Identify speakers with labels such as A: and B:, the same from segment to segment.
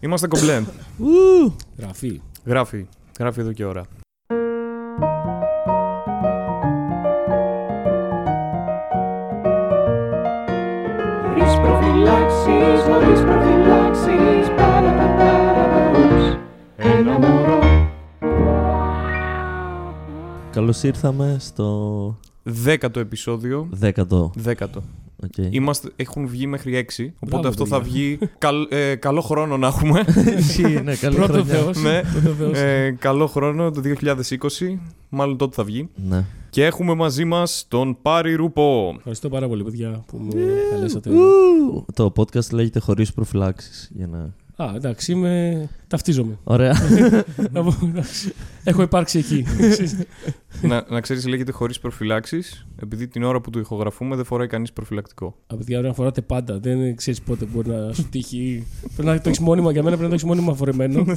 A: Είμαστε κομπλέ.
B: Γραφή.
A: Γράφει. Γράφει εδώ και ώρα.
C: Χωρίς προφυλάξεις, χωρίς προφυλάξεις Παραπαπαραρα, ούψ, ένα μωρό
D: Καλώς ήρθαμε στο
A: Δέκατο επεισόδιο.
D: δέκατο.
A: Δέκατο.
D: Okay.
A: Είμαστε, έχουν βγει μέχρι έξι. Οπότε
B: Μπράβο,
A: αυτό θα
B: παιδιά.
A: βγει. Καλ, ε, καλό χρόνο να έχουμε.
D: ναι, καλή
B: Πρώτο
D: χρονιά.
B: Θεός.
A: ναι.
B: Πρώτο Θεός.
A: Ε, καλό χρόνο το 2020. Μάλλον τότε θα βγει.
D: Ναι.
A: Και έχουμε μαζί μας τον Πάρη Ρουπό.
B: Ευχαριστώ πάρα πολύ, παιδιά, που μου καλέσατε.
D: Ου, Το podcast λέγεται χωρίς προφυλάξεις. Για να...
B: Α, εντάξει, είμαι... ταυτίζομαι.
D: Ωραία.
B: Να πω, εντάξει. Έχω υπάρξει εκεί.
A: να να ξέρεις, λέγεται χωρίς προφυλάξεις, επειδή την ώρα που το ηχογραφούμε δεν φοράει κανείς προφυλακτικό.
B: Α, παιδιά, ωραία, φοράτε πάντα. Δεν ξέρεις πότε μπορεί να σου τύχει. Πρέπει να το έχεις μόνιμα για μένα, πρέπει να το έχεις μόνιμα φορεμένο.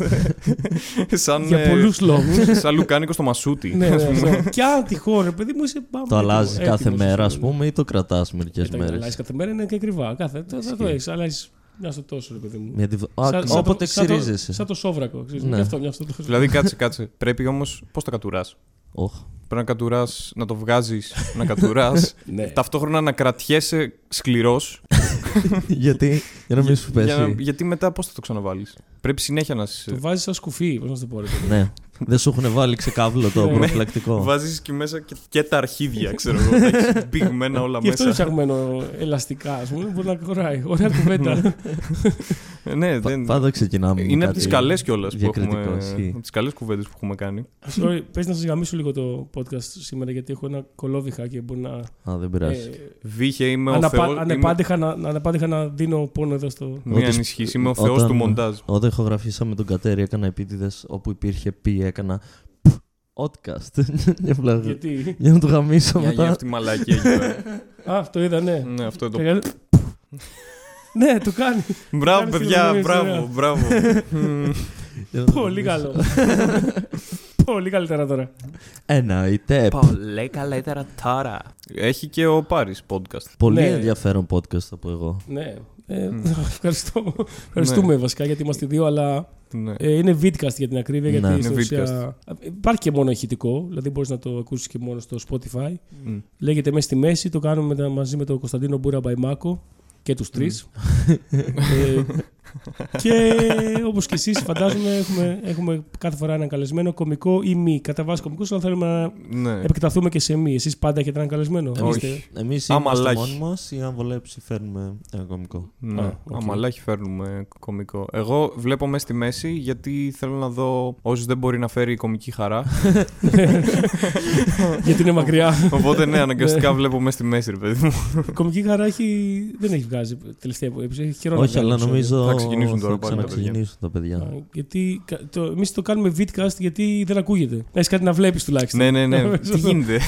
A: Σαν,
B: για
A: ε,
B: πολλούς λόγους.
A: σαν λουκάνικο στο μασούτι.
B: ναι, ναι, ναι. Και αν τυχόν, ρε παιδί μου, είσαι πάμε.
D: το αλλάζει
B: έτοιμος,
D: κάθε
B: έτοιμος,
D: μέρα, ας
B: έτοιμος.
D: πούμε, ή το κρατάς μερικές
B: Ε, τα αλλάζει
D: μέρες;
B: κάθε μέρα είναι και ακριβά. Κάθε, θα, θα το
D: Ισχύει.
B: έχεις, αλλάζεις μια στο τόσο, ρε παιδί μου.
D: Μια διβ- Α,
B: Σαν- σαν
D: Όποτε
B: το- σαν το-
D: ξυρίζεσαι.
B: Σαν το σόβρακο. ξέρεις,
D: Ναι.
B: Μια αυτό, μια αυτό. το-
A: δηλαδή, κάτσε, κάτσε. Πρέπει όμως. Πώς τα κατουράς;
D: Οχ.
A: Πρέπει να κατουράς, να το βγάζεις, να κατουράς.
B: Ναι.
A: ταυτόχρονα να κρατιέσαι σκληρός.
D: Γιατί, για να μην σου πέσει.
A: για να- γιατί μετά πώς θα το ξαναβάλεις; Πρέπει συνέχεια να. σε-
B: Το βάζεις σαν σκουφί, πώς να το πω. ρε παιδί μου.
D: Ναι. Δεν σου έχουν βάλει ξεκάβλο το
B: Ναι.
D: προφυλακτικό.
A: Βάζεις και μέσα και, και τα αρχίδια, ξέρω εγώ. Τα έχεις πυγμένα όλα
B: Γι' αυτό είναι
A: μέσα.
B: φτιαγμένο ελαστικά, ας πούμε. Μπορεί να χωράει. Ωραία κουβέντα.
A: Ε, ναι,
D: Πα-
A: δεν...
D: Πάντα ξεκινάμε. με
A: Είναι από
D: κάτι
A: τις καλές κιόλας που
D: διακριτικό,
A: έχουμε.
D: ισχύει.
A: Από τις καλές κουβέντες που έχουμε κάνει.
B: Sorry, πες να σας γαμίσω λίγο το podcast σήμερα, γιατί έχω ένα κολόβιχα και μπορεί να.
D: Α, δεν πειράζει.
B: ε,
A: Βύχε, είμαι ο
B: αναπα-
A: Θεό. Είμαι...
B: ανεπάντηχα, να, ανεπάντηχα να δίνω πόνο εδώ στο.
A: Μην
D: Ότι-
A: ανησυχεί, είμαι ο Θεός
D: όταν-
A: του μοντάζ.
D: Όταν ηχογραφήσαμε τον Κατέρι, έκανα επίτηδες όπου υπήρχε πι, έκανα. Podcast. Για πλάγα.
B: γιατί;
D: Για να το γαμίσω
A: Για, για
D: μετά.
A: αυτή η μαλακία εκεί πέρα.
B: Α, αυτό είδα, ναι.
A: Ναι, αυτό το.
B: Και- ναι, το κάνει.
A: Μπράβο,
B: Κάνεις
A: παιδιά,
B: τη
A: μπράβο,
B: ωραία.
A: μπράβο. Μμμ.
D: Για να το
B: Πολύ
D: γαμίσω.
B: καλό. Πολύ καλύτερα τώρα.
D: Εννοείται.
A: Πολύ καλύτερα τώρα. Έχει και ο Πάρης podcast.
D: Πολύ
B: Ναι.
D: ενδιαφέρον podcast θα πω εγώ.
B: Ναι. Ε, ευχαριστώ. Ευχαριστούμε βασικά γιατί είμαστε δύο, αλλά
A: Ναι.
B: ε, είναι vidcast για την ακρίβεια.
D: Ναι.
B: γιατί
A: Είναι
B: στην ουσία- Υπάρχει και μόνο ηχητικό, δηλαδή μπορείς να το ακούσεις και μόνο στο Spotify.
A: Μμ.
B: Λέγεται μέσα στη μέση, το κάνουμε μετά μαζί με τον Κωνσταντίνο Μπούρα Μπαϊμάκο και τους τρεις. ε, και όπως και εσείς φαντάζομαι έχουμε, έχουμε κάθε φορά έναν καλεσμένο κομικό ή μη. Κατά βάση κομικούς, αλλά θέλουμε να
A: Ναι.
B: επεκταθούμε και σε μη. Εσείς πάντα έχετε έναν καλεσμένο.
A: Όχι.
B: Είστε-
D: Εμείς
A: Άμα
D: είμαστε
A: λάχι.
D: μόνοι μα ή αν βολέψει φέρνουμε ένα κομικό.
A: Ναι,
B: Α, οκ.
A: αμαλάχι φέρνουμε κομικό. Εγώ βλέπω μέσα στη μέση γιατί θέλω να δω όσους δεν μπορεί να φέρει η κομική χαρά.
B: Γιατί είναι μακριά.
A: Οπότε ναι, αναγκαστικά βλέπω μέσα στη μέση, ρε παιδί μου.
B: Η κομική χαρά έχει... δεν έχει βγάζει τελευταία επεισόδια. Έχει καιρό να
D: Όχι,
B: βγάλει
D: αλλά
B: επεισόδιο.
D: νομίζω.
A: Θα ξεκινήσουν τώρα
D: θα
A: πάλι τα παιδιά.
D: ξαναξεκινήσουν τα παιδιά.
B: Α, Γιατί κα- το, εμείς το κάνουμε vidcast γιατί δεν ακούγεται. Να έχεις κάτι να βλέπεις τουλάχιστον.
A: ναι, ναι, ναι. Τι γίνεται;
B: Ε,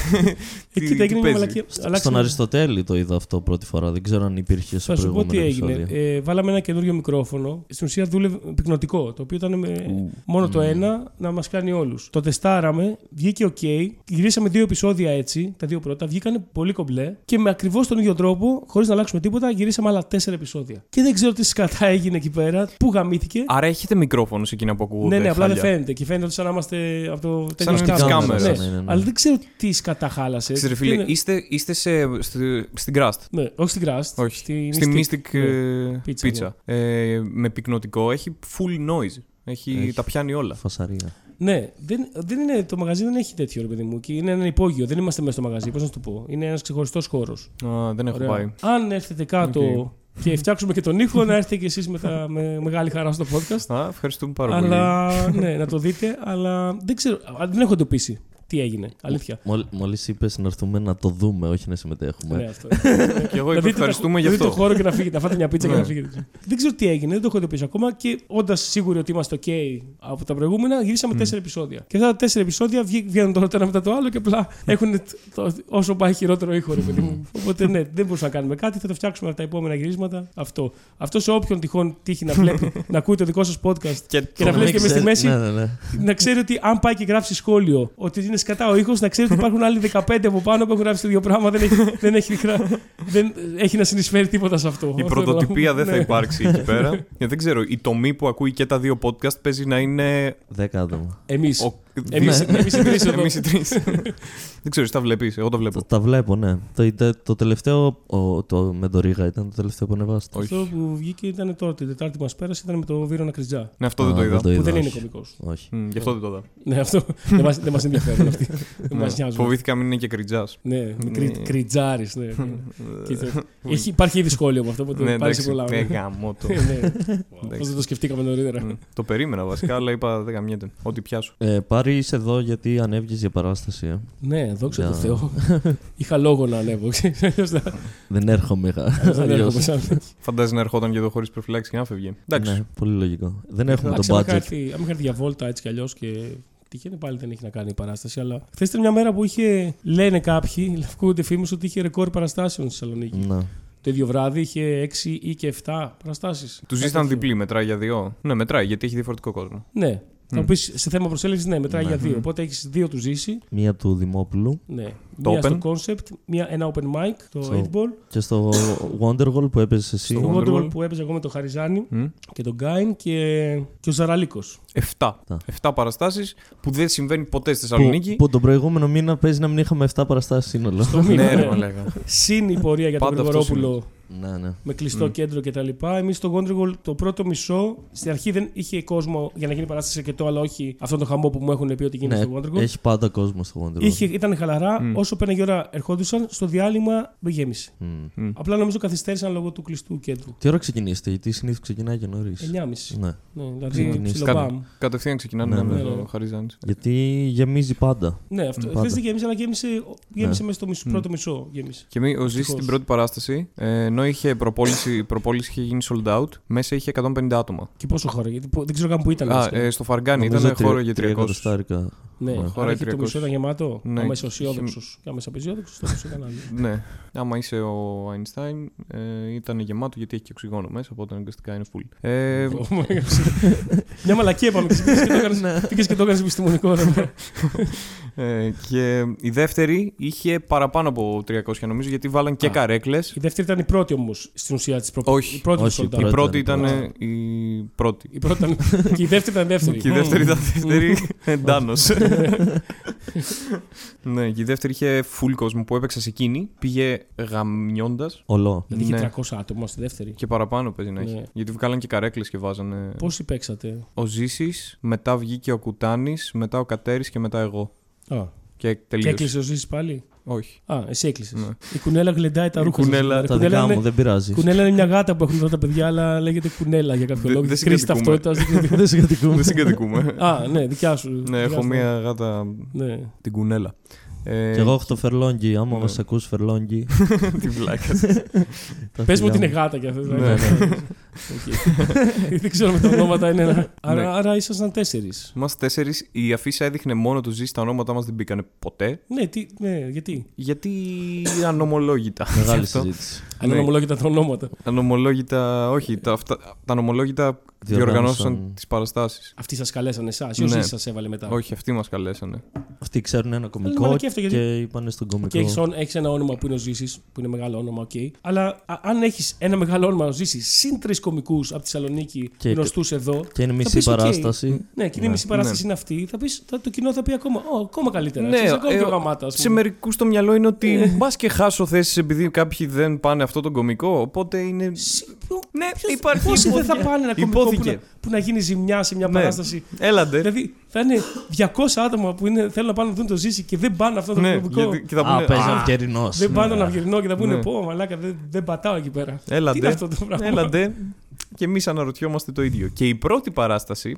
A: Τι-
B: κοίτα,
A: τι
B: έγινε μια
A: παίζει;
B: μαλακία.
D: Στον
B: Αλλάξαμε-
D: Αριστοτέλη το είδα αυτό πρώτη φορά. Δεν ξέρω αν υπήρχε σε
B: Θα σου πω τι
D: προηγούμενο
B: έγινε.
D: επεισόδιο.
B: Ε, βάλαμε ένα καινούριο μικρόφωνο. Στην ουσία δούλευε πυκνοτικό. Το οποίο ήταν με μόνο το ένα να μας κάνει όλους. Το τεστάραμε, βγήκε OK. Γυρίσαμε δύο επεισόδια έτσι, τα δύο πρώτα. Βγήκαν πολύ κομπλέ. Και με ακριβώς τον ίδιο τρόπο, χωρίς να αλλάξουμε τίποτα, γυρίσαμε άλλα τέσσερα επεισόδια. Και δεν ξέρω τι σκατά έγινε εκεί πέρα, πού γαμήθηκε.
A: Άρα έχετε μικρόφωνο σε εκείνα που ακούγονται.
B: ναι, ναι, απλά δεν
A: χάλια.
B: φαίνεται. Και φαίνεται ότι σαν να είμαστε από το
A: Σαν
B: τέτοιο
A: να είναι
B: σκάμα.
A: της κάμερας.
B: Ναι.
D: Ναι, ναι, ναι.
B: Αλλά δεν ξέρω τι σκατά χάλασε.
A: Ξέρετε,
B: Τι
A: φίλε,
B: είναι-
A: είστε, είστε σε, στη- στην Crust.
B: Ναι, όχι στην Crust.
A: Όχι.
B: Στη,
A: Στη Mystic
B: ναι.
A: ε,
B: Pizza,
A: Pizza. Ε, με πυκνοτικό έχει full noise. Έχει,
D: Έχει.
A: Τα πιάνει όλα.
D: Φασαρία.
B: Ναι, δεν, δεν είναι, το μαγαζί δεν έχει τέτοιο ρε παιδί μου. Και είναι ένα υπόγειο. Δεν είμαστε μέσα στο μαγαζί. Πώς να σου το πω. Είναι ένας ξεχωριστός χώρος.
A: Α, δεν έχω πάει.
B: Αν έρθετε κάτω
A: Οκ.
B: και φτιάξουμε και τον ήχο, να έρθετε κι εσείς με, τα- με μεγάλη χαρά στο podcast.
A: Α, ευχαριστούμε πάρα πολύ.
B: αλλά ναι, να το δείτε. Αλλά δεν ξέρω. α, Δεν έχω εντοπίσει τι έγινε. Αλήθεια.
D: Μόλις είπες να έρθουμε να το δούμε, όχι να συμμετέχουμε.
B: Ναι, αυτό.
A: Και εγώ
B: Να δείτε
A: ευχαριστούμε
B: τα-
A: γι'
B: να δείτε
A: αυτό.
B: το χώρο και να φύγετε. Να φάτε μια πίτσα και
A: Ναι.
B: να φύγετε. Δεν ξέρω τι έγινε, δεν το έχω εντοπίσει ακόμα. Και όντας σίγουροι ότι είμαστε OK από τα προηγούμενα, γυρίσαμε τέσσερα επεισόδια. Και αυτά τα τέσσερα επεισόδια βγή- βγαίνουν τώρα το ένα μετά το άλλο και απλά έχουν τ- το- όσο πάει χειρότερο ήχο, ρε παιδί μου. Οπότε ναι, δεν μπορούσαμε να κάνουμε κάτι. Θα το φτιάξουμε από τα επόμενα γυρίσματα. Αυτό. Αυτό σε όποιον τυχόν τύχει να βλέπει, να ακούει το δικό σας podcast
A: Και
B: και να
A: το-
B: βλέπει και με στη μέση,
D: Ναι, ναι, ναι.
B: να ξέρει ότι αν πάει και γράψει σχόλιο ότι είναι είναι σκατά ο ήχος, να ξέρετε ότι υπάρχουν άλλοι 15 από πάνω που έχουν γράψει το ίδιο πράγμα. Δεν έχει, δεν έχει, γρα- δεν έχει να συνεισφέρει τίποτα σε αυτό.
A: Η
B: Αυτό
A: πρωτοτυπία
B: το-
A: δεν θα
B: ναι.
A: υπάρξει εκεί πέρα. Γιατί δεν ξέρω, η τομή που ακούει και τα δύο podcast παίζει να είναι.
D: Δέκα άτομα.
B: Εμείς.
A: Ο...
B: Εμείς,
A: Ναι.
B: εμείς οι τρεις εδώ.
A: Εμείς οι τρεις. δεν ξέρω, εσύ τα βλέπεις. Εγώ το βλέπω.
D: Τα, τα βλέπω, ναι. Το, το, το τελευταίο, ο, το, με το Ρίγα ήταν το τελευταίο που ανεβάσατε.
A: Όχι.
B: Αυτό που βγήκε ήταν τώρα, την Τετάρτη που μας πέρασε, ήταν με το Βίρονα Κριτζά.
A: Ναι, αυτό δεν το
D: Α,
A: είδα.
D: το είδα,
B: Που δεν είναι
D: όχι.
B: κωμικός.
D: Όχι.
A: Μμ, Γι' αυτό δεν το είδα.
B: Ναι, αυτό δεν μα δεν μας ενδιαφέρουν αυτοί. Δεν
A: Ναι.
B: μας νοιάζουν.
A: Φοβήθηκα μην είναι και κριτζά.
B: Ναι,
A: Ναι.
B: κριτζάρι. Ναι. Κοίτα. Έχει- Υπάρχει ήδη σχόλιο με αυτό που το
A: Ναι,
B: πάρει σε
A: εντάξει,
B: πολλά.
A: ε, γαμώ το.
B: Ναι, ναι.
A: Εντάξει.
B: Πώς δεν το σκεφτήκαμε νωρίτερα.
A: Μμ, Το περίμενα βασικά, αλλά είπα δεν γαμιέται. Ό,τι πιάσω.
D: Ε, Πάρη είσαι εδώ γιατί ανέβγες για παράσταση. Ε.
B: Ναι, δόξα τω
D: Για-
B: Θεώ. Είχα λόγο να ανέβω. Αλλιώς δεν-
D: Δεν έρχομαι. γα-
B: δεν
D: αλλιώς.
B: έρχομαι σαν.
A: Φαντάζει να ερχόταν και εδώ χωρίς προφυλάξει και να φεύγει. Εντάξει.
D: Ναι, πολύ λογικό. Δεν έχουμε
B: Εντάξει,
D: το
B: άμα είχα
D: budget.
B: έρθει- άμα είχα έρθει για βόλτα έτσι κι αλλιώς και τυχαίνει πάλι δεν έχει να κάνει η παράσταση. Αλλά χθες ήταν μια μέρα που είχε, λένε κάποιοι, ακούγονται φήμες ότι είχε ρεκόρ παραστάσεων στη Θεσσαλονίκη.
D: Ναι.
B: Το ίδιο βράδυ είχε 6 ή και 7 παραστάσεις.
A: Τους ζήσταν διπλή, μετράει για δύο. Ναι, μετράει γιατί έχει διαφορετικό κόσμο.
B: Ναι. Θα μου
A: Μμ.
B: πεις σε θέμα προσέλευσης, ναι, μετράει
D: Ναι.
B: για δύο.
A: Μμ.
B: Οπότε έχεις δύο του ζήσει.
D: Μία του Δημόπουλου
B: Ναι.
A: Το
B: μία
A: open.
B: στο concept, μία, ένα open mic, το
D: Στο-
B: 8 ball.
D: και στο Wonderwall που έπαιζες εσύ.
A: Στο
B: Το
A: Wonderwall.
B: Wonderwall που έπαιζε εγώ με τον Χαριζάνη
A: Μμ.
B: και τον Γκάιν και, και ο Ζαραλίκος.
A: Εφτά.
D: Τα.
A: Εφτά παραστάσεις που δεν συμβαίνει ποτέ στη
D: Που,
A: Θεσσαλονίκη.
D: που τον προηγούμενο μήνα παίζει να μην είχαμε 7 παραστάσεις σύνολο.
B: Στο μήνα.
A: Ναι, ρε,
B: ναι.
A: μαλάκα.
B: Συν η πορεία για τον
A: Πάντα αυτό
B: Γρηγορόπουλο
D: ναι, ναι.
B: με κλειστό
A: Μμ.
B: κέντρο κτλ. Εμείς στο Wonderwall το πρώτο μισό στην αρχή δεν είχε κόσμο για να γίνει παράσταση αρκετό, αλλά όχι αυτόν τον χαμό που μου έχουν πει ότι γίνεται
D: Ναι,
B: στο Wonderwall.
D: έχει πάντα κόσμο στο Wonderwall.
B: Είχε, ήταν χαλαρά.
A: Μμ.
B: Όσο πέναγε η ώρα ερχόντουσαν, στο διάλειμμα δεν γέμισε.
D: Μμ.
A: Μμ.
B: Απλά νομίζω καθυστέρησαν λόγω του κλειστού κέντρου.
D: Τι ώρα ξεκινήσετε, γιατί συνήθως ξεκινάει και νωρίς;
B: 9.30.
D: Ναι.
B: Ναι, δηλαδή
D: Ξεκινήσει.
B: ψιλομπάμ.
A: Κατευθείαν ξεκινάνε
D: Ναι,
A: με
B: ναι,
A: το
B: ναι.
A: Χαριζάνη.
D: Γιατί γεμίζει πάντα.
B: Ναι, αυτό.
D: Πάντα.
B: Χθε δεν γέμισε, αλλά γέμισε, γέμισε
D: Ναι.
B: μέσα στο μισό,
A: Μμ.
B: πρώτο μισό. Γέμισε.
A: Και μη, ο Ζήσης
B: Ευτυχώς.
A: στην πρώτη παράσταση, ε, ενώ είχε προπόληση, η προπόληση είχε γίνει sold out, μέσα είχε 150 άτομα.
B: Και πόσο χώρο, γιατί πο- δεν ξέρω καν που ήταν.
A: Α,
B: βασικά.
A: ε, στο Φαργκάνι
D: Νομίζω
A: ήταν
D: τρία-
A: χώρο για
D: τρία
A: 300.
D: Εκατοστάρικα.
B: ναι,
D: ναι.
B: άρα
A: Χωράει
B: είχε το
A: 300.
B: μισό ήταν γεμάτο.
A: Ναι.
B: Άμα είσαι αισιόδοξο και άμα είσαι απεσιόδοξο, το μισό ήταν άλλο.
A: Ναι. Άμα είσαι ο Einstein, ε, ήταν γεμάτο γιατί έχει και οξυγόνο μέσα, οπότε αναγκαστικά είναι full. Ε,
B: Oh my God. Μια μαλακία είπαμε. Πήγε και το έκανε επιστημονικό. ρε.
A: ε, και η δεύτερη είχε παραπάνω από 300 νομίζω, γιατί βάλαν και
B: Α.
A: καρέκλες.
B: Η δεύτερη ήταν η πρώτη όμως στην ουσία της πρώτη.
A: Όχι.
B: Η πρώτη
D: Όχι,
B: του sold
D: η
B: out.
A: Η πρώτη
D: ήταν
A: ήταν
B: η
A: η πρώτη.
B: Η πρώτη ήταν. και η δεύτερη ήταν η δεύτερη.
A: Και η δεύτερη ήταν δεύτερη εντάνο. Ναι, και η δεύτερη είχε full κόσμο που έπαιξα σε εκείνη. Πήγε γαμιώντας.
D: Ολό.
B: Δηλαδή είχε
A: Ναι.
B: 300 άτομα στη δεύτερη.
A: Και παραπάνω παίζει να έχει.
B: Ναι.
A: Γιατί βγάλαν και καρέκλες και βάζανε.
B: Πόσοι παίξατε;
A: Ο Ζήσης, μετά βγήκε ο Κουτάνης, μετά ο Κατέρης και μετά εγώ.
B: Α,
A: Και
B: και
A: τελείωσε.
B: έκλεισε ο Ζήσης πάλι;
A: Όχι.
B: Α, εσύ έκλεισες.
A: Ναι.
B: Η κουνέλα γλεντάει τα
A: Η
B: ρούχα.
A: κουνέλα-
B: σας.
D: Τα
B: Η κουνέλα
D: δικά μου
B: είναι-
D: δεν πειράζει.
B: Κουνέλα είναι μια γάτα που έχουν εδώ τα παιδιά, αλλά λέγεται κουνέλα για κάποιο
A: Δεν-
B: λόγο.
A: δεν
B: Κρίση
A: συγκατοικούμε.
B: ταυτότητας.
D: Δεν συγκατοικούμε.
A: Δεν συγκατοικούμε.
B: Α, ναι, δικιά σου.
A: ναι,
B: δικιά
A: έχω
B: σου.
A: μία γάτα
B: Ναι.
A: την κουνέλα. Ε,
D: Και εγώ έχω το φερλόγγι. Άμα
A: Ναι.
D: μας ακούς φερλόγγι.
A: Τη βλάκα.
D: τα
B: Πες μου
D: φιλιά
B: ότι είναι γάτα κι αυτός.
A: Ναι, ναι.
B: Δεν ξέρω με τα ονόματα είναι. ένα-
A: Ναι.
B: Άρα, άρα ήσασταν τέσσερις.
A: Είμαστε τέσσερις. Η αφίσα έδειχνε μόνο τους Ζήση. Τα ονόματά μας δεν μπήκανε ποτέ.
B: Ναι, τι, ναι, γιατί;
A: Γιατί ανομολόγητα.
D: Μεγάλη
A: Αυτό.
D: συζήτηση.
B: Αν
A: Ναι.
B: είναι ομολόγητα τα ονόματα.
A: Ανομολόγητα, όχι. Τα, αυτά, τα ανομολόγητα
D: Διοργάνωσαν.
A: Διοργανώσαν τις παραστάσει.
B: Αυτοί σας καλέσανε εσάς ή ο
A: Ναι.
B: Ζήσης σας έβαλε μετά;
A: Όχι, αυτοί μας καλέσανε.
D: Αυτοί ξέρουν ένα κωμικό
B: μαλακή αυτό, γιατί-
D: και είπαν στον κωμικό.
B: Και έχεις έχεις ένα όνομα που είναι ο Ζήσης, που είναι μεγάλο όνομα, οκ. Αλλά α- αν έχεις ένα μεγάλο όνομα ο Ζήσης συν τρεις κομικού από τη Θεσσαλονίκη
D: Και-
B: γνωστούς εδώ.
D: Και είναι
B: θα
D: μισή
B: πεις, οκ.
D: παράσταση.
B: Ναι, και είναι η
D: Ναι.
B: μισή παράσταση
A: Ναι.
B: είναι αυτή. Θα πεις, θα, το κοινό θα πει ακόμα, «Ω, ακόμα καλύτερα.
A: Ναι,
B: Ναι, ακόμα
A: ε,
B: πιο γαμάτα. ας
A: Σε
B: πούμε.
A: μερικούς το μυαλό είναι ότι
B: Ε.
A: μπας και χάσω θέσεις επειδή κάποιοι δεν πάνε αυτό τον κωμικό. Οπότε είναι.
B: Συ- ποιο-
A: Ναι,
B: ποιος-
A: υπάρχει.
B: Πόσοι δεν θα
A: υπόθηκε.
B: πάνε ένα κωμικό που
A: Υπόθηκε.
B: να, που να γίνει ζημιά σε μια
A: Ναι.
B: παράσταση.
A: Έλαντε.
B: Δηλαδή θα είναι 200 άτομα που είναι, θέλουν να πάνε να δουν το ζήσει και δεν πάνε αυτό το
A: Ναι,
B: κωμικό.
A: γιατί, και θα
D: Α,
A: πούνε.
D: παίζει
A: «Α,
D: ευκαιρινό.
B: Δεν πάνε τον Αυγερινό και θα πούνε
A: Ναι.
B: πω μαλάκα δεν, δεν πατάω εκεί πέρα. Τι είναι
A: Έλαντε.
B: αυτό το πράγμα;
A: Έλαντε. Και εμείς αναρωτιόμαστε το ίδιο. Και η πρώτη παράσταση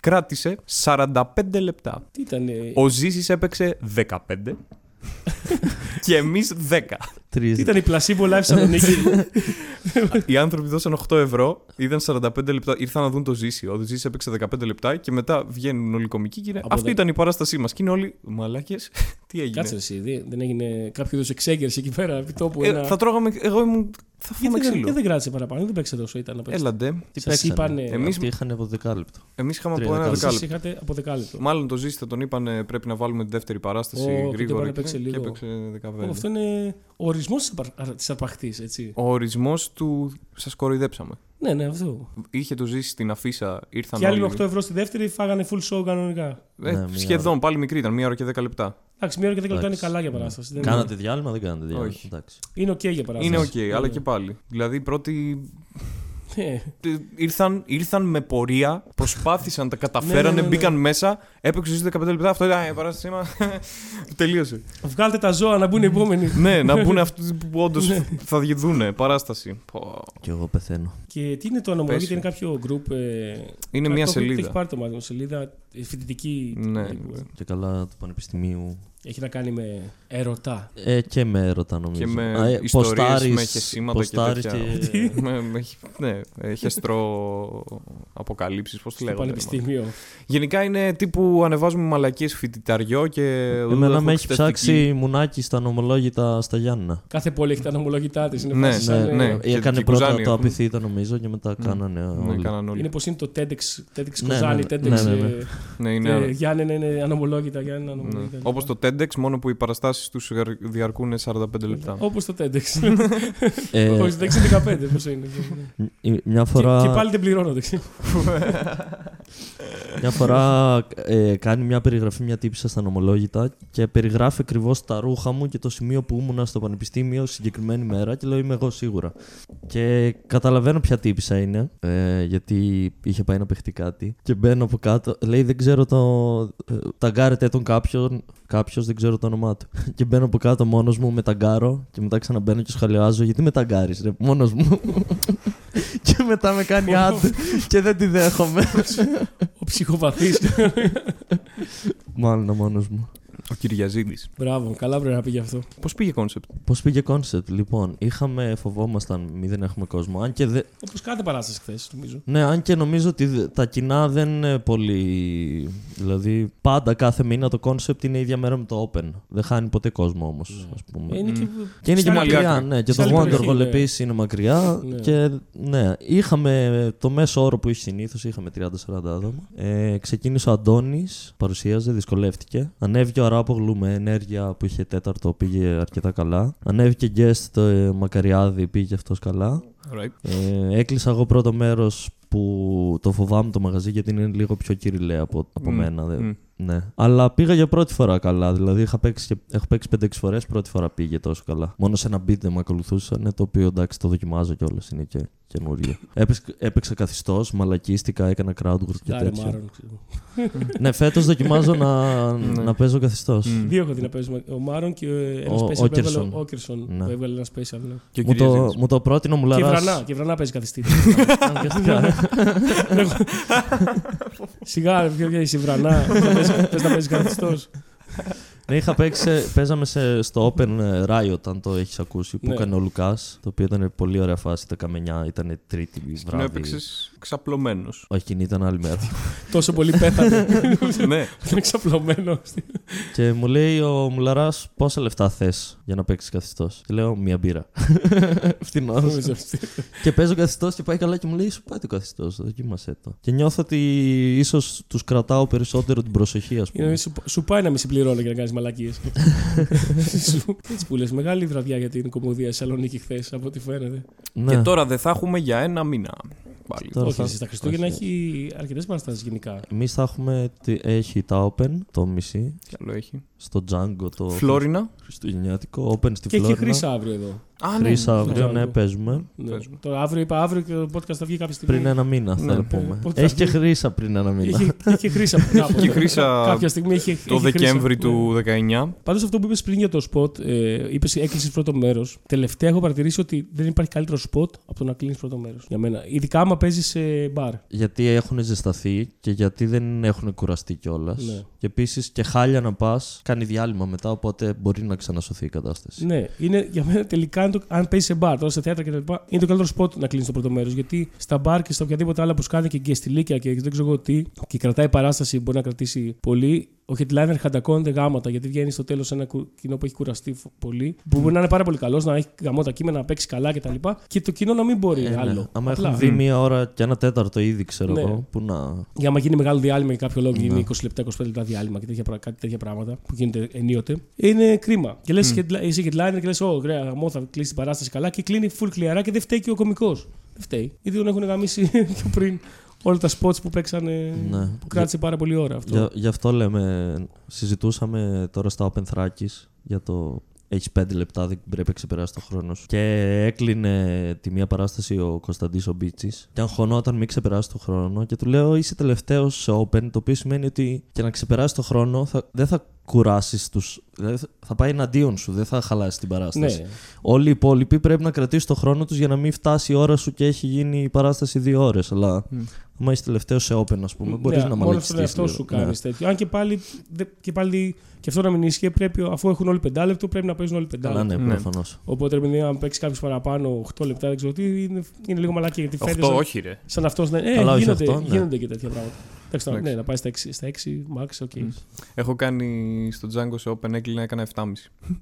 A: κράτησε 45 λεπτά.
B: Τι ήταν.
A: Ο Ζήσης έπαιξε 15 και εμείς 10.
B: Τι ήταν η Placebo Live Θεσσαλονίκη.
A: Οι άνθρωποι δώσαν 8 ευρώ, είδαν 45 λεπτά, ήρθαν να δουν το Ζήση. Ο Ζήσης έπαιξε 15 λεπτά και μετά βγαίνουν όλοι οι κομικοί και είναι
B: Από
A: Αυτή
B: δε-
A: ήταν η παράστασή μας. Και είναι όλοι μαλάκες. Τι έγινε;
B: Κάτσε εσύ, δε- δεν έγινε κάποιο είδου εξέγερση εκεί πέρα επί τόπου.
A: Ε,
B: ένα...
A: θα τρώγαμε, εγώ ήμουν Θα φάμε
B: Γιατί δεν,
A: ξύλο.
B: γιατί δεν κράτησε παραπάνω, δεν παίξατε όσο ήταν να παίξετε.
A: Έλαντε.
D: Τι
B: Σας
D: παίξανε.
B: είπανε-
A: Εμείς-
D: Αυτοί είχαν από δεκάλεπτο.
A: Εμείς είχαμε
D: Τρία
A: από ένα
D: δεκάλεπτα.
B: Εσείς
A: δεκάλεπτο.
B: είχατε από δεκάλεπτο.
A: Μάλλον το ζήσετε, τον είπαν πρέπει να βάλουμε τη δεύτερη παράσταση
B: Ω, και το
A: γρήγορα.
B: είπανε, παίξε
A: και
B: λίγο.
A: έπαιξε 15.
B: Ω, Αυτό είναι ο ορισμός της αρπαχτής, έτσι.
A: Ο ορισμός του σας κοροϊδέψαμε.
B: Ναι, ναι, αυτό.
A: Είχε το Ζήση στην αφίσα, ήρθαν
B: Και άλλοι με
A: όλοι.
B: 8 ευρώ στη δεύτερη φάγανε full show κανονικά.
A: Ε,
D: Ναι, μία
A: σχεδόν, πάλι μικρή ήταν, μία ώρα και 10 λεπτά.
B: Εντάξει, μία ώρα και 10 λεπτά είναι
D: Εντάξει.
B: καλά για παράσταση. δεν
D: Κάνατε διάλειμμα, δεν κάνατε διάλειμμα.
A: Όχι.
D: Εντάξει.
B: Είναι οκ για παράσταση.
A: Είναι οκ,
B: Ναι.
A: αλλά και πάλι. Δηλαδή, οι πρώτοι
B: Ε,
A: ε, ήρθαν, ήρθαν με πορεία, προσπάθησαν, τα καταφέρανε,
B: Ναι, ναι, ναι, ναι.
A: μπήκαν μέσα, έπαιξε Ζήσης 15 λεπτά. Αυτό ήταν η παράστασή μας. Τελείωσε.
B: Βγάλτε τα ζώα να μπουν οι επόμενοι.
A: ναι, να μπουν αυτοί που όντως
B: Ναι.
A: θα δουν παράσταση. Πω.
D: Και εγώ πεθαίνω.
B: Και τι είναι το αναμολόγιο,
A: Πες.
B: είναι κάποιο group. Ε,
A: Είναι
B: το
A: μία
B: έχω- Το
A: σελίδα.
B: έχει πάρει το μάθημα, σελίδα ε, φοιτητική.
A: Ναι.
B: τύπου, ε.
D: Και καλά του Πανεπιστημίου.
B: Έχει να κάνει με ερωτά.
D: Ε, και με έρωτα νομίζω.
A: Και με
D: Α, ε,
A: ιστορίες,
D: ποστάρεις-
A: με χεσίματα και
D: ποστάρεις
A: τέτοια.
D: και-
A: με, με, ναι, ε, χεστρό αποκαλύψεις, πώς το
B: Στο
A: λέγονται.
B: πανεπιστήμιο.
A: Γενικά είναι τύπου ανεβάζουμε μαλακίες φοιτηταριό και...
D: Εμένα με έχει
A: εξεταστική.
D: ψάξει μουνάκι στα νομολόγητα στα Γιάννα.
B: Κάθε πόλη έχει τα νομολόγητά της. Είναι,
A: Ναι,
B: φάση σαν,
A: ναι,
B: ε,
A: ναι. Και-
D: Έκανε
A: και
D: πρώτα
A: Κουζάνη
D: το
A: έχουν.
D: απειθήτα νομίζω και μετά κάνανε
A: Ναι,
D: όλοι.
A: κάναν όλοι.
B: Είναι πω είναι το TEDx, TEDx
D: Ναι,
B: Κοζάνη,
D: ναι,
B: TEDx.
D: Ναι, ναι, ναι.
B: ε,
A: Ναι,
B: ε,
A: είναι...
B: Γιάννενα είναι ανομολόγητα. Γιάννενα
A: Ναι.
B: ανομολόγητα.
A: Όπως το TEDx, μόνο που οι παραστάσεις τους διαρκούν 45 λεπτά.
B: Όπως το TEDx.
D: Ε,
B: Όχι, το 6-15 πώς είναι.
D: η- μια
B: Και,
D: φορά,
B: και πάλι δεν πληρώνονται.
D: μια φορά ε, κάνει μια περιγραφή μια τύπησα στα νομολόγητα και περιγράφει ακριβώς τα ρούχα μου και το σημείο που ήμουνα στο πανεπιστήμιο συγκεκριμένη μέρα και λέω είμαι εγώ σίγουρα. Και καταλαβαίνω ποια τύπησα είναι, ε, γιατί είχε πάει να παιχτεί κάτι. Και μπαίνω από κάτω, λέει δεν ξέρω το. Ε, ταγκάρετε τον κάποιον, κάποιος δεν ξέρω το όνομά του. και μπαίνω από κάτω μόνος μου με ταγκάρω και μετά ξαναμπαίνω και σχολιάζω γιατί με ταγκάρεις, ρε, μόνος μου; και μετά με κάνει add και δεν τη δέχομαι.
B: Ο ψυχοπαθής.
D: Μάλλον μόνος μου.
A: Ο Κυριαζίδης.
B: Μπράβο, καλά πρέπει να πήγε αυτό.
A: Πώς πήγε concept.
D: Πώς πήγε concept, λοιπόν. Είχαμε, φοβόμασταν, μη δεν έχουμε κόσμο. Αν και, δε,
B: Όπως κάθε παράσταση χθες, νομίζω.
D: ναι, αν και νομίζω ότι δε- τα κοινά δεν είναι πολύ. Δηλαδή, πάντα κάθε μήνα το concept είναι η ίδια μέρα με το open. Δεν χάνει ποτέ κόσμο όμως, ας πούμε.
B: Ε, Είναι και,
D: Και είναι
B: σε
D: και
B: άλλη
D: μακριά,
A: άκρη.
D: ναι. Και
B: Σε
D: το
B: άλλη περιοχή,
D: Wonderwall
B: ναι.
D: επίσης είναι μακριά.
B: Ναι.
D: Και ναι, είχαμε το μέσο όρο που έχει συνήθως, είχαμε 30-40 άτομα. Ε, ξεκίνησε ο Αντώνης, παρουσίαζε, δυσκολεύτηκε. Ανέβηκε ο Αράπογλου με ενέργεια που είχε τέταρτο, πήγε αρκετά καλά. Ανέβηκε guest το ε, Μακαριάδη, πήγε αυτός καλά.
A: Right.
D: Ε, έκλεισα εγώ πρώτο μέρος που το φοβάμαι το μαγαζί γιατί είναι λίγο πιο κυριλαίο από, από
A: Μμ,
D: μένα. δε-
A: μμ.
D: Ναι. Αλλά πήγα για πρώτη φορά καλά. Δηλαδή είχα παίξει και, έχω παίξει 5-6 φορές, πρώτη φορά πήγε τόσο καλά. Μόνο σε ένα beat δεν με ακολουθούσαν, το οποίο εντάξει το δοκιμάζω κιόλας, είναι και καινούριο. έπαιξα, έπαιξα καθιστός, μαλακίστηκα, έκανα crowd work και
B: Λάρε,
D: τέτοια.
B: Μάρον, ξέρω.
D: ναι, φέτος δοκιμάζω να,
A: Ναι.
D: να παίζω καθιστός.
A: Μμ.
B: Δύο έχω δει να παίζουμε. Ο Μάρον και ένα
D: Ο
B: special που έβγαλε
D: Όκερσον.
B: ο Όκερσον.
D: Ναι.
B: Που έβγαλε ένα special. Ναι.
A: Και ο
D: Μου, το,
A: Κυριαζίδης.
D: μου το πρότεινε ο
B: Και
D: Μουλαράς.
B: βρανά, και βρανά παίζει καθιστή.
D: Αναγκαστικά.
B: Σιγά, ρε, ποιο είσαι βρανά. Πες να παίζει καθιστό.
D: Ναι, είχα παίξει, σε- παίζαμε σε, στο Open ε, Riot, αν το έχεις ακούσει, που
B: Ναι.
D: έκανε ο Λουκάς. Το οποίο ήταν πολύ ωραία φάση. Τα καμενιά ήταν τρίτη
A: Την
D: βράδυ.
A: έπαιξες ξαπλωμένος.
D: Όχι, εκείνη ήταν άλλη μέρα.
B: Τόσο πολύ πέθανε.
A: ναι.
B: Είναι ξαπλωμένος.
D: και μου λέει ο Μουλαράς πόσα λεφτά θες για να παίξεις καθιστός; Και λέω μία μπύρα. Φτηνός.
B: Νομίζω.
D: και παίζω καθιστός και πάει καλά και μου λέει σου πάει το καθιστός. Δοκίμασέ το. Και νιώθω ότι ίσως τους κρατάω περισσότερο την προσοχή, ας πούμε.
B: Είναι, σου, σου πάει να μη συμπληρώνω για να κάνεις μαλακίες. Έτσι που λες, μεγάλη βραδιά για την κομμωδία Θεσσαλονίκη χθες, από ό,τι φαίνεται.
D: Ναι.
A: Και τώρα δεν θα έχουμε για ένα μήνα. Πάλι.
D: Τώρα
B: Όχι,
D: θα-
B: εσύ, στα Χριστούγεννα
D: όχι.
B: έχει αρκετές παραστάσεις γενικά.
D: Εμείς θα έχουμε. τι- Έχει τα Open, το μισή.
A: Τι άλλο έχει;
D: Στο Django το
A: Φλόρινα.
D: Χριστουγεννιάτικο. Open στη
B: Και έχει
D: Φλόρινα.
B: χρήσα αύριο εδώ.
A: Α,
D: Χρήσα
B: ναι,
D: αύριο,
B: ναι.
D: ναι, παίζουμε.
B: Ναι.
A: Παίζουμε.
B: Τώρα αύριο είπα αύριο και το podcast θα βγει κάποια στιγμή.
D: Πριν ένα μήνα,
A: Ναι.
D: θέλω να πούμε.
B: πότε
D: Έχει
B: θα
D: και
B: βγει;
D: χρήσα πριν ένα μήνα.
B: Είχε, είχε χρήσα κάποτε.
A: Είχε χρήσα
B: Κάποια στιγμή είχε.
A: Το
B: είχε
A: Δεκέμβρη
B: χρήσα. Ναι.
A: του 19.
B: Πάντως αυτό που είπες πριν για το σποτ, ε, είπες έκλεισε πρώτο μέρος. Τελευταία έχω παρατηρήσει ότι δεν υπάρχει καλύτερο σποτ από το να κλείνεις πρώτο μέρος. Για μένα. Ειδικά άμα παίζεις σε μπαρ.
D: Γιατί έχουν ζεσταθεί και γιατί δεν έχουν κουραστεί κιόλας.
B: Ναι.
D: Και επίσης και χάλια να πας, κάνει διάλειμμα μετά, οπότε μπορεί να ξανασωθεί η κατάσταση.
B: Ναι, είναι, για μένα τελικά είναι το, αν παίζει σε μπαρ, τώρα σε θέατρα κτλ. Είναι το καλύτερο σποτ να κλείνεις το πρώτο μέρος. Γιατί στα μπαρ και στα οποιαδήποτε άλλα που σκάνε και γκεστιλίκια και δεν ξέρω εγώ τι, και κρατάει παράσταση, μπορεί να κρατήσει πολύ. ο headliner χαντακώνεται γαμάτα γιατί βγαίνει στο τέλος ένα κου- κοινό που έχει κουραστεί φ- πολύ. Που μπορεί να είναι πάρα πολύ καλός, να έχει γαμώτα κείμενα, να παίξει καλά κτλ. Και, και το κοινό να μην μπορεί
D: Ε, ναι.
B: άλλο.
D: Άμα
B: Απλά.
D: έχουν δει μία ώρα και ένα τέταρτο ήδη, ξέρω
B: Ναι.
D: εγώ, που να.
B: Για άμα γίνει μεγάλο διάλειμμα για κάποιο λόγο,
D: Ναι.
B: γίνει 20 λεπτά, 25 λεπτά διάλειμμα και τέτοια, πρα- κάτι τέτοια πράγματα που γίνεται ενίοτε, είναι κρίμα. Και λες, είσαι headliner και λες: Ω, ωραία, γαμό, θα κλείσει την παράσταση καλά και κλείνει full κλειαρά και δεν φταίει και ο κωμικός. Δεν φταίει. Γιατί τον έχουν γαμίσει πιο πριν όλα τα spots που παίξανε.
D: Ναι.
B: που κράτησε πάρα πολύ ώρα αυτό.
D: Για, γι' αυτό λέμε, συζητούσαμε τώρα στα Open Thrakis για το έχεις 5 λεπτά, δεν πρέπει να ξεπεράσει το χρόνο σου. Και έκλεινε τη μία παράσταση ο Κωνσταντής ο Μπίτσης. Και αγχωνόταν μην ξεπεράσει το χρόνο. Και του λέω: Είσαι τελευταίος σε Open, το οποίο σημαίνει ότι και να ξεπεράσει το χρόνο θα, δεν θα κουράσεις τους. Θα πάει εναντίον σου, δεν θα χαλάσεις την παράσταση.
B: Ναι.
D: Όλοι οι υπόλοιποι πρέπει να κρατήσουν το χρόνο τους για να μην φτάσει η ώρα σου και έχει γίνει η παράσταση δύο ώρες. Αλλά
A: Μμ.
D: Άμα είσαι τελευταίος σε Open, ας πούμε, μπορείς
B: Ναι,
D: να
B: Μόνος
D: μαλακιστείς
B: στον εαυτό
D: λίγο.
B: σου
D: Ναι.
B: κάνεις τέτοιο. Αν και πάλι, δε- και πάλι και αυτό να μην ίσχυε, πρέπει, αφού έχουν όλοι πεντάλεπτο, πρέπει να παίζουν όλοι
D: Καλά,
B: πεντάλεπτο.
D: ναι,
A: Ναι.
D: προφανώς.
B: Οπότε, ρε παιδί, αν παίξεις κάποιος παραπάνω 8 λεπτά, δεν ξέρω τι, είναι, είναι λίγο μαλάκι γιατί φαίνεται.
A: Αυτό
B: σαν-
A: όχι, ρε.
B: Σαν αυτός να ε,
D: Καλά, όχι
B: γίνονται,
D: αυτό, ναι.
B: γίνονται και τέτοια πράγματα. Εντάξει, τώρα,
A: Εντάξει.
B: ναι, να πάει στα 6, στα 6 max, οκ.
A: Μμ. Έχω κάνει στο Django σε Open έκλεινα, έκανα 7,5.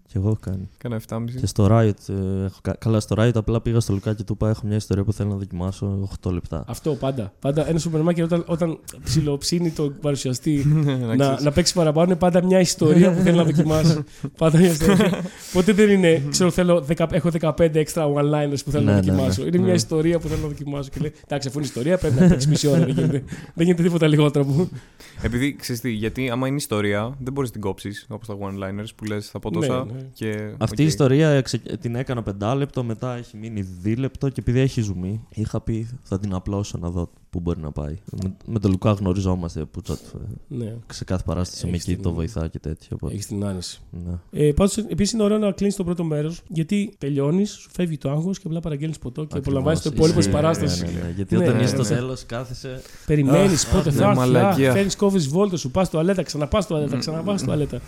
D: Και εγώ έχω κάνει.
A: Έκανα 7,5.
D: Και στο Riot, ε, έχω, κα- καλά στο Riot απλά πήγα στο Λουκά και του είπα: Έχω μια ιστορία που θέλω να δοκιμάσω 8 λεπτά.
B: Αυτό πάντα. πάντα ένα σούπερ μάρκετ όταν, όταν ψιλοψήνει τον παρουσιαστή να,
A: Να ξέρεις.
B: να παίξει παραπάνω είναι πάντα μια ιστορία που θέλει να δοκιμάσει. πάντα μια ιστορία. Ποτέ δεν είναι, ξέρω, θέλω, δεκα- έχω 15 extra one-liners που θέλω
D: Ναι,
B: να
D: ναι,
B: δοκιμάσω.
D: ναι.
B: Είναι μια
A: Ναι.
B: ιστορία που θέλω να δοκιμάσω. Και λέει, εντάξει, αφού είναι ιστορία πρέπει να παίξει μισή ώρα. Δεν γίνεται, δεν γίνεται τίποτα λιγότερο μου.
A: Επειδή ξέρεις τι, γιατί άμα είναι ιστορία, δεν μπορείς να την κόψεις όπως τα one-liners που λες θα πω
B: Ναι,
A: τόσα.
B: ναι.
A: Και,
D: Αυτή η
A: οκ.
D: ιστορία εξε- την έκανα πεντάλεπτο, μετά έχει μείνει δίλεπτο και επειδή έχει ζουμί, είχα πει θα την απλώσω να δω πού μπορεί να πάει. Με, με τον Λουκά γνωριζόμαστε που τσατ,
B: Ναι,
D: σε κάθε παράσταση με
B: Έχεις
D: εκεί
B: την-
D: το βοηθά και τέτοιο. Οπότε,
B: έχεις την άνεση.
D: ναι.
B: Ε, Πάντως, επίσης είναι ωραίο να κλείνεις το πρώτο μέρος γιατί τελειώνεις, σου φεύγει το άγχος και απλά παραγγέλνεις ποτό και απολαμβάνεις το
D: Ακριβώς,
B: υπόλοιπο της
D: ισχύει.
B: παράστασης.
D: Ναι, ναι, ναι. Γιατί
B: Ναι,
D: όταν
B: ναι,
D: είσαι στο
B: ναι.
D: τέλος, κάθεσαι.
B: Περιμένεις
D: Αχ,
B: πότε
D: αχ,
B: θα
A: ναι,
B: έρθει.
A: μαλακία.
B: Φέρνεις, κόβεις βόλτα σου, πας τουαλέτα, ξαναπάς τουαλέτα, ξαναπάς τουαλέτα.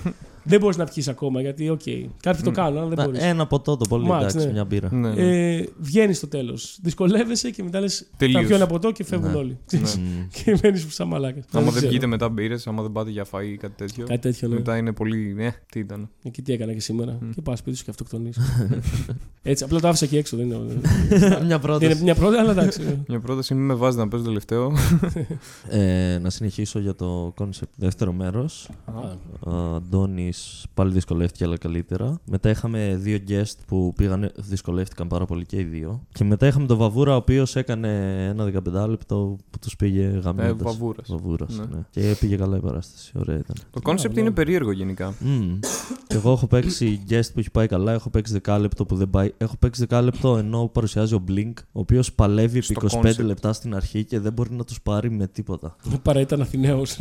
B: Δεν μπορείς να πιεις ακόμα γιατί, οκ. Κάποιοι το κάνουν, αλλά δεν
D: Να,
B: μπορείς.
D: ένα ποτό το πολύ,
B: max,
D: εντάξει,
B: ναι.
D: μια μπύρα.
A: Ναι, ναι.
B: Ε, Βγαίνεις στο τέλος. Δυσκολεύεσαι και μετά λες: Θα
A: Τελείωσε.
B: πιω ένα ποτό και φεύγουν
D: Ναι.
B: Όλοι.
A: Ναι.
D: Μμ.
B: και μένει σαν μαλάκα.
A: Άμα δεν βγείτε μετά μπύρες, άμα δεν πάτε για φαΐ ή κάτι τέτοιο.
B: Κάτι τέτοιο, ναι.
A: Μετά είναι πολύ. Ναι, τι ήταν.
B: Και τι έκανα και σήμερα.
A: Μμ.
B: Και πας σπίτι σου και αυτοκτονείς. Έτσι, απλά το άφησα και έξω. Δεν είναι,
D: μια
B: δεν
D: πρόταση.
B: είναι μια πρώτη, αλλά εντάξει. ναι.
A: Μια πρόταση, μην με βάζει να παίζω τελευταίο.
D: Ε, να συνεχίσω για το concept δεύτερο μέρος.
B: Α,
D: Ο Αντώνης πάλι δυσκολεύτηκε αλλά καλύτερα. Μετά είχαμε δύο guest που πήγαν, δυσκολεύτηκαν πάρα πολύ και οι δύο. Και μετά είχαμε τον Βαβούρα ο οποίος έκανε ένα 15 λεπτό που τους πήγε
A: Ε,
D: γαμιώντας.
A: Βαβούρας.
D: Βαβούρας,
A: Ναι.
D: ναι. Και πήγε καλά η παράσταση. Ωραία ήταν.
A: Το concept
B: ναι.
A: είναι περίεργο γενικά.
D: Mm. Και εγώ έχω παίξει guest που έχει πάει καλά, έχω παίξει δεκάλεπτο που δεν πάει. Έχω παίξει δεκάλεπτο ενώ παρουσιάζει ο Blink, ο οποίος παλεύει επί
A: Στο
D: 25
A: concept.
D: λεπτά στην αρχή και δεν μπορεί να τους πάρει με τίποτα.
B: Παρά ήταν Αθηναίος.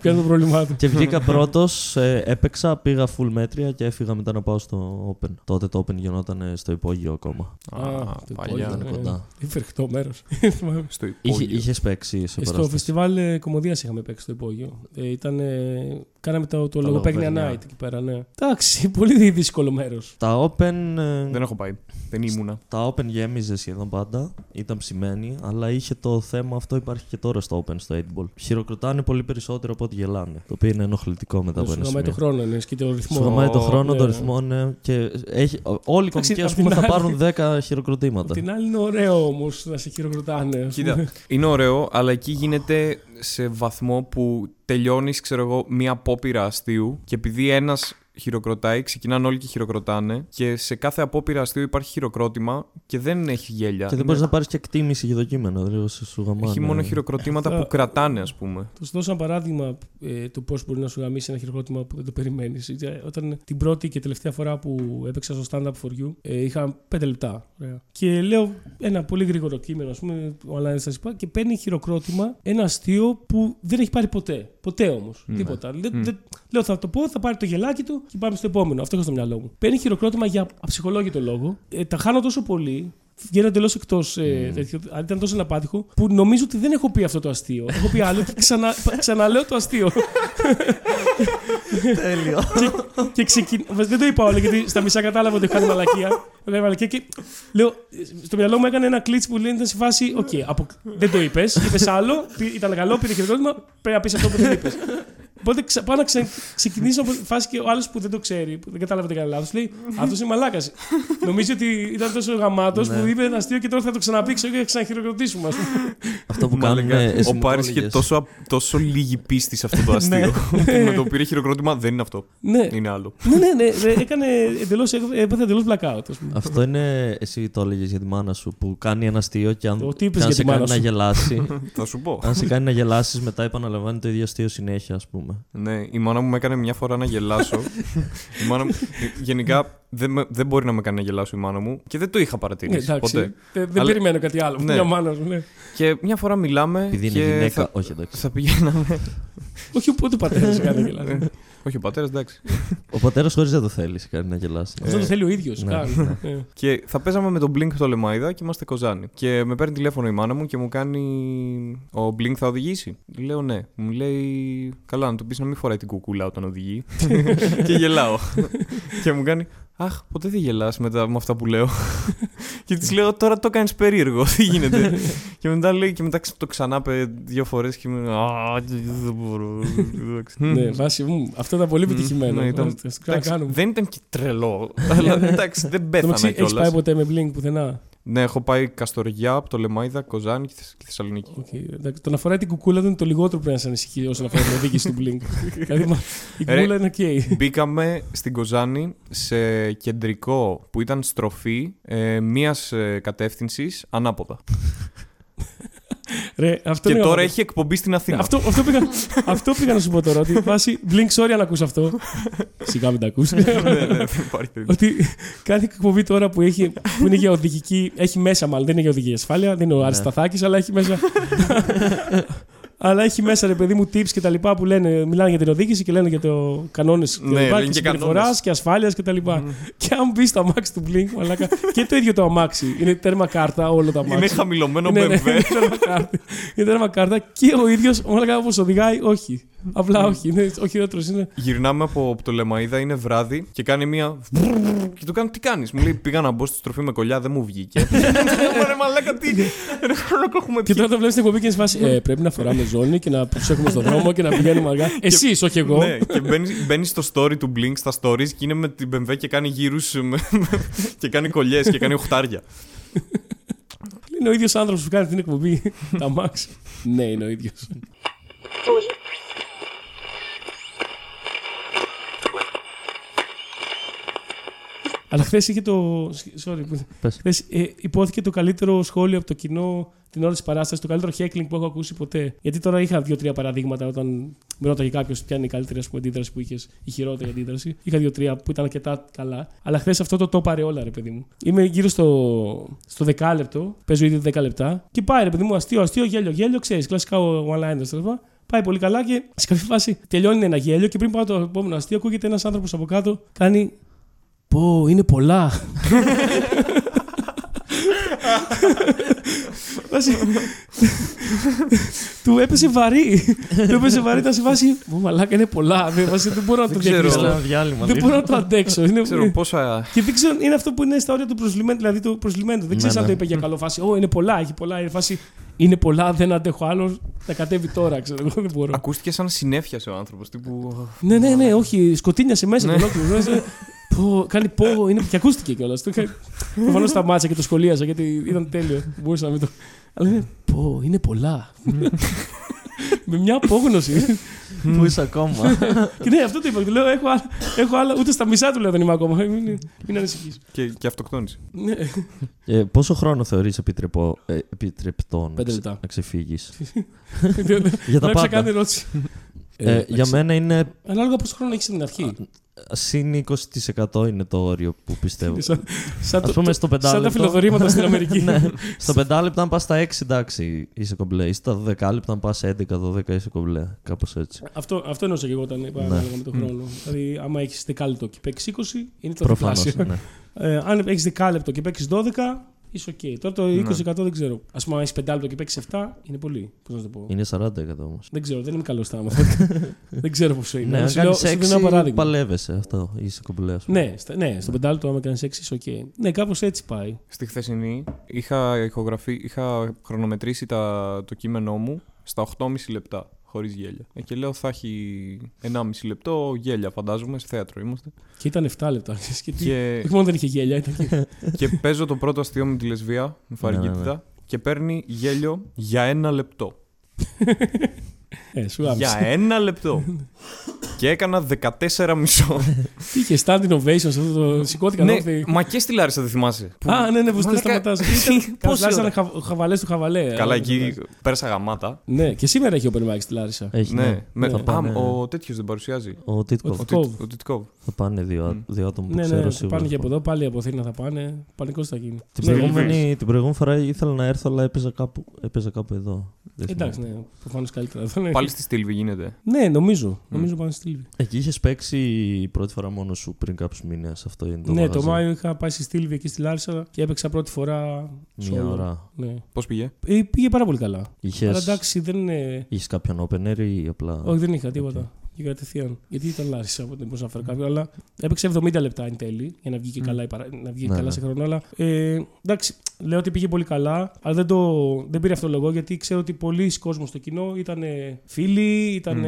B: Ποιο είναι το πρόβλημά του;
D: και βγήκα πρώτος, έπαιξα, πήγα full μέτρια και έφυγα μετά να πάω στο Open. Τότε το Open γινόταν ε, στο υπόγειο ακόμα.
B: Α, το
A: παλιά.
B: υπόγειο,
D: ήταν
B: ναι.
D: κοντά.
B: Τι φρικτό μέρος.
A: Στο
D: Είχε,
A: υπόγειο.
D: είχες παίξει σε
B: στο
D: παράσταση.
B: φεστιβάλ ε, κομμωδίας είχαμε παίξει στο υπόγειο. Ε, ήταν, ε, κάναμε το, το,
D: Το
B: λογοπαίγνια
D: λογοπαίγνια.
B: night εκεί πέρα, ναι. Εντάξει, πολύ δύσκολο μέρος.
D: Τα Open, ε,
A: Δεν έχω πάει. Δεν ήμουνα.
D: τα Open γέμιζε σχεδόν πάντα, ήταν ψημένη, αλλά είχε το θέμα αυτό υπάρχει και τώρα στο Open, στο 8 Ball. Χειροκροτάνε πολύ περισσότερο από ό,τι γελάνε. Το οποίο είναι ενοχλητικό μετά από
B: Σου
D: ένα
B: γαμάει το
D: σημείο.
B: χρόνο, ναι, και το ρυθμό.
D: Σου γαμάει το χρόνο,
B: ναι,
D: το
B: ναι.
D: ρυθμό, ναι. Και έχει, όλοι οι
B: Εντάξει,
D: κομικοί, ας
B: απ'
D: πούμε,
B: την
D: θα
B: άλλη-
D: πάρουν 10
B: Απ'
D: χειροκροτήματα.
B: την άλλη είναι ωραίο όμως να σε χειροκροτάνε. ας πούμε.
A: Κοίτα, είναι ωραίο, αλλά εκεί γίνεται σε βαθμό που τελειώνεις, ξέρω εγώ, μία απόπειρα αστείου και επειδή ένας χειροκροτάει, ξεκινάνε όλοι και χειροκροτάνε και σε κάθε απόπειρα αστείου υπάρχει χειροκρότημα και δεν έχει γέλια.
D: Και δεν
A: Είναι-
D: μπορείς να πάρεις και εκτίμηση για το κείμενο. Δηλαδή, σε σου γαμάνε.
A: Έχει μόνο χειροκροτήματα
B: Αυτό-
A: που κρατάνε, ας πούμε.
B: Θα σου δώσω ένα παράδειγμα ε, του πώς μπορεί να σου γαμίσει ένα χειροκρότημα που δεν το περιμένεις. Όταν την πρώτη και τελευταία φορά που έπαιξα στο stand up for you, ε, είχα 5 λεπτά. Ωραία. Και λέω ένα πολύ γρήγορο κείμενο, ας πούμε, online σας είπα, και παίρνει χειροκρότημα ένα αστείο που δεν έχει πάρει ποτέ. Ποτέ όμως.
A: Ναι.
B: Τίποτα. Δεν-
A: Μμ.
B: δεν- λέω θα το πω, θα πάρει το γελάκι του και πάμε στο επόμενο. Αυτό έχω στο μυαλό μου. Παίρνει χειροκρότημα για αψυχολόγητο λόγο. Ε, τα χάνω τόσο πολύ Βγαίνω εντελώς εκτός. Ε, τέτοιο. Αν ήταν τόσο αναπάντηχο, που νομίζω ότι δεν έχω πει αυτό το αστείο. έχω πει άλλο και ξανα, ξαναλέω το αστείο.
D: Τέλειο.
B: και ξεκιν... Δεν το είπα όλο γιατί στα μισά κατάλαβα ότι έχω κάνει μαλακία. Λέω μαλακία και λέω, στο μυαλό μου έκανε ένα glitch που λέει ήταν σε φάση. Οκ, απο... δεν το είπες, είπες άλλο, πή- ήταν καλό, πήρε χειροκρότημα, πρέπει να πεις αυτό που δεν είπες. Οπότε ξα, πάω να ξε, ξεκινήσω από τη φάση και ο άλλος που δεν το ξέρει, που δεν κατάλαβε τι έκανε λάθος, λέει Αυτός είναι μαλάκας. Νομίζει ότι ήταν τόσο γαμάτος
D: Ναι.
B: που είπε ένα αστείο και τώρα θα το ξαναπεί ξέρω, και θα ξαναχειροκροτήσουμε. ας πούμε.
D: Αυτό που
A: Μαλάκα,
D: κάνουμε. εσύ
A: Ο
D: μου το
A: Πάρης είχε
D: έλεγες.
A: τόσο, τόσο λίγη πίστη σε αυτό το αστείο. με το οποίο πήρε χειροκρότημα. Δεν είναι αυτό.
B: ναι.
A: Είναι άλλο.
B: ναι, ναι, ναι, ναι, έκανε εντελώς, έπαθε εντελώς blackout. ας πούμε.
D: Αυτό είναι. Εσύ το έλεγες για τη μάνα σου που κάνει ένα αστείο και αν,
B: Το τι είπες
D: και αν
B: για
D: σε
B: τη μάνα
D: κάνει να
B: σου;
D: γελάσει.
A: Θα σου πω.
D: αν σε κάνει να γελάσεις, μετά επαναλαμβάνει το ίδιο αστείο συνέχεια, ας πούμε.
A: Ναι, η μάνα μου με έκανε μια φορά να γελάσω. η μάνα μου, γενικά δεν, με- δεν μπορεί να με κάνει να γελάσω η μάνα μου και δεν το είχα
B: Ναι,
A: παρατηρήσει
B: εντάξει.
A: ποτέ.
B: Δεν, δεν
A: Αλλά-
B: περιμένω κάτι άλλο.
A: Ναι.
B: Μια μάνα σου, ναι.
A: Και μια φορά μιλάμε.
D: Επειδή είναι
A: και
D: γυναίκα.
A: Θα,
D: Όχι, εντάξει.
A: θα πηγαίναμε.
B: Όχι ούτε ο πατέρας κάνει να γελάσει.
A: Όχι, ο πατέρας, εντάξει.
D: Ο πατέρας χωρίς να το θέλεις σε κάνει να γελάσει.
B: Αυτό το θέλει ο ίδιος.
D: ναι.
A: Και θα παίζαμε με τον Blink στο Λεμάιδα και είμαστε κοζάνοι. Και με παίρνει τηλέφωνο η μάνα μου και μου κάνει. Ο Blink θα οδηγήσει; Λέω ναι. Μου λέει. Καλά, να του πεις να μην φοράει την κουκούλα όταν οδηγεί. και γελάω. και μου κάνει. Αχ, ποτέ δεν γελάς μετά με αυτά που λέω. και της λέω τώρα το κάνεις περίεργο. Τι γίνεται. και μετά λέει και μετά το ξανά είπε δύο φορές και μου. Α, δεν μπορώ. Εντάξει.
B: Ναι, βάση μου. Αυτό ήταν πολύ επιτυχημένο.
A: Ναι, ήταν-
B: Θα το
A: Εντάξει,
B: ξανακάνουμε.
A: δεν ήταν και τρελό. αλλά εντάξει, δεν πέθανα
B: Έχει πάει
A: κιόλα.
B: ποτέ με Blink πουθενά;
A: Ναι, έχω πάει Καστοριά Πτολεμαΐδα, Κοζάνη και Θεσ- και Θεσσαλονίκη.
B: Οκ, εντάξει. Το να φοράει την κουκούλα του είναι το λιγότερο που πρέπει να σε ανησυχεί όσον αφορά την οδήγηση του Blink. δηλαδή, μα, η
A: Ρε.
B: κουκούλα είναι οκ.
A: Μπήκαμε στην Κοζάνη σε κεντρικό που ήταν στροφή ε, μίας ε, κατεύθυνσης ανάποδα.
B: Ρε, αυτό
A: και
B: είναι
A: τώρα
B: ωραίο.
A: έχει εκπομπή στην Αθήνα.
B: Αυτό, αυτό, πήγα, αυτό πήγα να σου πω τώρα. Ότι βάσει Blink, sorry αν ακούς αυτό. Σιγά μην τα ακούς.
A: ναι, ναι, δεν υπάρχει περίπτωση.
B: ότι κάνει εκπομπή τώρα που, έχει, που είναι για οδηγική. Έχει μέσα, μάλλον δεν είναι για οδηγική ασφάλεια, δεν είναι ο Άρης Σταθάκης, αλλά έχει μέσα. αλλά έχει μέσα, ρε παιδί μου, tips και τα λοιπά που λένε, μιλάνε για την οδήγηση και λένε για το κανόνες και,
A: Ναι,
B: τα λοιπά,
A: λένε
B: και
A: και
B: συμπεριφορά
A: κανόνες.
B: και ασφάλειας και τα λοιπά. και αν μπει στο αμάξι του Blink, μαλάκα, και το ίδιο το αμάξι. Είναι τέρμα κάρτα όλο το αμάξι.
A: Είναι χαμηλωμένο
B: Ναι, ναι,
A: BMW.
B: είναι τέρμα κάρτα. Είναι τέρμα κάρτα και ο ίδιος, μαλάκα, όπως οδηγάει, όχι. Απλά όχι. Είναι, ο χειρότερος είναι.
A: Γυρνάμε από, από το Λεμαίδα, είναι βράδυ και κάνει μία. και του κάνω τι κάνεις; Μου λέει πήγα να μπω στη στροφή με κολλιά, δεν μου βγήκε. Ρε μαλάκα, τι. Ρε χρόνο έχουμε
B: Και
A: πιει.
B: τώρα το βλέπεις στην εκπομπή και είναι σε φάση. Ε, πρέπει να φοράμε ζώνη και να προσέχουμε στον δρόμο και να πηγαίνουμε αργά. Εσείς, όχι εγώ.
A: Ναι, και μπαίνει στο story του Blink στα stories και είναι με την BMW και κάνει γύρους και κάνει κολλιές και κάνει οχτάρια.
B: Είναι ο ίδιος άνθρωπος που κάνει την εκπομπή. Τα Max. ναι, είναι ο ίδιος. Αλλά χθες είχε το. Sorry. που-
D: Πες.
B: Χθες, ε, υπόθηκε το καλύτερο σχόλιο από το κοινό την ώρα της παράστασης, το καλύτερο heckling που έχω ακούσει ποτέ. Γιατί τώρα είχα δύο-τρία παραδείγματα όταν με ρώταγε κάποιος ποια είναι η καλύτερη ας πούμε, αντίδραση που είχες, η χειρότερη αντίδραση. Είχα δύο-τρία που ήταν αρκετά καλά. Αλλά χθες αυτό το το πάρε όλα, ρε παιδί μου. Είμαι γύρω στο, στο δεκάλεπτο, παίζω ήδη 10 λεπτά και πάει, ρε παιδί μου, αστείο, αστείο, γέλιο, γέλιο, ξέρεις, κλασικά ο one-liners τέλος πάντων. Πάει πολύ καλά και σε κάποια φάση τελειώνει ένα γέλιο και πριν πάω το επόμενο αστείο, ακούγεται ένας άνθρωπος από κάτω κάνει. Πω, είναι πολλά. Βάση- του έπεσε βαρύ. του έπεσε βαρύ, ήταν σε βάση. Μου μαλάκα είναι πολλά. Δεν, βάση, δεν μπορώ να το
A: Δεν ξέρω.
B: διακρίνω.
D: Ένα διάλειμμα.
B: Δεν
D: λίγο.
B: μπορώ να το αντέξω. Είναι...
A: Ξέρω πόσα.
B: Και δεν ξέρω, είναι αυτό που είναι στα όρια του προσλημένου. Δηλαδή το προσλημένου. Δεν ξέρεις
D: Ναι,
B: αν
D: ναι.
B: το είπε για καλό φάση. Ω, είναι πολλά, έχει πολλά. Είναι φάση. Είναι πολλά, δεν αντέχω άλλο. Θα κατέβει τώρα, ξέρω εγώ. Δεν μπορώ.
A: Ακούστηκε σαν συνέφιασε ο άνθρωπος. Τύπου.
B: Ναι, ναι, ναι, όχι. Σκοτίνιασε μέσα το ολόκληρο. Μέσα. Πω, κάνει πω, είναι... και ακούστηκε κιόλας. Προφανώς σταμάτησα και το σχολίασα γιατί ήταν τέλειο. Μπορούσα να μην το. Αλλά είναι. Πω, είναι πολλά. Με μια απόγνωση.
D: Πού είσαι ακόμα;
B: και ναι, αυτό το είπα. Του λέω, έχω άλλα, έχω άλλα. Ούτε στα μισά του λέω δεν είμαι ακόμα. Μην, μην ανησυχείς.
A: και, και αυτοκτόνησε.
B: Ναι.
D: Ε, πόσο χρόνο θεωρείς επιτρεπό, ε, επιτρεπτό να,
B: Πέντε
D: ξε-
B: λεπτά.
D: να ξεφύγεις;
B: Δεν
D: Για τα
B: έψα
D: πάντα.
B: καν ερώτηση.
D: Ε,
B: Ε,
D: για
B: εντάξει.
D: μένα είναι
B: Ανάλογα πόσο χρόνο έχεις στην αρχή.
D: Συν 20% είναι το όριο που πιστεύω.
B: Σαν, σαν,
D: Ας
B: το-
D: πούμε
B: το-
D: στο
B: σαν τα
D: πεντάλεπτο.
B: φιλοδορήματα στην Αμερική.
D: ναι. Στο πεντάλεπτο αν πας στα 6 εντάξει είσαι κομπλέ. Ή στα 10 λεπτά αν πας 11-12 είσαι κομπλέ. Κάπως έτσι.
B: αυτό, αυτό εννοούσα και εγώ όταν είπα
D: Ναι.
B: ανάλογα με τον χρόνο. Δηλαδή, άμα έχεις δεκάλεπτο και παίξεις 20, είναι το
D: Προφανώς.
B: διπλάσιο.
D: ναι.
B: Ε, αν έχεις δεκάλεπτο και παίξεις 12, είσαι OK. Τώρα το 20% δεν ξέρω. Α πούμε, αν έχεις πεντάλεπτο και παίξεις 7, είναι πολύ. Πώς να το πω;
D: Είναι 40% όμως.
B: Δεν ξέρω, δεν είμαι καλός στα μαθηματικά. δεν ξέρω πόσο είναι.
D: Ναι, αν
B: Σου λέω-
D: κάνεις
B: σου δίνω ένα
D: 6
B: παράδειγμα.
D: παλεύεσαι αυτό. Είσαι κομπλέ. ας πούμε.
B: Ναι, στα, ναι, στο πεντάλεπτο, άμα κάνεις 6, είσαι OK. Ναι, κάπως έτσι πάει.
A: Στη χθεσινή είχα, ηχογραφεί, είχα χρονομετρήσει τα, το κείμενό μου στα 8,5 λεπτά. Χωρίς γέλια. Ε, και λέω θα έχει 1,5 λεπτό γέλια, φαντάζομαι. Σε θέατρο είμαστε.
B: Και ήταν 7 λεπτά. Και... τι-
A: και,
B: Όχι μόνο δεν είχε γέλια, ήταν και...
A: και παίζω το πρώτο αστείο με τη λεσβία, με φαργίτιδα. Και παίρνει γέλιο για ένα λεπτό.
B: ε, σου άμεσα.
A: για ένα λεπτό. και έκανα 14 μισό.
B: Είχε standing ovation σε αυτό το. Σηκώθηκαν
A: ναι,
B: όρθιοι.
A: μα και στη Λάρισα δεν θυμάσαι.
B: Α, ναι, ναι, πώ δεν
A: Μαλάκα,
B: σταματάς.
A: πόση
B: Πώς
A: ώρα.
B: ήταν χαβαλές του χαβαλέ.
A: Καλά,
B: ε,
A: εκεί πέρασα γαμάτα.
B: Ναι, και σήμερα έχει open mic στη Λάρισα.
D: Έχει,
A: Ναι,
D: ναι.
A: με,
B: Ναι.
A: α,
D: πάνε-
A: ο τέτοιος δεν παρουσιάζει.
D: Ο Τίτκοφ.
B: Ο
A: Ο,
B: Τιτκόβ.
A: Τιτ- ο Τιτκόβ.
D: Θα πάνε δύο,
A: Μμ.
D: δύο άτομα που
B: Ναι,
D: ξέρω
B: ναι,
D: σίγουρα.
B: πάνε και από
D: θα
B: εδώ, πάλι από Αθήνα θα πάνε. Πανικό θα γίνει.
D: Την,
B: Ναι,
D: προηγούμενη, την προηγούμενη φορά ήθελα να έρθω, αλλά έπαιζα κάπου, έπαιζα κάπου εδώ. Δεν
B: Εντάξει,
D: θυμάμαι.
B: ναι, προφανώς καλύτερα. εδώ, ναι.
A: Πάλι στη Στήλβη γίνεται.
B: Ναι, νομίζω. Νομίζω πάνε στη Λίβη.
D: Εκεί είχες παίξει πρώτη φορά μόνος σου πριν κάποιους μήνες. Αυτό είναι το
B: Ναι,
D: μαγαζί.
B: το Μάιο είχα πάει στη Στήλβη εκεί στη Λάρισα και έπαιξα πρώτη φορά.
D: Μία
B: solo.
D: ώρα.
B: Ναι.
A: Πώς πήγε;
B: Ε, Πήγε πάρα πολύ καλά. Αλλά
D: Είχες,
B: εντάξει, δεν είναι.
D: είχες κάποιον opener ή απλά.
B: Όχι, δεν είχα τίποτα. Και κατευθείαν. Γιατί ήταν Λάρισα, οπότε δεν μπορούσα να φέρω κάποιο. Αλλά έπαιξε 70 λεπτά εν τέλει για να βγει και καλά, η παρά... να βγει
D: Ναι,
B: καλά
D: ναι.
B: σε χρόνο. Αλλά ε, εντάξει, λέω ότι πήγε πολύ καλά, αλλά δεν, το, δεν πήρε αυτό λόγο γιατί ξέρω ότι πολλοί κόσμοι στο κοινό ήταν φίλοι, ήταν.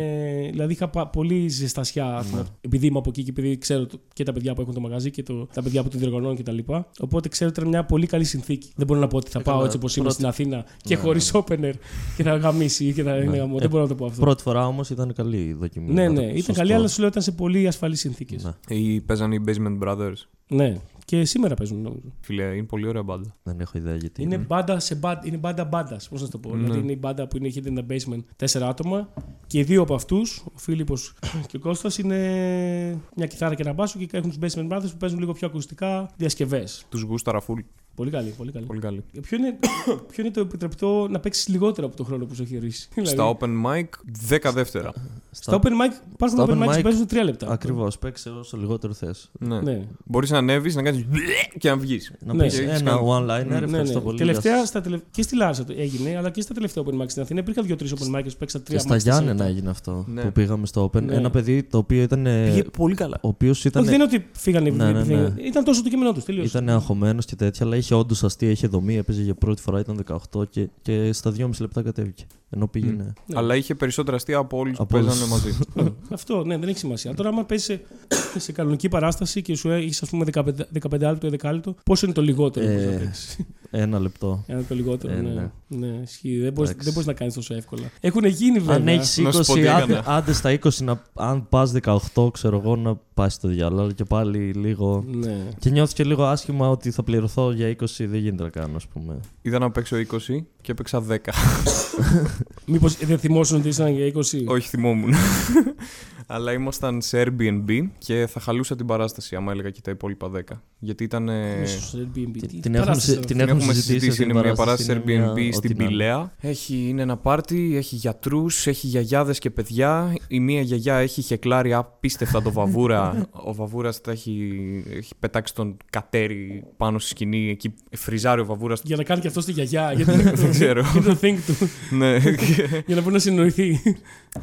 B: Δηλαδή είχα πα- πολύ ζεστασιά. ας πούμε,
D: Ναι.
B: Επειδή είμαι από εκεί και επειδή ξέρω το- και τα παιδιά που έχουν το μαγαζί και το, τα παιδιά που το διοργανώνουν κτλ. Οπότε ξέρω ότι ήταν μια πολύ καλή συνθήκη. Δεν μπορώ να πω ότι θα
D: Ε,
B: πάω
D: καλά,
B: έτσι όπως είμαι
D: πρώτη-
B: στην Αθήνα και
D: Ναι,
B: χωρίς
D: ναι.
B: opener και θα γαμίσει και θα είναι
D: Ναι.
B: γαμός.
D: Ε,
B: Δεν μπορώ να το πω αυτό.
D: Πρώτη φορά όμως ήταν καλή η δοκιμή.
B: Ναι,
D: να το
B: ναι,
D: πω
B: ήταν
D: σωστό.
B: καλή, αλλά σου λέω ήταν σε πολύ ασφαλείς συνθήκες.
D: Ναι,
A: Ή παίζανε οι Basement Brothers.
B: Ναι. Και σήμερα παίζουν νομίζω.
A: Φίλε, είναι πολύ ωραία μπάντα.
D: δεν έχω ιδέα γιατί.
B: Είναι μπάντα σε μπάντα, είναι μπάντα μπάντας. Πώς να το πω.
A: Ναι.
B: Δηλαδή είναι η μπάντα που είναι hidden in the basement τέσσερα άτομα και οι δύο από αυτούς, ο Φίλιππος και ο Κώστας, είναι μια κιθάρα και ένα μπάσο και έχουν τους basement brothers που παίζουν λίγο πιο ακουστικά διασκευές.
A: Τους γούσταρα full.
B: Πολύ καλή, πολύ καλή.
A: Πολύ καλή.
B: Ποιο είναι, ποιο είναι το επιτρεπτό να παίξεις λιγότερο από το χρόνο που σου έχει ορίσει. Δηλαδή,
A: Στα open mic, 10 δεύτερα.
B: στα open mic υπάρχουν
D: στα
B: open
D: open
B: mics
D: mic,
B: που παίζουν τρία λεπτά.
D: Ακριβώς. Παίξε όσο λιγότερο θες.
A: Ναι.
B: Ναι.
A: Μπορείς να ανέβεις, να κάνεις και να βγεις.
D: Να
B: Ναι.
D: πει
A: Έχεις
D: ένα
A: κάνει-
D: one-liner.
A: Ναι,
D: Ευχαριστώ πολύ.
B: Τελευταία, στα τελε... και στη Λάρισα το έγινε, αλλά και στα τελευταία open mic στην Αθήνα. Υπήρχαν δύο-τρεις open mics που παίξα τρία
D: Και στα
B: match τέσσερα
D: Γιάννενα
B: λεπτά.
D: έγινε αυτό
A: Ναι.
D: που πήγαμε στο Open.
B: Ναι.
D: Ένα παιδί το οποίο ήταν.
A: Πήγε πολύ καλά.
D: Ο οποίος ήταν.
B: Όχι, δεν είναι ότι φύγανε.
D: Ναι, ναι, ναι.
B: Ήταν τόσο το κείμενό τους. Τελείω.
D: Ήταν αγχωμένος και τέτοια, αλλά είχε όντως αστεία, είχε δομή, έπαιζε για πρώτη φορά, ήταν 18 και, και στα 2,5 λεπτά κατέβηκε. Ενώ πήγαινε.
B: Ναι.
A: Αλλά είχε περισσότερα αστεία από όλους που
D: Από όλους.
A: παίζανε μαζί.
B: Αυτό, ναι, δεν έχει σημασία. Τώρα, άμα παίζει σε, σε κανονική παράσταση και σου έχει, ας πούμε, 15, 15 λεπτό ή 10 λεπτό, πόσο είναι το λιγότερο που
D: Ε,
B: μπορείς να παίξεις;
D: Ένα λεπτό.
B: Ένα το λιγότερο.
D: ε,
B: ναι,
D: ναι.
B: ναι. ισχύει. Δεν μπορεί
D: Εντάξει.
B: μπορείς να κάνεις τόσο εύκολα. Έχουν γίνει βέβαια.
D: Αν έχεις
A: Να σου πω
D: 20,
A: τι
D: άντε,
A: έκανα.
D: άντε στα 20, να, αν πας 18, ξέρω εγώ, να πα στο διάλογο. Αλλά και πάλι λίγο.
B: Ναι.
D: Και νιώθεις και λίγο άσχημα ότι θα πληρωθώ για 20, δεν γίνεται να κάνω, ας πούμε.
A: Είδα να παίξω 20 και έπαιξα 10.
B: Μήπως δεν θυμόσουν ότι ήσαν για 20.
A: Όχι, θυμόμουν. Αλλά ήμασταν σε Airbnb και θα χαλούσα την παράσταση άμα έλεγα και τα υπόλοιπα 10. Γιατί ήταν. ε,
B: Ίσως Airbnb.
D: Την-
B: Τι
D: την έχουμε
B: παράσταση
D: συ-
B: είναι
D: την
B: αυτή;
A: Την
D: έχουμε
A: έχουμε
D: συζητήσει
A: συζητήσει.
D: αυτή
A: Είναι
D: την
A: μια
D: παράσταση,
A: παράσταση
D: είναι
A: Airbnb
D: μια-
A: στην
D: ό,τι να είναι.
A: Πηλαία. Έχει, είναι ένα πάρτι, έχει γιατρούς, έχει γιαγιάδες και παιδιά. Η μία γιαγιά έχει χεκλάρει απίστευτα το βαβούρα. Ο βαβούρας τα έχει, έχει πετάξει τον κατέρι πάνω στη σκηνή. Εκεί φριζάρει ο βαβούρας.
B: Για να κάνει και αυτό στη γιαγιά. Γιατί
A: Δεν ξέρω.
B: είναι το think του.
A: ναι.
B: Για να μπορεί να συνοηθεί.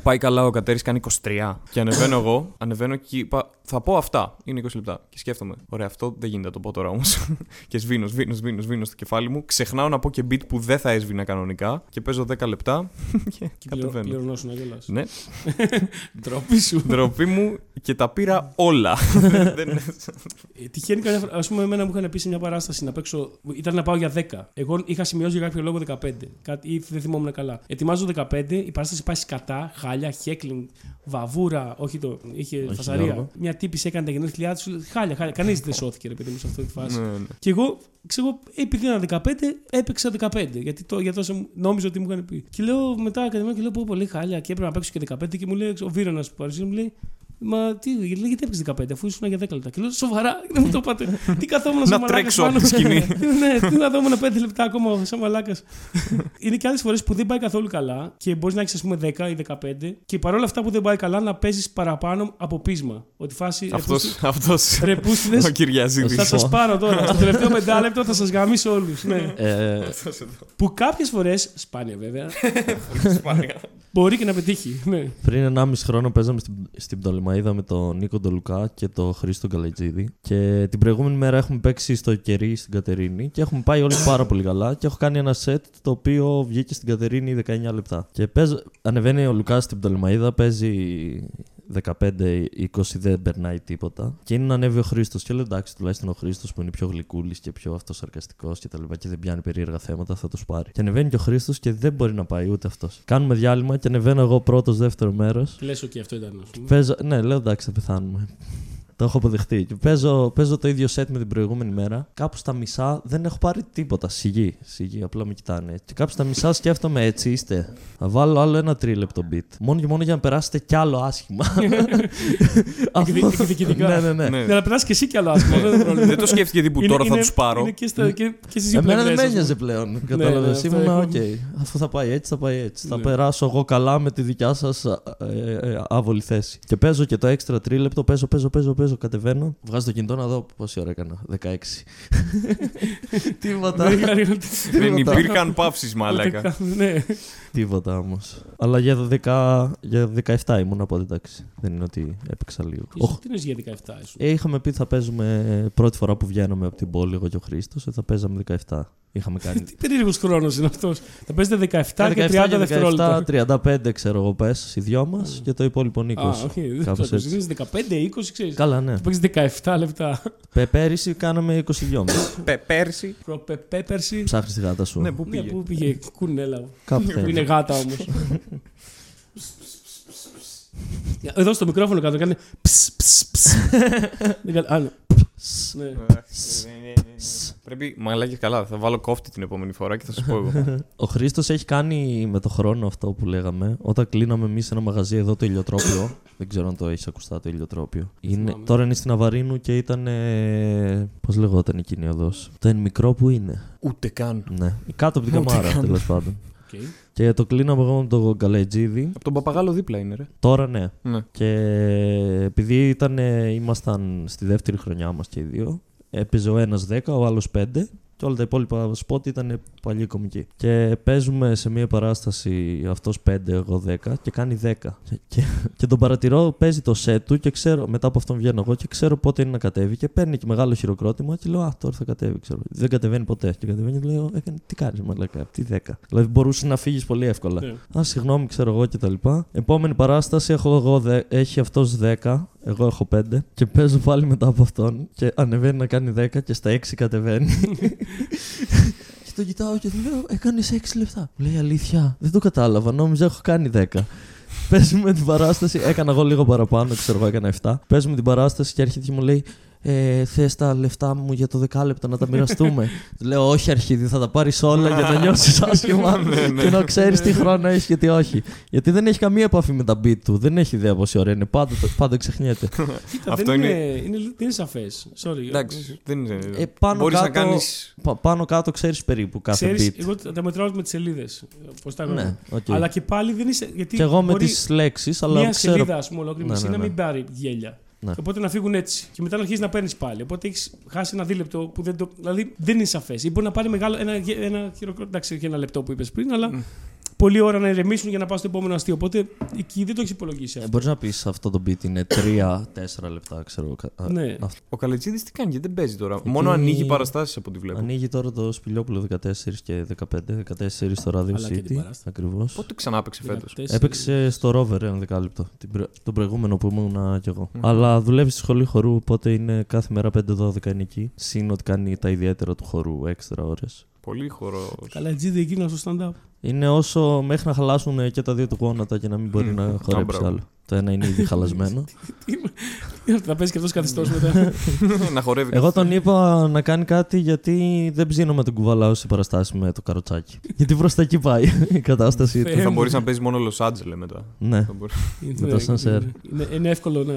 A: Πάει καλά, ο Κατέρης κάνει 23. Και ανεβαίνω εγώ, ανεβαίνω και είπα, θα πω αυτά. Είναι 20 λεπτά. Και σκέφτομαι, ωραία, αυτό δεν γίνεται να το πω τώρα όμως. και σβήνω, σβήνω, σβήνω, σβήνω στο κεφάλι μου. Ξεχνάω να πω και beat που δεν θα έσβηνα κανονικά. Και παίζω 10 λεπτά και
B: Και πληρω-
A: κατεβαίνω.
B: πληρωνόσουν να γελάς.
A: Ναι,
B: Ντροπή σου.
A: ντροπή μου και τα πήρα όλα. Δεν-
B: Ε, Τυχαίνει καμιά φορά. Α πούμε, εμένα μου είχαν πει σε μια παράσταση να παίξω. ήταν να πάω για 10. Εγώ είχα σημειώσει για κάποιο λόγο 15. Κάτι, ή δεν θυμόμουν καλά. Ετοιμάζω 15, η παράσταση πάει σκατά, χάλια, χέκλινγκ, βαβούρα. Όχι το. είχε
D: Όχι,
B: φασαρία.
D: Γιώργο.
B: Μια τύπη έκανε τα γενέθλιά του. Χάλια, χάλια. Κανείς δεν σώθηκε, ρε παιδί μου, σε αυτή τη φάση.
A: Ναι, ναι.
B: Και εγώ, ξέρω, εγώ, επειδή ήταν 15, έπαιξα 15. Γιατί το, για τόσο μου- νόμιζα ότι μου είχαν πει. Και λέω μετά ακαδημία και λέω πω πολύ χάλια και έπρεπε να παίξω και 15 και μου λέει ο Βίρονας που παρουσίασε μου λέει. Μα τι, γιατί, γιατί έπαιξε 15 αφού ήσουν για 10 λεπτά. Και λέω σοβαρά, δεν μου το είπατε. τι καθόμουν
A: Να
B: σαν μαλάκας
A: τρέξω
B: πάνω.
A: από τη σκηνή.
B: ναι, τι να δούμε 5 λεπτά ακόμα σαν μαλάκας. Είναι και άλλες φορές που δεν πάει καθόλου καλά και μπορείς να έχεις ας πούμε 10 ή 15 και παρόλα αυτά που δεν πάει καλά να παίζεις παραπάνω από πείσμα. Ότι φάση.
A: Αυτός, αυτός
B: Ρεπούστιδες,
A: ο Κυριαζίδης.
B: θα σας πάρω τώρα. Στο τελευταίο πεντάλεπτο θα σας γαμίσω όλους. Ναι.
D: Ε,
B: Που κάποιες φορές, σπάνια βέβαια, μπορεί και να πετύχει. Ναι.
D: πριν 1,5 χρόνο παίζαμε στην, στην Πτολεμαϊκή Πτολεμαίδα με τον Νίκο Ντολουκά και τον Χρήστο Καλετζίδη. Και την προηγούμενη μέρα έχουμε παίξει στο κερί στην Κατερίνη και έχουμε πάει όλοι πάρα πολύ καλά. Και έχω κάνει ένα σετ το οποίο βγήκε στην Κατερίνη 19 λεπτά. Και παίζω, ανεβαίνει ο Λουκάς στην Πτολεμαίδα, παίζει 15-20 δεν περνάει τίποτα. Και είναι να ανέβει ο Χρήστος. Και λέω εντάξει, τουλάχιστον ο Χρήστος που είναι πιο γλυκούλης και πιο αυτοσαρκαστικός και τα λοιπά και δεν πιάνει περίεργα θέματα, θα τους πάρει. Και ανεβαίνει και ο Χρήστος και δεν μπορεί να πάει ούτε αυτός. Κάνουμε διάλειμμα και ανεβαίνω εγώ πρώτος, δεύτερο μέρος.
B: Και λες, OK, αυτό ήταν. ας πούμε.
D: Παίζω, ναι, λέω εντάξει, θα πεθάνουμε. Το έχω αποδεχτεί. Και παίζω, παίζω το ίδιο set με την προηγούμενη μέρα. Κάπου στα μισά δεν έχω πάρει τίποτα. Σιγή, σιγή, απλά με κοιτάνε. Και κάπου στα μισά σκέφτομαι έτσι είστε. Θα βάλω άλλο ένα τρίλεπτο bit. Μόνο και μόνο για να περάσετε κι άλλο άσχημα. Αυτό-
B: Εκδικητικά.
D: ναι, ναι, ναι.
A: Ναι.
B: Ναι, αλλά περάσει και εσύ κι άλλο άσχημα. δεν είναι πρόβλημα.
A: Δεν το σκέφτηκε τύπου
B: Είναι-
A: τώρα θα
B: είναι-
A: τους πάρω.
B: Είναι και, στα, και, και στις δύο
D: Εμένα δεν
B: πλευρές,
D: με
B: ας πούμε.
D: ένοιαζε πλέον.
B: ναι,
D: Κατάλαβες.
B: αυτό
D: Ήμουνα, οκ.
B: έχουμε.
D: Αφού θα πάει έτσι, θα πάει έτσι. Θα
B: Ναι.
D: περάσω εγώ καλά με τη δικιά σας ε, ε, άβολη θέση. Και παίζω και το έξτρα τρίλεπτο. Παίζω, παίζω, παίζω, παίζω. Κατεβαίνω. Βγάζω το κινητό να δω πόση ώρα έκανα. 16. Τίποτα.
B: Δεν είχα-
A: Δεν
D: Τίποτα.
A: υπήρχαν παύσεις, μαλάκα.
B: Ναι.
D: Τίποτα όμως. Αλλά για, 12, για 17 ήμουν από εντάξει. Δεν είναι ότι έπαιξα λίγο. Ο-
B: Τι είναι για 17 ήσουν.
D: Ε, είχαμε πει θα παίζουμε πρώτη φορά που βγαίνουμε από την πόλη, εγώ και ο Χρήστος, θα παίζαμε 17. Είχαμε κάνει.
B: Τι περίεργος χρόνος είναι αυτός. Θα παίζετε 17
D: Ε,
B: και 30 δευτερόλεπτα.
D: 35 ξέρω εγώ πες, οι δυο μας και το υπόλοιπο 20.
B: Α, όχι. Δεν
D: Κάπως
B: το
D: έτσι.
B: είναι 15-20, ξέρεις.
D: Καλά, ναι.
B: Θα παίξεις 17 λεπτά.
D: Πε, πέρυσι κάναμε 22 μας.
A: Πέρσι.
B: Προπεπέρσι.
D: Ψάχνεις τη γάτα σου.
A: Ναι, πού
B: Ναι,
A: πήγε.
B: πού πήγε. Κουνέλα.
D: Κάπου
B: Που είναι
D: θέλει.
B: γάτα όμως. Εδώ στο μικρόφωνο κάτω κάνει. ψ, ψ, ψ. Δεν κάνει- Α, ναι. Ναι.
A: Πρέπει, μαλάκα καλά, θα βάλω κόφτη την επόμενη φορά και θα σας πω εγώ.
D: Ο Χρήστος έχει κάνει με το χρόνο αυτό που λέγαμε. Όταν κλείναμε εμείς ένα μαγαζί εδώ το ηλιοτρόπιο. δεν ξέρω αν το έχεις ακουστά το ηλιοτρόπιο. Είναι,
B: θυμάμαι.
D: τώρα είναι στην Αβαρίνου και ήταν. Ε, Πώς λεγόταν εκείνη η οδό. Το εν μικρό που είναι.
A: Ούτε καν.
D: Ναι. Κάτω από την
A: Ούτε
D: καμάρα
A: καν.
D: τέλος πάντων.
B: Οκ.
D: Και το κλείναμε εγώ με τον Καλετζίδη.
A: Από τον παπαγάλο δίπλα είναι, ρε.
D: Τώρα ναι.
A: Ναι.
D: Και επειδή ήταν, ήμασταν στη δεύτερη χρονιά μας και οι δύο, έπαιζε ο ένας 10, ο άλλος 5 και όλα τα υπόλοιπα σπότ ήταν παλιοί κομικοί. Και παίζουμε σε μια παράσταση αυτός 5, εγώ 10 και κάνει 10. Και, και, και τον παρατηρώ, παίζει το set του και ξέρω, μετά από αυτόν βγαίνω εγώ και ξέρω πότε είναι να κατέβει και παίρνει και μεγάλο χειροκρότημα και λέω Α, τώρα θα κατέβει, ξέρω. Δεν κατεβαίνει ποτέ. Και κατεβαίνει και λέω «Έκανε- Τι κάνεις, μαλάκα, τι 10. Δηλαδή μπορούσε να φύγεις πολύ εύκολα.
B: Ναι.
D: Α, συγγνώμη, ξέρω εγώ και τα λοιπά. Επόμενη παράσταση έχω εγώ, δε, έχει αυτός 10, εγώ έχω 5 και παίζω πάλι μετά από αυτόν και ανεβαίνει να κάνει 10 και στα 6 κατεβαίνει. και τον κοιτάω και του λέω, έκανες 6 λεπτά. Μου λέει αλήθεια, δεν το κατάλαβα, νόμιζα έχω κάνει 10. Παίζουμε την παράσταση, έκανα εγώ λίγο παραπάνω, ξέρω εγώ έκανα 7. Παίζουμε την παράσταση και έρχεται και μου λέει, ε, Θες τα λεφτά μου για το δεκάλεπτο να τα μοιραστούμε; Του λέω, Όχι, Αρχίδη, θα τα πάρεις όλα για να νιώσεις άσχημα και να ξέρεις τι χρόνο έχεις και τι όχι. Γιατί δεν έχει καμία επαφή με τα bit του. Δεν έχει ιδέα πόση ώρα είναι. Πάντα, πάντα ξεχνιέται.
B: Κοίτα,
A: Αυτό
B: δεν
A: είναι-
B: είναι, είναι, δεν είναι σαφές. Sorry.
A: Εντάξει, δεν είναι.
D: Ε, πάνω
A: Μπορείς να
D: κάτω-
A: κάνει.
D: Πα- πάνω κάτω ξέρεις περίπου κάθε
B: Ξέρεις,
D: bit.
B: εγώ τα μετράω με τις σελίδες. Πώς τα
D: Ναι,
B: ναι,
D: οκ.
B: Αλλά και πάλι δεν είσαι. Γιατί
D: Και εγώ με
B: μπορεί
D: τις λέξεις, αλλά
B: Μία
D: ξέρω.
B: σελίδα, ας πούμε, ολόκληρη
D: Ναι,
B: μισή
D: ναι,
B: να
D: ναι.
B: μην πάρει γέλια.
D: Ναι.
B: Οπότε να φύγουν έτσι. Και μετά να αρχίσεις να παίρνεις πάλι. Οπότε έχεις χάσει ένα δίλεπτο που δεν το. Δηλαδή δεν είναι σαφές. Ή μπορεί να πάρει μεγάλο, ένα, γε- ένα χειροκρότημα. Εντάξει, όχι ένα λεπτό που είπες πριν, αλλά πολλή ώρα να ηρεμήσουν για να πάω στο επόμενο αστείο. Οπότε εκεί δεν το έχεις υπολογίσει
D: Ε,
B: αυτό.
D: Μπορείς να πεις αυτό το beat είναι 3-4 λεπτά, ξέρω. εγώ. Α,
B: Ναι.
D: αυτό.
A: Ο Καλετζίδης τι κάνει, γιατί δεν παίζει τώρα. Μόνο ανοίγει παραστάσεις από ό,τι βλέπω.
D: Ανοίγει τώρα το Σπηλιόπουλο 14 και 15. 14 στο Radio
B: Αλλά και την
D: City.
B: παράσταση.
D: Ακριβώς.
A: Πότε ξανά έπαιξε φέτος;
B: 14.
D: Έπαιξε στο Rover ένα δεκάλεπτο. Την προ- Τον προηγούμενο που ήμουν κι εγώ. Αλλά δουλεύει στη σχολή χορού, οπότε είναι κάθε μέρα 5-12 είναι εκεί. Συν ότι κάνει τα ιδιαίτερα του χορού έξτρα ώρες.
A: Πολύ χορός.
B: Καλά, τζίδι εκείνος στο stand-up.
D: Είναι όσο μέχρι να χαλάσουν και τα δύο του γόνατα και να μην μπορεί
A: Μμ.
D: να
A: Α,
D: χορέψει
A: μπράβο.
D: άλλο. Το ένα είναι ήδη χαλασμένο.
B: Θα παίζει και αυτός καθιστός μετά.
A: να χορεύει.
D: Εγώ τον είπα να κάνει κάτι γιατί δεν ψήνω με τον κουβαλάω σε παραστάσει με το καροτσάκι. γιατί προς τα εκεί πάει η κατάστασή του.
B: Θεέ
A: Θα
B: μου.
A: μπορείς να παίζεις μόνο Λο Άντζελε μετά.
D: ναι.
A: Θα μπορεί-
D: Με το σανσέρ.
B: Είναι, είναι εύκολο να,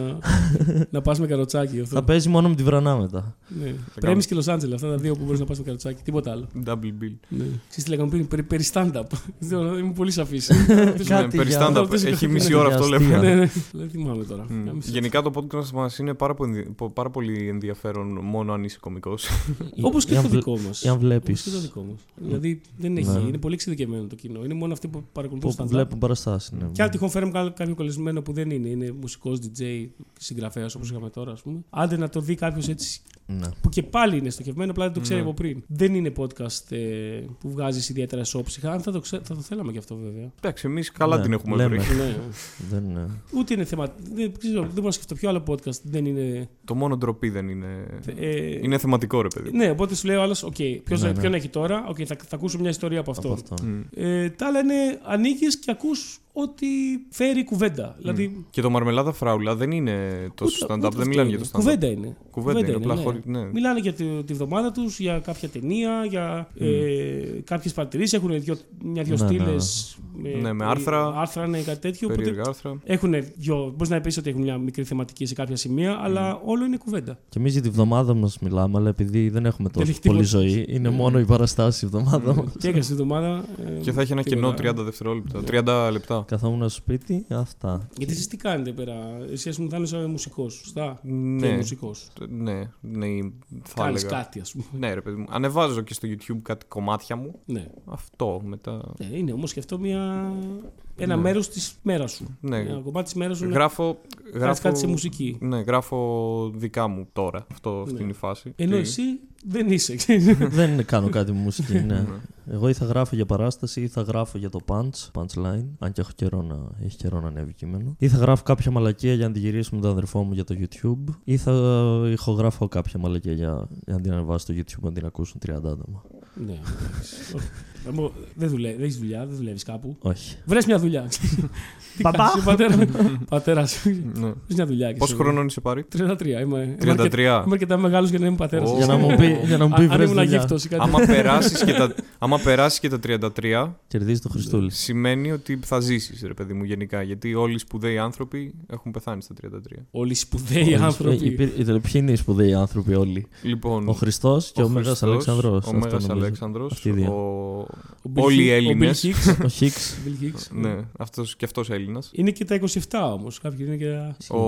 B: να πας με καροτσάκι αυτό.
D: Θα παίζει μόνο με τη βρανά μετά.
B: Ναι. Πρέμει και Λο Άντζελε, αυτά τα δύο που μπορείς να πας με καροτσάκι. Τίποτα άλλο.
A: Double bill.
B: Ναι. Ξέρεις τι λέγαμε πριν, περί, περί stand-up. Δεν ξέρω, Είμαι πολύ σαφής.
D: Κάτι
A: Ναι, περί
D: για-
A: stand-up.
B: Ρωτήσω
A: Έχει
B: κάτι,
A: μισή
B: ναι,
A: ώρα
D: για
A: αυτό
D: αστεία.
A: λέμε.
B: ναι, Δεν θυμάμαι τώρα.
A: Μμ.
B: Να μην σε-
A: Γενικά το podcast μας είναι πάρα πολύ, πάρα πολύ ενδιαφέρον μόνο αν είσαι κωμικός.
B: Όπως και
D: Ή αν
B: το
D: βλέ-
B: δικό μας.
D: ή αν βλέπεις.
B: και το δικό μας. Δηλαδή δεν έχει.
D: Ναι.
B: Είναι πολύ εξειδικευμένο το κοινό. Είναι μόνο αυτοί που παρακολουθούν
D: Που
B: stand-up.
D: βλέπουν παραστάσεις. Ναι.
B: Και αν τυχόν φέρουμε κα- κάποιο καλεσμένο που δεν είναι, είναι μουσικός DJ, συγγραφέας όπως είχαμε τώρα, ας πούμε. Άντε να το δει κάποιος έτσι.
D: Ναι.
B: που και πάλι είναι στοχευμένο, απλά δεν το ξέρει
A: Ναι.
B: από πριν. Δεν είναι podcast ε, που βγάζεις ιδιαίτερα εσώψυχα. Αν θα το, ξέ, θα το θέλαμε και αυτό βέβαια.
A: Εντάξει, εμείς καλά
D: Ναι,
A: την έχουμε
D: λέμε.
A: βρει.
B: ναι.
D: Δεν είναι.
B: Ούτε είναι θέμα. Δεν, ξέρω, δεν μπορώ να σκεφτώ ποιο άλλο podcast δεν είναι.
A: Το μόνο ντροπή δεν είναι.
B: Ε,
A: Είναι θεματικό, ρε παιδί.
B: Ναι, οπότε σου λέει ο άλλος, οκ, ποιος-
D: Ναι, ναι.
B: ποιον έχει τώρα, οκ, θα, θα ακούσω μια ιστορία από αυτό.
D: Από αυτό.
A: Μμ.
B: Ε, τα άλλα είναι ανοίγει και ακούς ό,τι φέρει κουβέντα. Δηλαδή,
A: Και το μαρμελάδα φράουλα δεν είναι τόσο
B: ούτε-
A: stand-up,
B: ούτε
A: δεν
B: αυτό
A: μιλάνε
B: είναι.
A: για το stand-up.
B: Κουβέντα είναι.
A: Κουβέντα είναι, απλά
B: ναι.
A: χωρί- ναι.
B: Μιλάνε για τη, τη βδομάδα τους, για κάποια ταινία, για ε, κάποιες παρατηρήσεις. Έχουν δυο- μια-δυο
D: Ναι, ναι.
B: στήλες.
A: Ναι, με άρθρα.
B: Άρθρα, ναι, κάτι τέτοιο. Οπότε
A: Περίεργα άρθρα.
B: έχουν δυο. Μπορείς να πεις ότι έχουν μια μικρή θεματική σε κάποια σημεία, αλλά όλο είναι κουβέντα.
D: Και εμείς για τη βδομάδα μας μιλάμε, αλλά επειδή δεν έχουμε τόσο
B: έχει
D: πολύ
B: τίποτα.
D: ζωή, είναι
B: Ναι.
D: μόνο η παραστάση η εβδομάδα μας.
B: και έκανες τη βδομάδα. ε,
A: Και θα έχει ένα κενό
B: τίποτα.
A: 30 δευτερόλεπτα.
B: Ναι.
A: 30 λεπτά.
D: Καθόμουν στο σπίτι, αυτά.
B: Γιατί εσείς τι κάνετε πέρα; Εσύ, ας πούμε, θα είσαι μουσικός. Σωστά; Και
A: Ναι,
B: μουσικό.
A: ναι, ναι, θα
B: Κάνεις
A: έλεγα.
B: κάτι, ας πούμε.
A: Ναι, ρε παιδί μου. Ανεβάζω και στο YouTube κάτι κομμάτια μου.
B: Ναι.
A: Αυτό μετά.
B: Ναι, είναι όμως και αυτό μια... ένα
A: Ναι.
B: μέρος της μέρας σου.
A: Ναι.
B: Ένα κομμάτι της μέρας σου είναι
A: Γράφω.
B: να
A: γράφω
B: κάτι σε μουσική.
A: Ναι, γράφω δικά μου τώρα. Αυτό, αυτή
B: Ναι.
A: είναι η φάση.
B: Ενώ
A: Και-
B: εσύ δεν είσαι.
D: δεν κάνω κάτι με μουσική, ναι. Εγώ ή θα γράφω για παράσταση ή θα γράφω για το punch, punchline. Αν και έχω καιρό να, έχει καιρό να ανέβει κείμενο. Ή θα γράφω κάποια μαλακία για να την γυρίσουμε τον αδερφό μου για το YouTube. Ή θα ηχογράφω κάποια μαλακία για, για να την ανεβάσω στο YouTube να την ακούσουν 30 άτομα.
B: ναι. εντάξει. Όχι. Αμώ, Δεν δουλεύει, δεν έχεις δουλειά, δεν δουλεύεις κάπου.
D: Όχι.
B: Βρες μια δουλειά. Τι
D: Παπά.
B: κάνεις, ο πατέρα. πατέρας. Βρε
A: Ναι.
B: μια δουλειά. και
A: Πόσο
B: εσύ.
A: χρόνο είσαι πάρει;
B: 33. Είμαι, είμαι
A: 33.
B: αρκετά- Είμαι αρκετά μεγάλος για να είμαι πατέρας.
A: Ω.
D: Για να μου πει, για να μου πει
B: Αν
D: βρες
B: ήμουν
D: δουλειά.
B: αγύφτο ή κάτι.
A: άμα, περάσεις και τα, άμα περάσεις και τα 33,
D: Κερδίζεις το Χριστούλη.
A: σημαίνει ότι θα ζήσεις, ρε παιδί μου, γενικά. Γιατί όλοι οι σπουδαίοι άνθρωποι έχουν πεθάνει στα 33.
B: Όλοι οι σπουδαίοι
D: Όλοι-
B: άνθρωποι.
D: Ε, υπήρ- ήταν- Ποιοι είναι οι σπουδαίοι άνθρωποι όλοι;
A: Λοιπόν,
D: Ο Χριστός και ο, Μέγας
A: Χριστός,
D: Αλέξανδρος.
A: Ο
D: αυτό
A: Μέγας
D: νομίζω.
A: Αλέξανδρος.
D: Αυτοί οι δύο.
A: Ο...
B: Ο Bill
A: όλοι οι
B: Hicks- ο
A: Έλληνες.
B: Bill Hicks.
D: Ο Χίξ.
B: Bill Hicks.
A: Ναι, αυτός, και αυτός Έλληνας.
B: Είναι και τα 27 όμως. Κάποιοι είναι και.
A: Ο,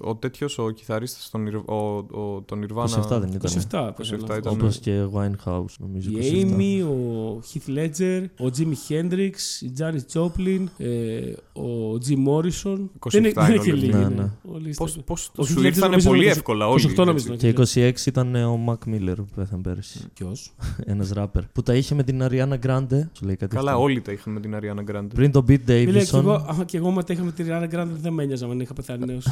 A: ο τέτοιος, ο κιθαρίστας των, Ιρ- ο, ο, τον Ιρβάνα.
D: 27 δεν ήταν.
B: 27.
A: 27 ήταν.
D: Όπως και Winehouse, νομίζω.
B: Η
D: 27.
B: Amy, ο Heath Ledger, ο Jimi Hendrix, η Janis Joplin, ε, ο Jim Morrison.
A: 27
B: δεν είναι, δεν
A: είναι
B: είναι και
A: όλοι.
B: λίγοι.
D: Ναι,
B: είναι.
D: ναι.
B: Όλοι είστε-
A: Πώς, πώς
B: Ο
A: σου
B: Heath Ledger
A: ήρθανε
B: νομίζω
A: πολύ
B: είναι
A: εύκολα
B: 28
A: όλοι.
B: νομίζω.
A: έτσι.
D: Και 26 ήταν ε, ο Mac Miller που πέθανε πέρυσι.
B: Ποιος;
D: Ένας ράπερ. Που τα είχε με την Ariana Grande. Σου λέει κάτι
A: Καλά,
D: αυτό.
A: όλοι τα είχαν με την Ariana Grande.
D: Πριν τον Beat
B: Φίλε, και εγώ,
D: Davidson.
B: άμα και εγώ μετά είχα με τη Rihanna Grande δεν με ένοιαζα αν είχα πεθάνει νέος.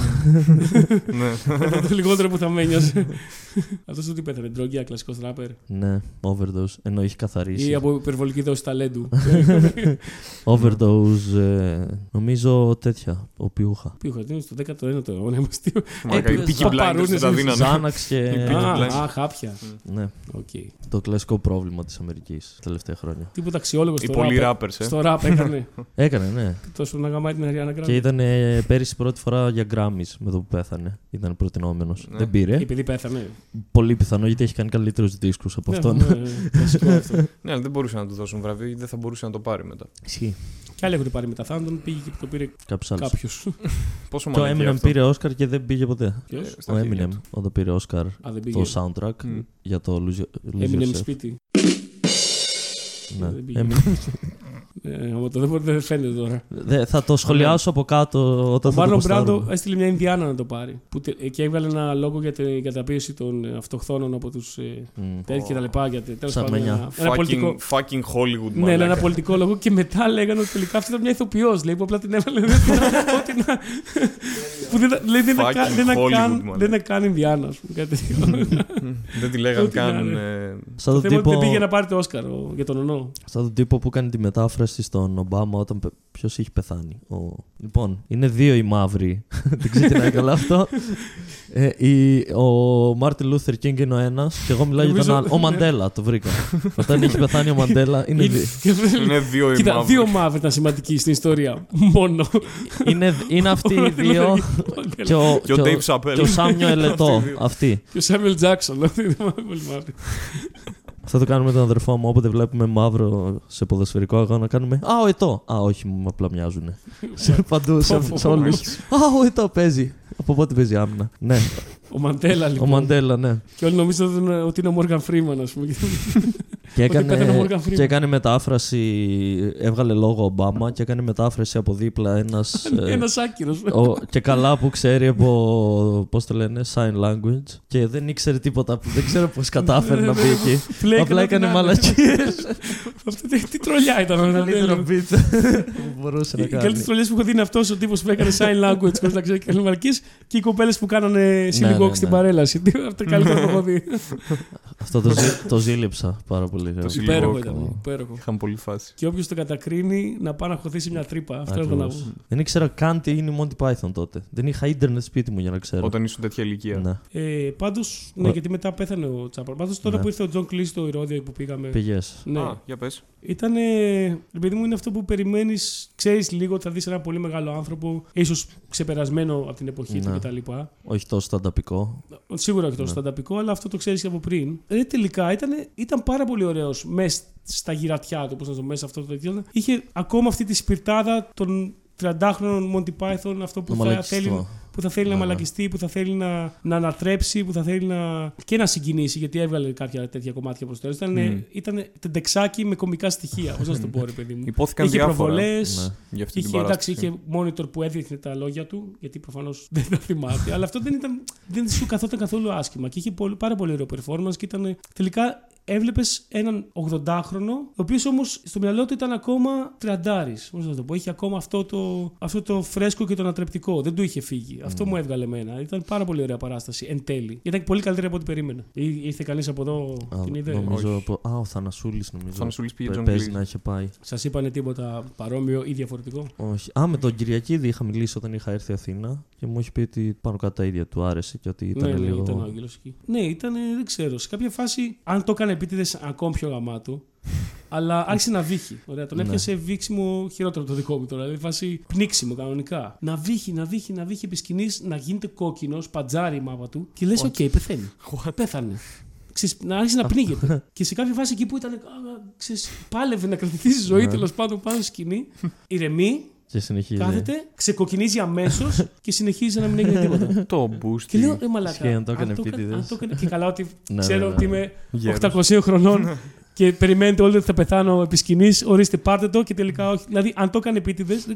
A: ναι.
B: το λιγότερο που θα με ένοιαζε. Αυτός το τι πέθανε, ντρόγκια, κλασικός ράπερ.
D: Ναι, overdose. Ενώ έχει
B: Ή
D: καθαρίσει.
B: από υπερβολική δόση ταλέντου.
D: Overdose. ε, νομίζω τέτοια. Οπιούχα.
B: Οπιούχα, στο 19ο αιώνα είμαστε.
A: Μαλάκα, οι
D: Ε,
A: Peaky Blinders
B: παπαρούνες
A: δεν τα
B: είναι
A: δίνανε.
D: Xanax και.
A: Blinders.
B: Α, α, χάπια.
D: ναι,
B: Οκ.
D: το κλασικό πρόβλημα της Αμερικής τα τελευταία χρόνια.
B: Τίποτα αξιόλογο
A: Οι
B: στο
A: πολλοί
B: rap.
A: rappers, ε.
B: Στο ραπ έκανε.
D: Έκανε, ναι.
B: Τόσο να γαμάει την Ariana
D: Και
B: Grande.
D: ήταν ε, πέρυσι πρώτη φορά για Grammys με το που πέθανε. Ήταν προτεινόμενος.
A: Ναι.
D: Δεν πήρε.
B: Επειδή πέθανε.
D: Πολύ πιθανό γιατί έχει κάνει καλύτερους δίσκους από
B: Ναι,
D: αυτόν.
B: ναι, ναι, κλασικό αυτό.
A: Ναι, αλλά δεν μπορούσαν να του δώσουν βραβείο, δεν θα μπορούσε να το πάρει μετά.
D: Ισχύει.
B: Κι άλλοι έχουν πάρει μετά. Θα τον πήγε και το πήρε
D: Κάποιος άλλος.
B: κάποιος.
A: Πόσο
D: Και ο
A: μαλακή
D: Eminem
A: αυτό;
D: πήρε Oscar και δεν πήγε ποτέ.
B: Ποιος;
A: Ε,
D: Ο
A: στα χέρια
D: Eminem
A: του.
D: όταν πήρε Oscar
B: Α, δεν
D: το
B: πήγε.
D: soundtrack
A: Μμ.
D: για το Lose, Lose
B: Έμεινε
D: Yourself.
B: σπίτι.
D: Ναι.
B: δεν πήγε.
D: Eminem.
B: Ε, άμα το δεν μπορεί, δεν φαίνεται τώρα.
D: Δε- θα το σχολιάσω από κάτω
B: Ο
D: όταν θα το
B: Μάρλον Μπράντο
D: ποστάρουμε.
B: έστειλε μια Ινδιάνα να το πάρει. Που, τε- και έβγαλε ένα λόγο για την καταπίεση των ε, αυτοχθόνων από τους
D: Μμ.
B: τέτοιοι και τα λοιπά. Για, τέλος πάντων,
D: Σαμενιά.
B: ένα, ένα πολιτικό.
A: Fucking, fucking Hollywood,
B: Ναι, ναι, ένα
A: μαλάκα.
B: πολιτικό λόγο και μετά λέγανε ότι τελικά αυτή ήταν μια ηθοποιός. Λέει που απλά την έβαλε. Ότι να. που δεν, λέει, δεν, είναι
A: Fucking
B: καν- δεν, είναι
A: Hollywood,
B: καν-
A: μάλλον.
B: δεν είναι καν Ινδιάνα. ας πούμε, κάτι τέτοιο.
A: Δεν τη λέγαν
B: Ό,τι να
A: καν.
B: είναι.
A: ε,
D: Σαν
B: Το
D: τον,
B: θέμα είναι ότι δεν
D: τύπο,
B: πήγε να πάρει το Όσκαρ ο- για τον Ονό.
D: σαν τον τύπο που κάνει τη μετάφραση στον Ομπάμα όταν ποιος έχει πεθάνει. Ο... Λοιπόν, είναι δύο οι μαύροι. Δεν ξεκινάει καλά αυτό. Ε, η- ο Μάρτιν Λούθερ Κίνγκ είναι ο ένας και εγώ μιλάω για τον
B: Νομίζω-
D: άλλο. Ο Μαντέλα, το βρήκα. Όταν έχει πεθάνει ο Μαντέλα, είναι,
B: Είναι-
D: δι-
A: Είναι δύο οι
B: Κοίτα,
A: μαύροι.
B: δύο μαύροι ήταν σημαντικοί στην ιστορία. Μόνο.
D: είναι, είναι αυτοί οι δύο. και ο,
A: Και ο Dave Chappelle.
D: και ο Σάμιουελ Ετό. Αυτοί.
B: Και ο Σάμιουελ Τζάξον. Αυτή ήταν πολύ μαύρη.
D: Αυτό το κάνουμε με τον αδερφό μου. Όποτε βλέπουμε μαύρο σε ποδοσφαιρικό αγώνα, κάνουμε Α, ο Ετό. Α, όχι, μου απλά μοιάζουν. σε παντού, σε, σε όλους. Α, ο Ετό παίζει. Από πότε παίζει άμυνα. ναι,
B: Ο Μαντέλα
D: ο
B: λοιπόν.
D: Μαντέλα, ναι.
B: Και όλοι νομίζουν ότι είναι- ότι είναι ο Μόργαν Φρήμαν, ας πούμε.
D: Και
B: Ότι πέθανε ο
D: έκανε,
B: Morgan Freeman.
D: και έκανε μετάφραση. Έβγαλε λόγο Ομπάμα και έκανε μετάφραση από δίπλα ένας.
B: Ένα άκυρος.
D: και καλά που ξέρει από. Πώς το λένε, sign language. Και δεν ήξερε τίποτα. Δεν ξέρω πώς κατάφερε να μπει εκεί. Απλά έκανε μαλακίες.
B: Αυτό τι, τι τρολιά ήταν αυτό.
D: Καλύτερο beat που μπορούσε
B: Οι
D: να κάνει.
B: καλύτερες τρολιές που έχω δει είναι αυτός ο τύπος που έκανε sign language χωρί να ξέρει και έκανε μαλακίες και οι κοπέλες που κάνανε silly
D: ναι,
B: walk στην
D: ναι.
B: παρέλαση. Τι- Αυτό είναι καλύτερο που έχω δει.
D: Αυτό το, ζή- το ζήλεψα πάρα πολύ.
A: Το silly
B: Υπέροχο
A: walk.
B: ήταν. Υπέροχο.
A: Είχαν πολύ φάση.
B: Και όποιος το κατακρίνει να πάει να χωθεί σε μια τρύπα. Αυτό ήταν να
D: Ακριβώς.
B: πω.
D: Δεν ήξερα καν τι είναι η Monty Python τότε. Δεν είχα ίντερνετ σπίτι μου για να ξέρω.
A: Όταν ήσουν τέτοια ηλικία.
D: Ναι,
B: Ε, Πάντως, ναι,
D: Ο-
B: γιατί μετά πέθανε ο Τσάπμαν. Πάντως τώρα
D: Ναι.
B: που ήρθε ο Τζον Κλιζ στο Ηρώδιο που πήγαμε.
D: πηγέ.
B: Ναι.
A: Α, για πες.
B: Ήταν. Ρε παιδί μου, είναι αυτό που περιμένεις. Ξέρεις λίγο ότι θα δεις ένα πολύ μεγάλο άνθρωπο, ίσως ξεπερασμένο από την εποχή του
D: Ναι.
B: κτλ.
D: Όχι τόσο τανταπικό.
B: Σίγουρα όχι τόσο
D: Ναι.
B: στανταπικό, αλλά αυτό το ξέρεις και από πριν. Ε, τελικά ήταν, ήταν πάρα πολύ ωραίος μέσα στα γυρατιά του, πώς να το μέσα αυτό το τέτοιο. Είχε ακόμα αυτή τη σπιρτάδα των 30χρονων Monty Python, αυτό που
D: Το
B: θα
D: μαλακιστό.
B: θέλει, που θα θέλει να
D: Ναι.
B: μαλακιστεί, που θα θέλει να, να ανατρέψει, που θα θέλει να. και να συγκινήσει, γιατί έβγαλε κάποια τέτοια κομμάτια προς το τέλος. Ήταν,
A: Μμμ.
B: ήταν τεντεξάκι με κομικά στοιχεία, πώς να σου το πω, ρε παιδί μου.
A: Υπόθηκαν
B: είχε
A: διάφορα
B: προβολές.
D: Ναι.
A: για αυτή την
B: Είχε, εντάξει,
A: παράσταση.
B: είχε monitor που έδειχνε τα λόγια του, γιατί προφανώς δεν τα θυμάται. αλλά αυτό δεν, ήταν, δεν σου καθόταν καθόλου άσχημα. Και είχε πολύ, πάρα πολύ ωραίο performance και ήταν. Τελικά έβλεπες έναν 80χρονο, ο οποίος όμως στο μυαλό του ήταν ακόμα τριαντάρης. Πώς να το πω, είχε ακόμα αυτό το, αυτό το φρέσκο και το ανατρεπτικό. Δεν του είχε φύγει. Αυτό μου έβγαλε εμένα. Ήταν πάρα πολύ ωραία παράσταση εν τέλει. Ήταν πολύ καλύτερη από ό,τι περίμενα. Ή- Ήρθε κανείς από εδώ,
D: Α,
B: την είδε.
D: νομίζω
A: Όχι.
D: από- Α, ο Θανασούλης νομίζω.
A: Ο Θανασούλης πήγε
D: Πε-
A: John
D: Παίζει
A: Cleese.
D: να είχε πάει.
B: Σας είπανε τίποτα παρόμοιο ή διαφορετικό;
D: Όχι. Α, με τον Κυριακίδη είχα μιλήσει όταν είχα έρθει Αθήνα και μου είχε πει ότι πάνω κάτω τα ίδια του άρεσε και ότι ήταν
B: ναι, ναι,
D: λίγο.
B: ήταν άγγελος εκεί. Ναι, ήταν, δεν ξέρω. Σε κάποια φάση, αν το έκανε επίτηδες ακόμη πιο γαμάτο, αλλά άρχισε να βήχει. Ωραία, τον
D: Ναι.
B: έπιασε βήξιμο χειρότερο από το δικό μου τώρα. Δηλαδή, φάση πνίξιμο κανονικά. Να βήχει, να βήχει, να βήχει επί σκηνής, να γίνεται κόκκινος, πατζάρι η μάπα του και λες: Οκ, πεθαίνει. Πέθανε. Ξέρεις, να άρχισε να πνίγεται. και σε κάποια φάση εκεί που ήταν. α, Ξέρεις, πάλευε να κρατηθεί στη ζωή
D: Ναι.
B: τέλος πάντων πάνω στη σκηνή. Ηρεμεί,
D: Και συνεχίζει.
B: κάθεται, ξεκοκκινίζει αμέσως και συνεχίζει να μην έγινε τίποτα.
A: Το boost.
B: Και λέω, ρε μαλάκα,
D: Ισχύει, αν το έκανε
B: αν το
D: επίτηδες.
B: έκανε- αν το έκανε- Και καλά ότι
D: Ναι,
B: ξέρω
D: ναι, ναι.
B: ότι είμαι
A: Γέρος.
B: 800 χρονών και περιμένετε όλοι ότι θα πεθάνω επί σκηνής, ορίστε πάρτε το και τελικά όχι. Δηλαδή, αν το έκανε επίτηδες,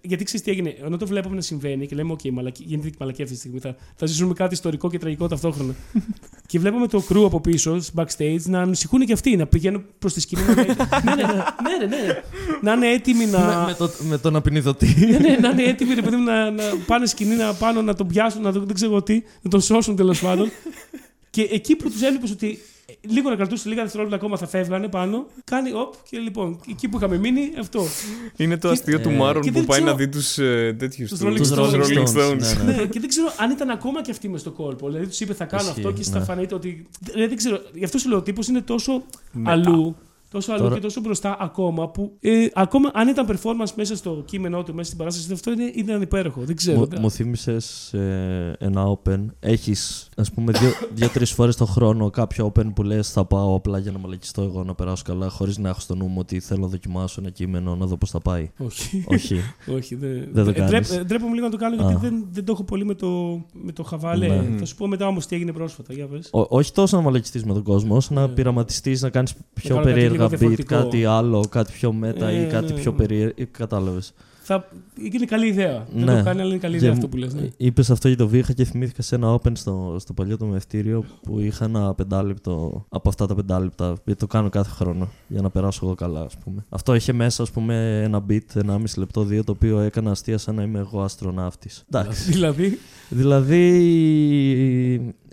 B: γιατί ξέρεις τι έγινε, ενώ το βλέπουμε να συμβαίνει και λέμε: OK, μαλακή, γίνεται μαλακή αυτή τη στιγμή. Θα, θα ζήσουμε κάτι ιστορικό και τραγικό ταυτόχρονα. και βλέπουμε το crew από πίσω, backstage, να ανησυχούν και αυτοί, να πηγαίνουν προς τη σκηνή. να λένε, ναι, ναι, ναι, ναι, ναι. Να είναι έτοιμοι να.
D: Με, με, το, με τον απεινιδωτή.
B: Ναι, ναι, να είναι έτοιμοι ρε παιδί μου, να, να πάνε σκηνή να πάνω, να τον πιάσουν, να τον, δεν ξέρω τι, να τον σώσουν τέλος πάντων. και εκεί που τους έβλεπε ότι ε, λίγο να κρατούσε λίγα δευτερόλεπτα ακόμα θα φεύγανε πάνω, κάνει οπ και λοιπόν, εκεί που είχαμε μείνει, αυτό.
A: Είναι το
B: Και-
A: αστείο του
D: ε,
A: Μάρον
B: και
A: που
B: δεν
A: πάει
B: ξέρω-
A: να δει τους ε, τέτοιους.
B: Τους
A: του-
B: Rolling
A: τους
B: Stones.
A: Rolling Stones.
D: Ναι, ναι.
B: ναι, και δεν ξέρω αν ήταν ακόμα και αυτοί μες στο κόλπο. Δηλαδή τους είπε θα κάνω
D: Ισχύει,
B: αυτό και στα
D: ναι.
B: φανείτε ότι. Δηλαδή, δεν ξέρω, γι' αυτό σου λέω ο τύπος είναι τόσο
A: Μετά.
B: αλλού. Τόσο αλλού
D: Τώρα-
B: και τόσο μπροστά ακόμα που. Ε, ακόμα αν ήταν performance μέσα στο κείμενό του, μέσα στην παράσταση, αυτό είναι, ήταν υπέροχο. Δεν ξέρω.
D: Μου, μου θύμισες ένα open. Έχεις, ας πούμε, δύο-τρεις φορές το χρόνο κάποιο open που λες: Θα πάω απλά για να μαλακιστώ εγώ να περάσω καλά, χωρίς να έχω στο νου μου ότι θέλω να δοκιμάσω ένα κείμενο, να δω πώς θα πάει.
B: Όχι.
D: Όχι.
B: Όχι, δεν.
D: Δεν το
B: Ε,
D: κάνεις.
B: ντρέπ- ε, Ντρέπομαι λίγο να το κάνω γιατί
D: Α.
B: δεν, δεν το έχω πολύ με το, με το χαβάλε.
D: Ναι.
B: Θα σου πω μετά όμως τι έγινε πρόσφατα. Για πες.
D: Ό- όχι τόσο να μαλακιστείς με τον κόσμο, όσο να
B: Ναι.
D: πειραματιστείς, να κάνεις πιο
B: κάνω κάτι
D: περίεργα
B: λίγο
D: beat,
B: διαφορετικό.
D: κάτι άλλο, κάτι πιο μετα
B: Ε,
D: ή κάτι
B: ναι,
D: πιο
B: ναι.
D: περίεργο. Κατάλαβες.
B: Θα... Είναι καλή ιδέα. Δεν
D: Ναι.
B: το κάνει, αλλά είναι καλή ιδέα αυτό που λες. Ναι.
D: Είπες αυτό για το βήχα και θυμήθηκα σε ένα open στο, στο παλιό το μευτήριο που είχα ένα πεντάλεπτο από αυτά τα πεντάλεπτα. Γιατί το κάνω κάθε χρόνο για να περάσω εγώ καλά, ας πούμε. Αυτό είχε μέσα, ας πούμε, ένα beat, ένα μισή λεπτό, δύο, το οποίο έκανα αστεία σαν να είμαι εγώ αστροναύτης. Εντάξει.
B: δηλαδή;
D: δηλαδή.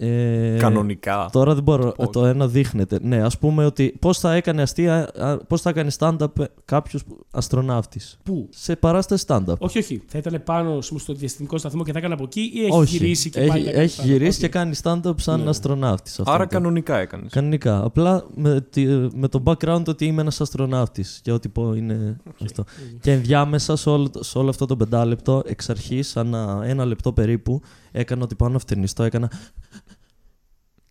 D: Ε,
A: Κανονικά.
D: Τώρα δεν μπορώ.
A: Πώς;
D: Το ένα δείχνεται. Ναι, ας πούμε ότι πώς θα έκανε αστεία, πώς θα έκανε stand-up κάποιος αστροναύτης.
B: Πού;
D: Σε παράσταση stand-up.
B: Όχι, όχι. Θα ήταν πάνω ας πούμε, στο διαστημικό σταθμό και θα έκανε από εκεί ή έχει
D: Όχι.
B: γυρίσει και
D: έχει,
B: πάλι. θα κάνει
D: έχει
B: stand-up?
D: γυρίσει
B: Όχι.
D: και κάνει stand-up σαν
B: Ναι.
D: αστροναύτης.
A: Άρα κανονικά έκανες.
D: Κανονικά. Απλά με, τη- με το background ότι είμαι ένας αστροναύτης και ό,τι πω είναι αυτό. Και ενδιάμεσα σε όλο, το- σε όλο αυτό το πεντάλεπτο, εξ αρχής, ανά ένα λεπτό περίπου, έκανα ότι πάνω να φτερνιστώ, έκανα.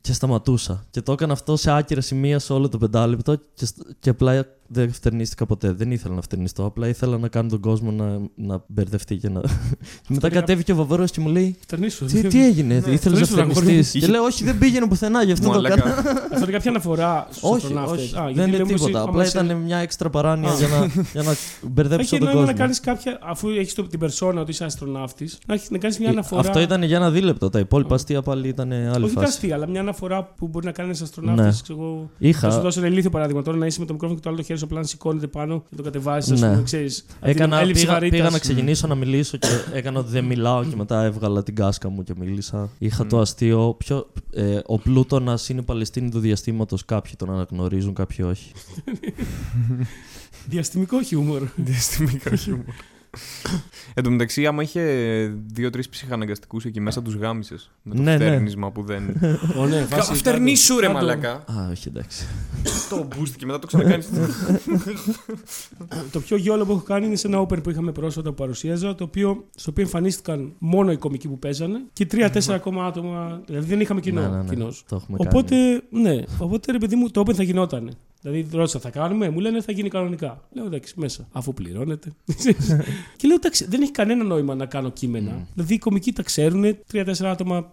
D: και σταματούσα. Και το έκανα αυτό σε άκυρα σημεία σε όλο το πεντάλεπτο και, σ- και απλά δεν φτερνίστηκα ποτέ. Δεν ήθελα να φτερνιστώ. Απλά ήθελα να κάνω τον κόσμο να, να μπερδευτεί και να. και μετά
B: πήγα-
D: κατέβηκε ο Βαβόρο και μου λέει:
B: Φτερνίσου.
D: Τι, τι έγινε, ήθελες να
B: φτερνίσου, αγόρι μου.
D: φτερνιστεί. Και λέω: Όχι, δεν πήγαινε πουθενά, γι' αυτό το
A: Μαλάκα.
D: έκανα.
B: Αυτό είναι κάποια αναφορά στους
D: όχι,
B: αστροναύτε.
D: όχι. δεν είναι τίποτα. Απλά ήταν μια έξτρα παράνοια
B: Α.
D: για να, για να μπερδέψω
B: Έχει
D: τον
B: νόημα να
D: κόσμο.
B: κάνεις κάποια. Αφού έχεις την περσόνα ότι είσαι αστροναύτης, να, έχεις- να κάνεις μια
D: Ε,
B: αναφορά.
D: Αυτό ήταν για ένα δίλεπτο. Τα υπόλοιπα
B: Α.
D: αστεία πάλι ήταν άλλη
B: Όχι τα
D: φάση.
B: αστεία, αλλά μια αναφορά που μπορεί να κάνει ένας αστροναύτης.
D: Ναι.
B: Θα σου
D: Είχα.
B: δώσω ένα ηλίθιο παράδειγμα τώρα να είσαι με το μικρόφωνο και το άλλο το χέρι σου απλά να σηκώνεται πάνω και το κατεβάζει.
D: Ναι.
B: Α πούμε, ξέρεις, από την
D: Έκανα,
B: έλλειψη
D: πήγα,
B: βαρύτητας.
D: πήγα να ξεκινήσω να μιλήσω και έκανα ότι δεν μιλάω και μετά έβγαλα την κάσκα μου και μίλησα. Είχα το αστείο. Ποιο, ε, ο Πλούτονα είναι Παλαιστίνη του διαστήματος. Κάποιοι τον αναγνωρίζουν, κάποιοι όχι.
B: Διαστημικό χιούμορ.
A: Διαστημικά χιούμορ. Εν τω μεταξύ, άμα είχε δύο-τρεις ψυχαναγκαστικούς εκεί μέσα, τους γάμισες. Με το
D: Ναι, ναι.
A: φτέρνισμα που δεν.
B: Ω, ναι, φάση,
A: Φτερνίσου ρε
B: κάτω.
A: μαλακά.
D: Α, όχι, εντάξει.
A: Το boost και μετά το ξανακάνεις.
B: Το πιο γιόλο που έχω κάνει είναι σε ένα open που είχαμε πρόσφατα που παρουσίαζα, το οποίο, στο οποίο εμφανίστηκαν μόνο οι κομικοί που παίζανε και τρία-τέσσερα ακόμα άτομα. Δηλαδή δεν είχαμε κοινό.
D: Ναι, ναι, ναι.
B: κοινός.
D: Το έχουμε
B: Οπότε,
D: κάνει.
B: ναι, οπότε ρε παιδί μου, το open θα γινόταν. Δηλαδή ρώτησα, θα κάνουμε, μου λένε θα γίνει κανονικά. Λέω εντάξει, μέσα, αφού πληρώνεται. και λέω εντάξει, δεν έχει κανένα νόημα να κάνω κείμενα. Δηλαδή οι κομικοί τα ξέρουν, τρία-τέσσερα άτομα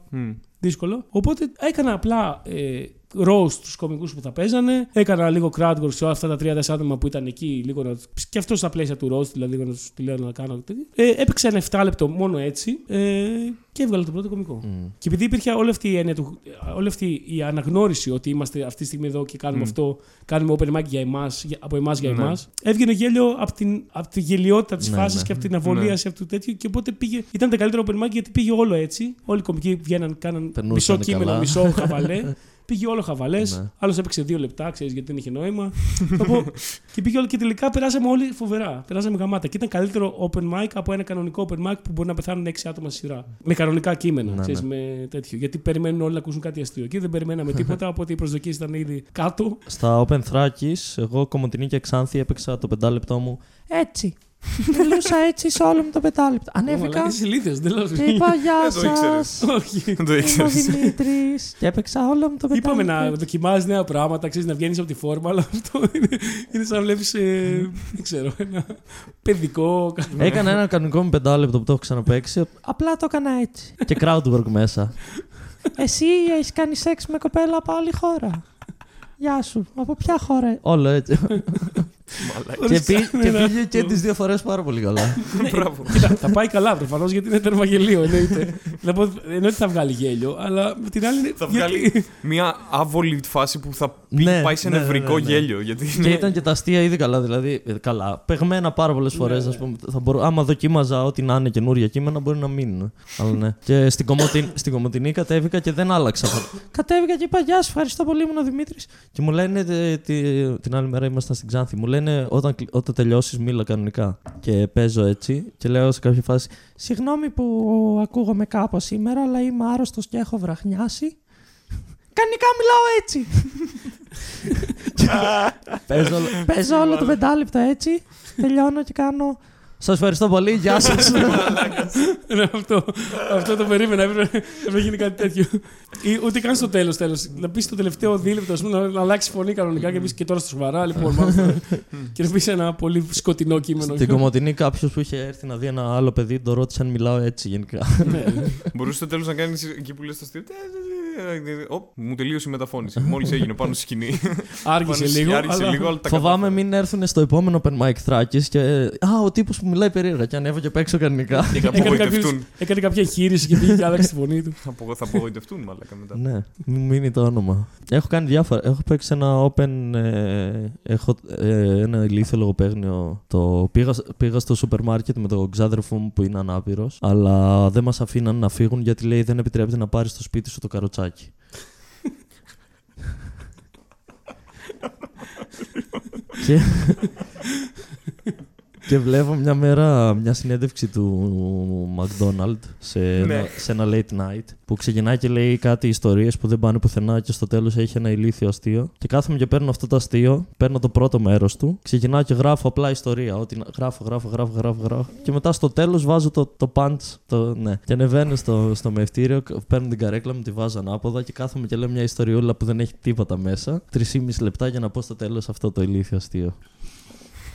B: δύσκολο. Οπότε έκανα απλά ε, roast τους κομικούς που θα παίζανε. Έκανα λίγο crowd work σε όλα αυτά τα τρία τέσσερα άτομα που ήταν εκεί. Λίγο να, τους- και αυτό στα πλαίσια του roast, δηλαδή λίγο να του λέω να κάνω. τέτοιο. Ε, έπαιξα ένα 7 λεπτό μόνο έτσι ε, και έβγαλα το πρώτο κομικό.
D: Μμ.
B: Και επειδή υπήρχε όλη αυτή η έννοια του, όλη αυτή η αναγνώριση ότι είμαστε αυτή τη στιγμή εδώ και κάνουμε
A: Μμ.
B: αυτό, κάνουμε open mic για εμάς, για- από εμάς για
A: Ναι.
B: εμάς, έβγαινε γέλιο από, την, από τη γελιότητα της
D: Ναι,
B: φάσης
D: ναι.
B: και από την αβολίαση αυτού του τέτοιου. Και οπότε πήγε, ήταν το καλύτερο open mic γιατί πήγε όλο έτσι. Όλοι οι κομικοί βγαίναν, κάναν
D: Περνούσαν
B: μισό κείμενο,
D: καλά.
B: μισό χαβαλέ. Πήγε όλο χαβαλές.
D: Ναι.
B: Άλλος έπαιξε δύο λεπτά, ξέρεις γιατί δεν είχε νόημα. Οπότε- και πήγε όλο και τελικά περάσαμε όλοι φοβερά. Περάσαμε γαμάτα. Και ήταν καλύτερο open mic από ένα κανονικό open mic που μπορεί να πεθάνουν έξι άτομα στη σειρά. Με κανονικά κείμενα.
D: Ναι,
B: ξέρεις,
D: ναι.
B: με τέτοιο. Γιατί περιμένουν όλοι να ακούσουν κάτι αστείο. Εκεί δεν περιμέναμε τίποτα, οπότε οι προσδοκίες ήταν ήδη κάτω.
D: Στα Open Thrakis, εγώ Κομωτινή και Ξάνθη έπαιξα το πεντάλεπτό μου έτσι. Μιλούσα έτσι σε όλο μου το πεντάλεπτο. Ανέβηκα
B: Είσαι ηλίθιος, δεν λέω.
D: και είπα Γεια
A: Δεν το ήξερες.
D: σας.
B: Όχι.
A: Δεν το
D: Είμαι ο
A: ήξερες.
D: Δημήτρης. Και έπαιξα όλο μου το πεντάλεπτο.
B: Είπαμε να δοκιμάζεις νέα πράγματα, ξέρεις να βγαίνεις από τη φόρμα, αλλά αυτό είναι, είναι σαν να βλέπεις. δεν ξέρω, ένα παιδικό.
D: Έκανα ένα κανονικό μου πεντάλεπτο που το έχω ξαναπέξει. Απλά το έκανα έτσι. Και crowdwork μέσα. Εσύ έχεις κάνει σεξ με κοπέλα από άλλη χώρα. Γεια σου. Από ποια χώρα; Όλο έτσι. Και, πή- και πήγε και τις δύο φορές πάρα πολύ καλά.
A: Μπράβο.
B: Κοίτα, θα πάει καλά προφανώς γιατί είναι τέρμα γελίο. Εννοείται. δηλαδή, εννοείται θα βγάλει γέλιο, αλλά με την άλλη. είναι-
A: Θα
B: γιατί-
A: βγάλει μια άβολη φάση που θα πει-
D: Ναι,
A: πάει σε
D: ναι, ναι,
A: νευρικό
D: ναι, ναι.
A: γέλιο. Γιατί
D: Και ήταν και τα αστεία ήδη καλά. Δηλαδή, ε, καλά. Παιγμένα πάρα πολλές φορές.
B: Ναι, ναι.
D: πούμε. Θα μπορώ, άμα δοκίμαζα ό,τι να είναι καινούργια κείμενα, μπορεί να μείνουν. Αλλά ναι. και στην, Κομωτιν, στην Κομωτινή κατέβηκα και δεν άλλαξα. κατέβηκα και είπα Γεια σου, ευχαριστώ πολύ, ήμουν ο Δημήτρης. Και μου λένε ε, τη- την άλλη μέρα ήμασταν στην Ξάνθη. Μου λένε όταν, κλ- όταν τελειώσεις, μίλα κανονικά. Και παίζω έτσι και λέω σε κάποια φάση Συγγνώμη που ακούγομαι κάπως σήμερα, αλλά είμαι άρρωστος και έχω βραχνιάσει. Κανονικά μιλάω έτσι. παίζω, παίζω όλο το πεντάλεπτο έτσι. Τελειώνω και κάνω. Σας ευχαριστώ πολύ. Γεια σας.
B: Ναι, αυτό, αυτό το περίμενα. Έπρεπε έπρεπε να γίνει κάτι τέτοιο. Ή ούτε καν στο τέλος. Τέλος. Να πεις το τελευταίο δίλεπτο, ας πούμε, να, να αλλάξει φωνή κανονικά και να πεις και τώρα στο σοβαρά. Λοιπόν, μάλλον, και να πεις ένα πολύ σκοτεινό κείμενο.
D: Στην Κομωτινή κάποιος που είχε έρθει να δει ένα άλλο παιδί το ρώτησε αν μιλάω έτσι γενικά.
B: Ναι.
A: μπορούσε στο τέλος να κάνεις εκεί που λες το αστείο. Ω, μου τελείωσε η μεταφώνηση. Μόλις έγινε πάνω στη σκηνή.
B: Άργησε
A: Πάνω στη-
B: λίγο.
A: άργησε
B: αλλά-
A: λίγο, αλλά τα
D: Φοβάμαι
A: κατάφερε.
D: μην έρθουν στο επόμενο open mic Θράκης και. Α, ο τύπος που μιλάει περίεργα και ανέβω και παίξω κανονικά.
A: Και θα
B: Έκανε, κάποιος,
A: απογοητευτούν.
B: έκανε κάποια εγχείρηση και πήγε και άλλαξε τη φωνή του.
A: Θα απο- Θα απογοητευτούν μαλάκα μετά.
D: ναι, μου μείνει το όνομα. Έχω κάνει διάφορα. Έχω παίξει ένα open. ε, έχω ε, ένα ηλίθιο λογοπαίγνιο. Το πήγα, πήγα στο σούπερ μάρκετ με τον ξάδερφό μου που είναι ανάπηρος. Αλλά δεν μας αφήναν να φύγουν γιατί λέει δεν επιτρέπεται να πάρεις στο σπίτι σου το καροτσάκι. και και βλέπω μια μέρα μια συνέντευξη του McDonald σε,
A: Ναι.
D: ένα, σε ένα late night που ξεκινάει και λέει κάτι ιστορίες που δεν πάνε πουθενά και στο τέλος έχει ένα ηλίθιο αστείο. Και κάθομαι και παίρνω αυτό το αστείο, παίρνω το πρώτο μέρος του, ξεκινάω και γράφω απλά ιστορία. Ό,τι να- γράφω, γράφω, γράφω, γράφω, γράφω. Και μετά στο τέλος βάζω το, το punch. Το, ναι. Και ανεβαίνω στο, στο μευτήριο, παίρνω την καρέκλα μου, τη βάζω ανάποδα και κάθομαι και λέω μια ιστοριούλα που δεν έχει τίποτα μέσα. 3,5 λεπτά για να πω στο τέλος αυτό το ηλίθιο αστείο.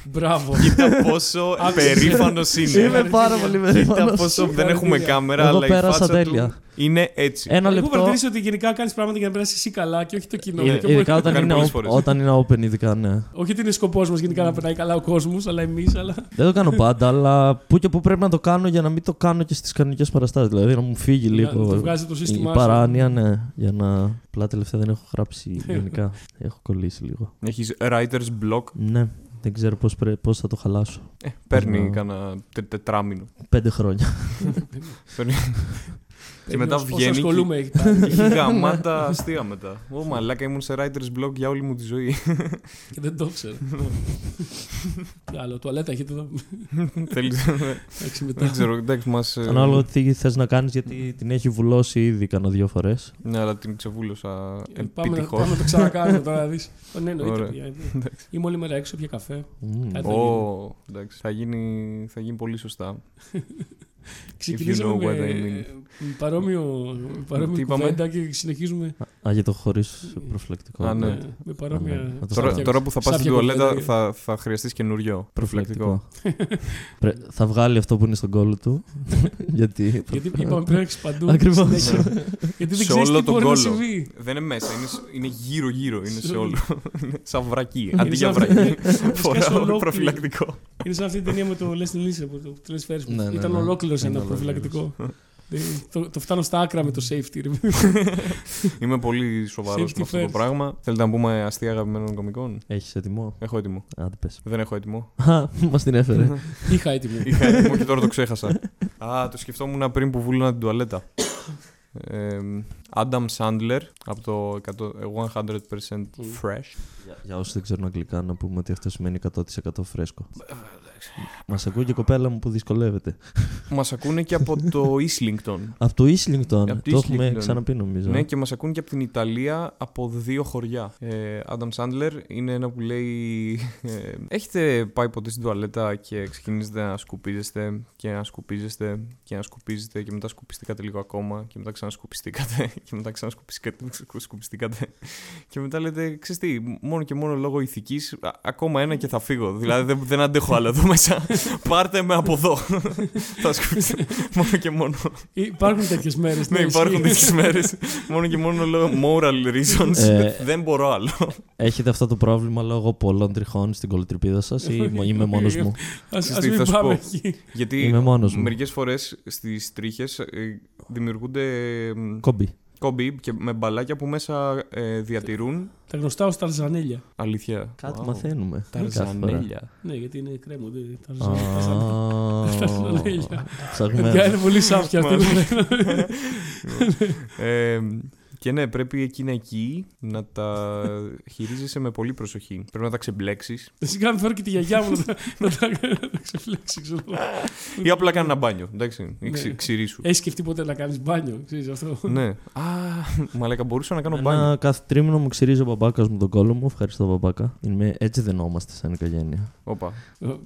B: Μπράβο.
A: Κοίτα πόσο
B: Άκουσε.
A: περήφανο είναι.
D: Είμαι πάρα πολύ
A: Κοίτα
D: περήφανο.
A: πόσο δεν έχουμε κάμερα,
D: Εγώ
A: αλλά η
D: πέρασα
A: φάτσα
D: τέλεια.
A: του είναι έτσι.
D: Ένα
B: Έχω
D: λεπτό.
B: παρατηρήσει ότι γενικά κάνεις πράγματα για να περάσεις εσύ καλά και όχι το κοινό.
D: Ε,
B: Και
D: Ειδικά
B: μπορεί-
D: όταν
A: κάνει
D: είναι,
A: πολλές
D: op-
A: φορές.
D: όταν είναι open, ειδικά ναι.
B: Όχι ότι είναι σκοπός μας γενικά να περνάει καλά ο κόσμος, αλλά εμείς. Αλλά...
D: Δεν το κάνω πάντα, αλλά που και που πρέπει να το κάνω για να μην το κάνω και στις κανονικές παραστάσεις. Δηλαδή να μου φύγει
B: Να-
D: λίγο.
B: να το βγάζει το
D: η
B: σύστημά σου.
D: παράνοια, ναι. Για να. Απλά τελευταία δεν έχω γράψει γενικά. έχω κολλήσει λίγο.
A: Έχεις writer's block;
D: Ναι, δεν ξέρω πώς πώς θα το χαλάσω.
A: Ε, παίρνει
D: να-
A: κανένα τε, τετράμινο.
D: Πέντε χρόνια.
A: Παίρνει- και μετά
B: Όσο
A: βγαίνει.
B: ασχολούμαι
A: Και...
B: έχει πάρει.
A: Έχει γαμάτα αστεία μετά. Ω μαλάκα ήμουν σε writer's block για όλη μου τη ζωή.
B: και δεν το ήξερα. Τι άλλο, τουαλέτα έχετε εδώ.
A: Θέλει.
B: Εντάξει, μετά.
A: Δεν ξέρω, εντάξει, μας.
D: Ανάλογα τι θες να κάνεις, γιατί την έχει βουλώσει ήδη κανένα δύο φορές.
A: Ναι, αλλά την ξεβούλωσα
B: Ε, Πάμε, να-
A: επιτυχώς.
B: πάμε να το ξανακάνουμε τώρα να δεις. Ε, Ναι, εννοείται.
A: Ωραία.
B: παιδιά, ε, Είμαι όλη μέρα έξω, πια καφέ. Κάτι θα γίνει.
A: Ω, εντάξει, θα γίνει, θα γίνει πολύ σωστά.
B: Ξεκινήσαμε
A: know what
B: με
A: I mean.
B: με παρόμοιο, με παρόμοιο
A: Τι είπαμε;
B: κουβέντα και συνεχίζουμε
D: Α, για το χωρίς προφυλακτικό.
A: Α, ναι.
B: ε, με παρόμοια...
D: Ναι, να το
A: Τώρα,
B: σάπια-
A: τώρα που θα πας στην
B: σάπια
A: τουαλέτα
B: κουβέντα.
A: θα, θα χρειαστείς καινούριο προφυλακτικό.
D: Πρέ- θα βγάλει αυτό που είναι στον κόλλο του. γιατί.
B: Γιατί είπαμε πρέπει να έχεις παντού.
D: Ακριβώς.
B: συνέχεια. Γιατί δεν
A: Σε
B: ξέρεις
A: όλο
B: τι
A: τον
B: μπορεί να
A: κόλλο.
B: συμβεί.
A: Δεν είναι μέσα, είναι, σ- είναι γύρω-γύρω, είναι
B: Σε
A: σε
B: όλο.
A: όλο. Είναι σαν βρακί.
B: Είναι
A: Αντί για
B: σαν-
A: βρακί,
B: σκάσει
A: φοράω
B: ολόκληρο.
A: προφυλακτικό.
B: Είναι σαν αυτή την ταινία με το Leslie Nielsen που το τρεις φέρεις μου.
D: Ναι, ναι,
B: Ήταν
D: ναι.
B: ολόκληρο
D: Είναι
B: ένα
D: ολόκληρος.
B: προφυλακτικό. Ε, το, το φτάνω στα άκρα με το safety. ρε.
A: Είμαι πολύ σοβαρός
B: Safety
A: με αυτό το
B: first.
A: πράγμα. Θέλετε να πούμε αστεία αγαπημένων κομικών;
D: Έχεις έτοιμο;
A: Έχω έτοιμο.
D: Άντε πες.
A: Δεν έχω έτοιμο.
D: Α, μας την έφερε.
B: Είχα έτοιμο.
A: Είχα έτοιμο και τώρα το ξέχασα. Α, το σκεφτόμουν πριν που βούλωνα την τουαλέτα. Ε, Adam Sandler από το 100 100% fresh.
D: για, για όσους δεν ξέρουν αγγλικά, να πούμε ότι αυτό σημαίνει 100% φρέσκο. Μας ακούει και η κοπέλα μου που δυσκολεύεται.
A: Μας ακούνε και από το Islington.
D: Από το Islington.
A: Από το
D: Το έχουμε
A: Islington.
D: ξαναπεί νομίζω.
A: Ναι, και μας ακούν και από την Ιταλία από δύο χωριά. Ε, Adam Sandler είναι ένα που λέει. Ε, έχετε πάει ποτέ στην τουαλέτα και ξεκινήσετε να σκουπίζεστε και να σκουπίζεστε και να σκουπίζετε και μετά σκουπιστήκατε λίγο ακόμα και μετά ξανασκουπιστήκατε και μετά ξανασκουπιστήκατε σκουπιστήκατε και μετά λέτε, ξέρεις τι, μόνο και μόνο λόγω ηθικής, α- ακόμα ένα και θα φύγω. Δηλαδή δεν, δεν αντέχω άλλο εδώ μέσα. Πάρτε με από εδώ. θα σκουπιστώ. μόνο και μόνο.
B: Υπάρχουν τέτοιες μέρες.
A: Ναι, υπάρχουν τέτοιες μέρες. μόνο και μόνο λόγω moral reasons.
D: Ε,
A: δεν μπορώ άλλο.
D: Έχετε αυτό το πρόβλημα λόγω πολλών τριχών στην κολοτρυπίδα σας ή είμαι μόνος μου;
B: Α
A: Ξέρεις τι,
B: μην
A: θα σου
B: πάμε
A: πω;
B: εκεί.
A: Γιατί
D: Είμαι μόνος μου.
A: μερικές φορές στις τρίχες δημιουργούνται μ,
D: Κόμπι.
A: Κόμπι και με μπαλάκια που μέσα ε, διατηρούν.
B: Τα γνωστά ως ταρζανέλια.
A: Αλήθεια.
D: Κάτι
A: Wow.
D: μαθαίνουμε. κάθε φορά.
A: Ταρζανέλια.
B: Ναι, γιατί είναι κρέμο. δεν-
D: Α,
B: ταρζανέλια. Ταρζανέλια.
D: ψαγμένο.
B: Παιδιά, είναι πολύ σάφια αυτή.
A: Ε, και ναι, πρέπει εκείνα εκεί να τα χειρίζεσαι με πολύ προσοχή. Πρέπει να τα ξεμπλέξεις
B: Σιγά μην φέρω και τη γιαγιά μου να τα- να τα να τα ξεφλέξει. ξέρω εγώ.
A: ή απλά κάνει ένα μπάνιο. Εντάξει, ή
B: Ναι.
A: ξυ- ξηρίσου.
B: Έχεις σκεφτεί ποτέ να κάνεις μπάνιο, ξέρεις αυτό;
A: Ναι. Α, μαλάκα, μπορούσα να κάνω μπάνιο.
D: Ένα κάθε τρίμηνο μου ξυρίζει ο μπαμπάκας μου τον κόλλο μου. Ευχαριστώ, μπαμπάκα. Είμαι, έτσι δεν είμαστε σαν οικογένεια.
A: Όπα.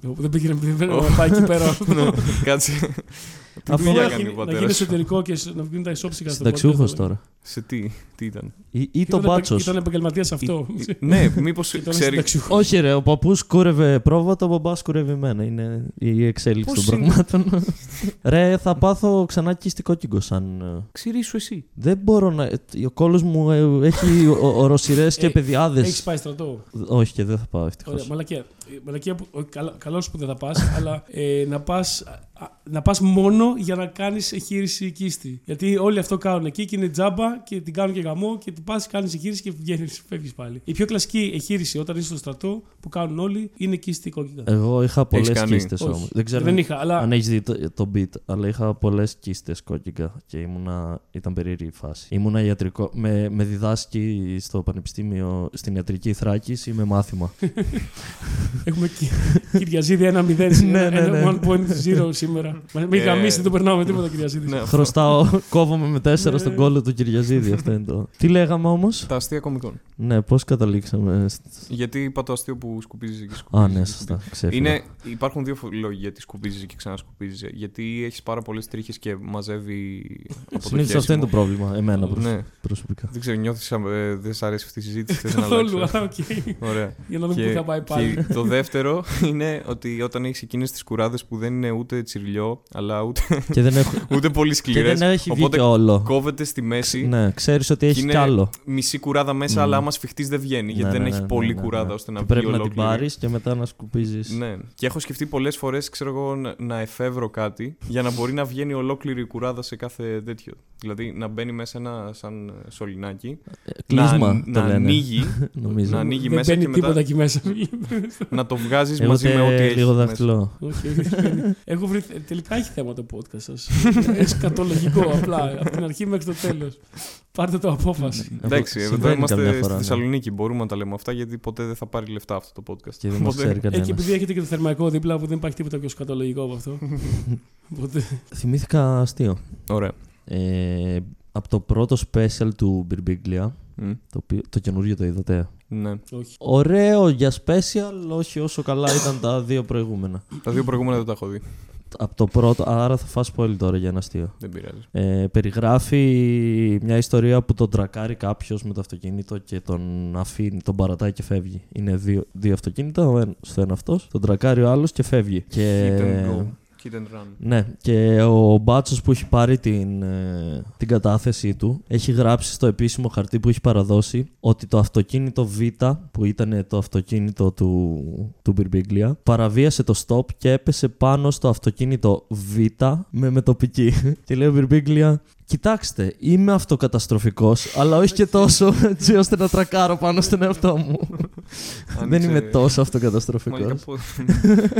B: Δεν πήγαινε δεν πήγαινε να πάει εκεί πέρα.
A: Ναι, Κάτσε. Τι
D: Αφού
A: δουλειά
D: να
A: κάνει ο
B: Να γίνει
A: πατέρα.
B: εσωτερικό και να βγουν τα ισόψυχα στο
D: Συνταξιούχος
B: πόδι.
D: τώρα.
A: Σε τι, τι ήταν;
D: Ή, ή
B: Ήταν
D: το
B: επε-
D: μπάτσος.
B: Ήταν επαγγελματίας αυτό.
A: Ναι, μήπως
B: Ήταν
A: ξέρει.
B: συνταξιούχος.
D: Όχι, ρε, ο παππούς κούρευε πρόβατα, ο μπαμπάς κούρευε εμένα. Είναι η εξέλιξη
A: Πώς
D: των
A: είναι;
D: πραγμάτων. ρε, θα πάθω ξανά κυστικό κύγκο σαν. ε,
A: Ξηρίσου εσύ.
D: Δεν μπορώ να. Ο κόλος μου ε, έχει οροσυρές και
B: Ε,
D: παιδιάδες.
B: Έχεις πάει στρατό.
D: Όχι, και δεν θα πάω ευτυχώς.
B: Ωραία, μαλακία. Ε, Μαλακία που, καλό που δεν θα πας, αλλά ε, να πας να πας μόνο για να κάνεις εγχείρηση κίστη. Γιατί όλοι αυτό κάνουν εκεί και είναι τζάμπα και την κάνουν και γαμό και την πας, κάνεις εγχείρηση και βγαίνεις, φεύγεις πάλι. Η πιο κλασική εγχείρηση όταν είσαι στο στρατό που κάνουν όλοι είναι κίστη κόκκινα.
D: Εγώ είχα πολλές
A: κάνει;
D: κύστε
B: Όχι.
D: όμως. Δεν ξέρω
B: Δεν είχα, αλλά
D: αν έχεις δει το, το beat, αλλά είχα πολλές κύστε κόκκινα και ήμουνα, ήταν περίεργη η φάση. Ήμουνα ιατρικό. Με, με διδάσκει στο πανεπιστήμιο στην ιατρική Θράκης ή με μάθημα.
B: Έχουμε κι- Κυριαζίδη 1-0 σήμερα.
D: Ναι, ναι, ναι.
B: Ένα 1.0 σήμερα. Μα Μην
A: Ε,
B: γαμίσει, δεν περνάμε τίποτα Κυριαζίδη.
A: Ναι,
D: Χρωστάω, κόβομαι με τέσσερα
B: Ναι.
D: στον κόλλο του Κυριαζίδη. Αυτό είναι το. Τι λέγαμε όμως;
A: Τα αστεία κομικών.
D: Ναι, πώς καταλήξαμε. σ-
A: Γιατί είπα το αστείο που σκουπίζεις και σκουπίζεις.
D: Α, ναι,
A: και
D: σωστά.
A: σκουπίζει.
D: Ξέφυγα.
A: Είναι, υπάρχουν δύο φο- λόγοι γιατί σκουπίζεις και ξανασκουπίζεις. Γιατί έχεις πάρα πολλές τρίχες και μαζεύει. από το
D: Συνήθως αυτό είναι το
A: χέσιμο.
D: πρόβλημα. Εμένα προσ-
A: Ναι,
D: προσωπικά.
A: δεν ξέρω, νιώθεις ε, δεν σ' αρέσει αυτή η συζήτηση. θες να
B: Καθόλου,
A: αλλάξεις.
B: αλλά οκ.
A: Ωραία.
B: Για να δούμε πού
A: Και-
B: θα πάει πάλι.
A: Και το δεύτερο είναι ότι όταν έχεις εκείνες τις κουράδες που δεν είναι ούτε τσιρλιό, αλλά ούτε,
D: και δεν, έχω...
A: ούτε πολύ
D: και
A: σκληρές.
D: δεν έχει βγει
A: Οπότε
D: και όλο.
A: κόβεται στη μέση.
D: Ναι, ξέρεις ότι έχει
A: είναι
D: κι άλλο.
A: Μισή κουράδα μέσα,
D: Μμ.
A: αλλά άμα σφιχτείς δεν βγαίνει. Γιατί
D: Ναι,
A: δεν
D: ναι,
A: έχει
D: ναι,
A: πολύ
D: ναι, ναι,
A: κουράδα
D: ναι.
A: ώστε να
D: Και
A: βγει
D: πρέπει να την
A: ολόκληρη.
D: πάρεις και μετά να σκουπίζεις.
A: Ναι. Και έχω σκεφτεί πολλές φορές, ξέρω εγώ, να- να εφεύρω κάτι για να μπορεί να βγαίνει ολόκληρη η κουράδα σε κάθε τέτοιο. Δηλαδή να μπαίνει μέσα ένα σαν σωληνάκι.
D: Κλείσμα
A: να,
D: το
A: να
D: λένε.
A: ανοίγει,
D: Νομίζω.
A: να ανοίγει
B: Δεν
A: μέσα
B: μπαίνει
A: και μετά
B: τίποτα εκεί μέσα.
A: να το βγάζεις
D: Εγώ
A: μαζί με ό,τι έχει.
D: λίγο
A: μέσα.
D: δάχτυλο.
B: Όχι, όχι, δεν μπαίνει. Έχω βρει. Τελικά έχει θέμα το podcast σας. Εσκατολογικό απλά. Από την αρχή μέχρι το τέλος. Πάρτε το απόφαση.
A: Εντάξει, εδώ
D: Συμβαίνει
A: είμαστε
D: καμιά
A: στη
D: φορά, ναι.
A: Θεσσαλονίκη. Μπορούμε να τα λέμε αυτά γιατί ποτέ δεν θα πάρει λεφτά αυτό το podcast.
D: Και δεν μας
A: Οπότε-
D: ξέρει
B: Ε, και
D: κανένα.
B: επειδή έχετε και το θερμαϊκό δίπλα που δεν υπάρχει τίποτα πιο σκατολογικό από αυτό. Οπότε.
D: Θυμήθηκα αστείο.
A: Ωραία.
D: Ε, από το πρώτο special του Birbiglia,
A: Μμ.
D: το, οποίο, το καινούργιο το είδατε;
A: Ναι.
B: Όχι.
D: Ωραίο για special, όχι όσο καλά ήταν τα δύο προηγούμενα.
A: Τα δύο προηγούμενα δεν τα έχω δει.
D: Από το πρώτο, άρα θα φας spoil τώρα για ένα αστείο.
A: Δεν πειράζει.
D: Ε, περιγράφει μια ιστορία που τον τρακάρει κάποιος με το αυτοκίνητο και τον αφήνει, τον παρατάει και φεύγει. Είναι δύο, δύο αυτοκίνητα, ο ένα στο ένα αυτός, τον τρακάρει ο άλλος και φεύγει. Και...
A: Hit and go. Hit and run.
D: Ναι, και ο μπάτσος που έχει πάρει την, ε, την κατάθεσή του έχει γράψει στο επίσημο χαρτί που έχει παραδώσει ότι το αυτοκίνητο Β, που ήταν το αυτοκίνητο του, του Μπιρμπίγκλια, παραβίασε το stop και έπεσε πάνω στο αυτοκίνητο Β με μετοπική. και λέει ο Μπιρμπίγκλια, Κοιτάξτε, είμαι αυτοκαταστροφικός, αλλά όχι και τόσο έτσι ώστε να τρακάρω πάνω στον εαυτό μου. Δεν
A: Άνοιξε-
D: είμαι τόσο αυτοκαταστροφικός.
A: Μαλάκα, πώ-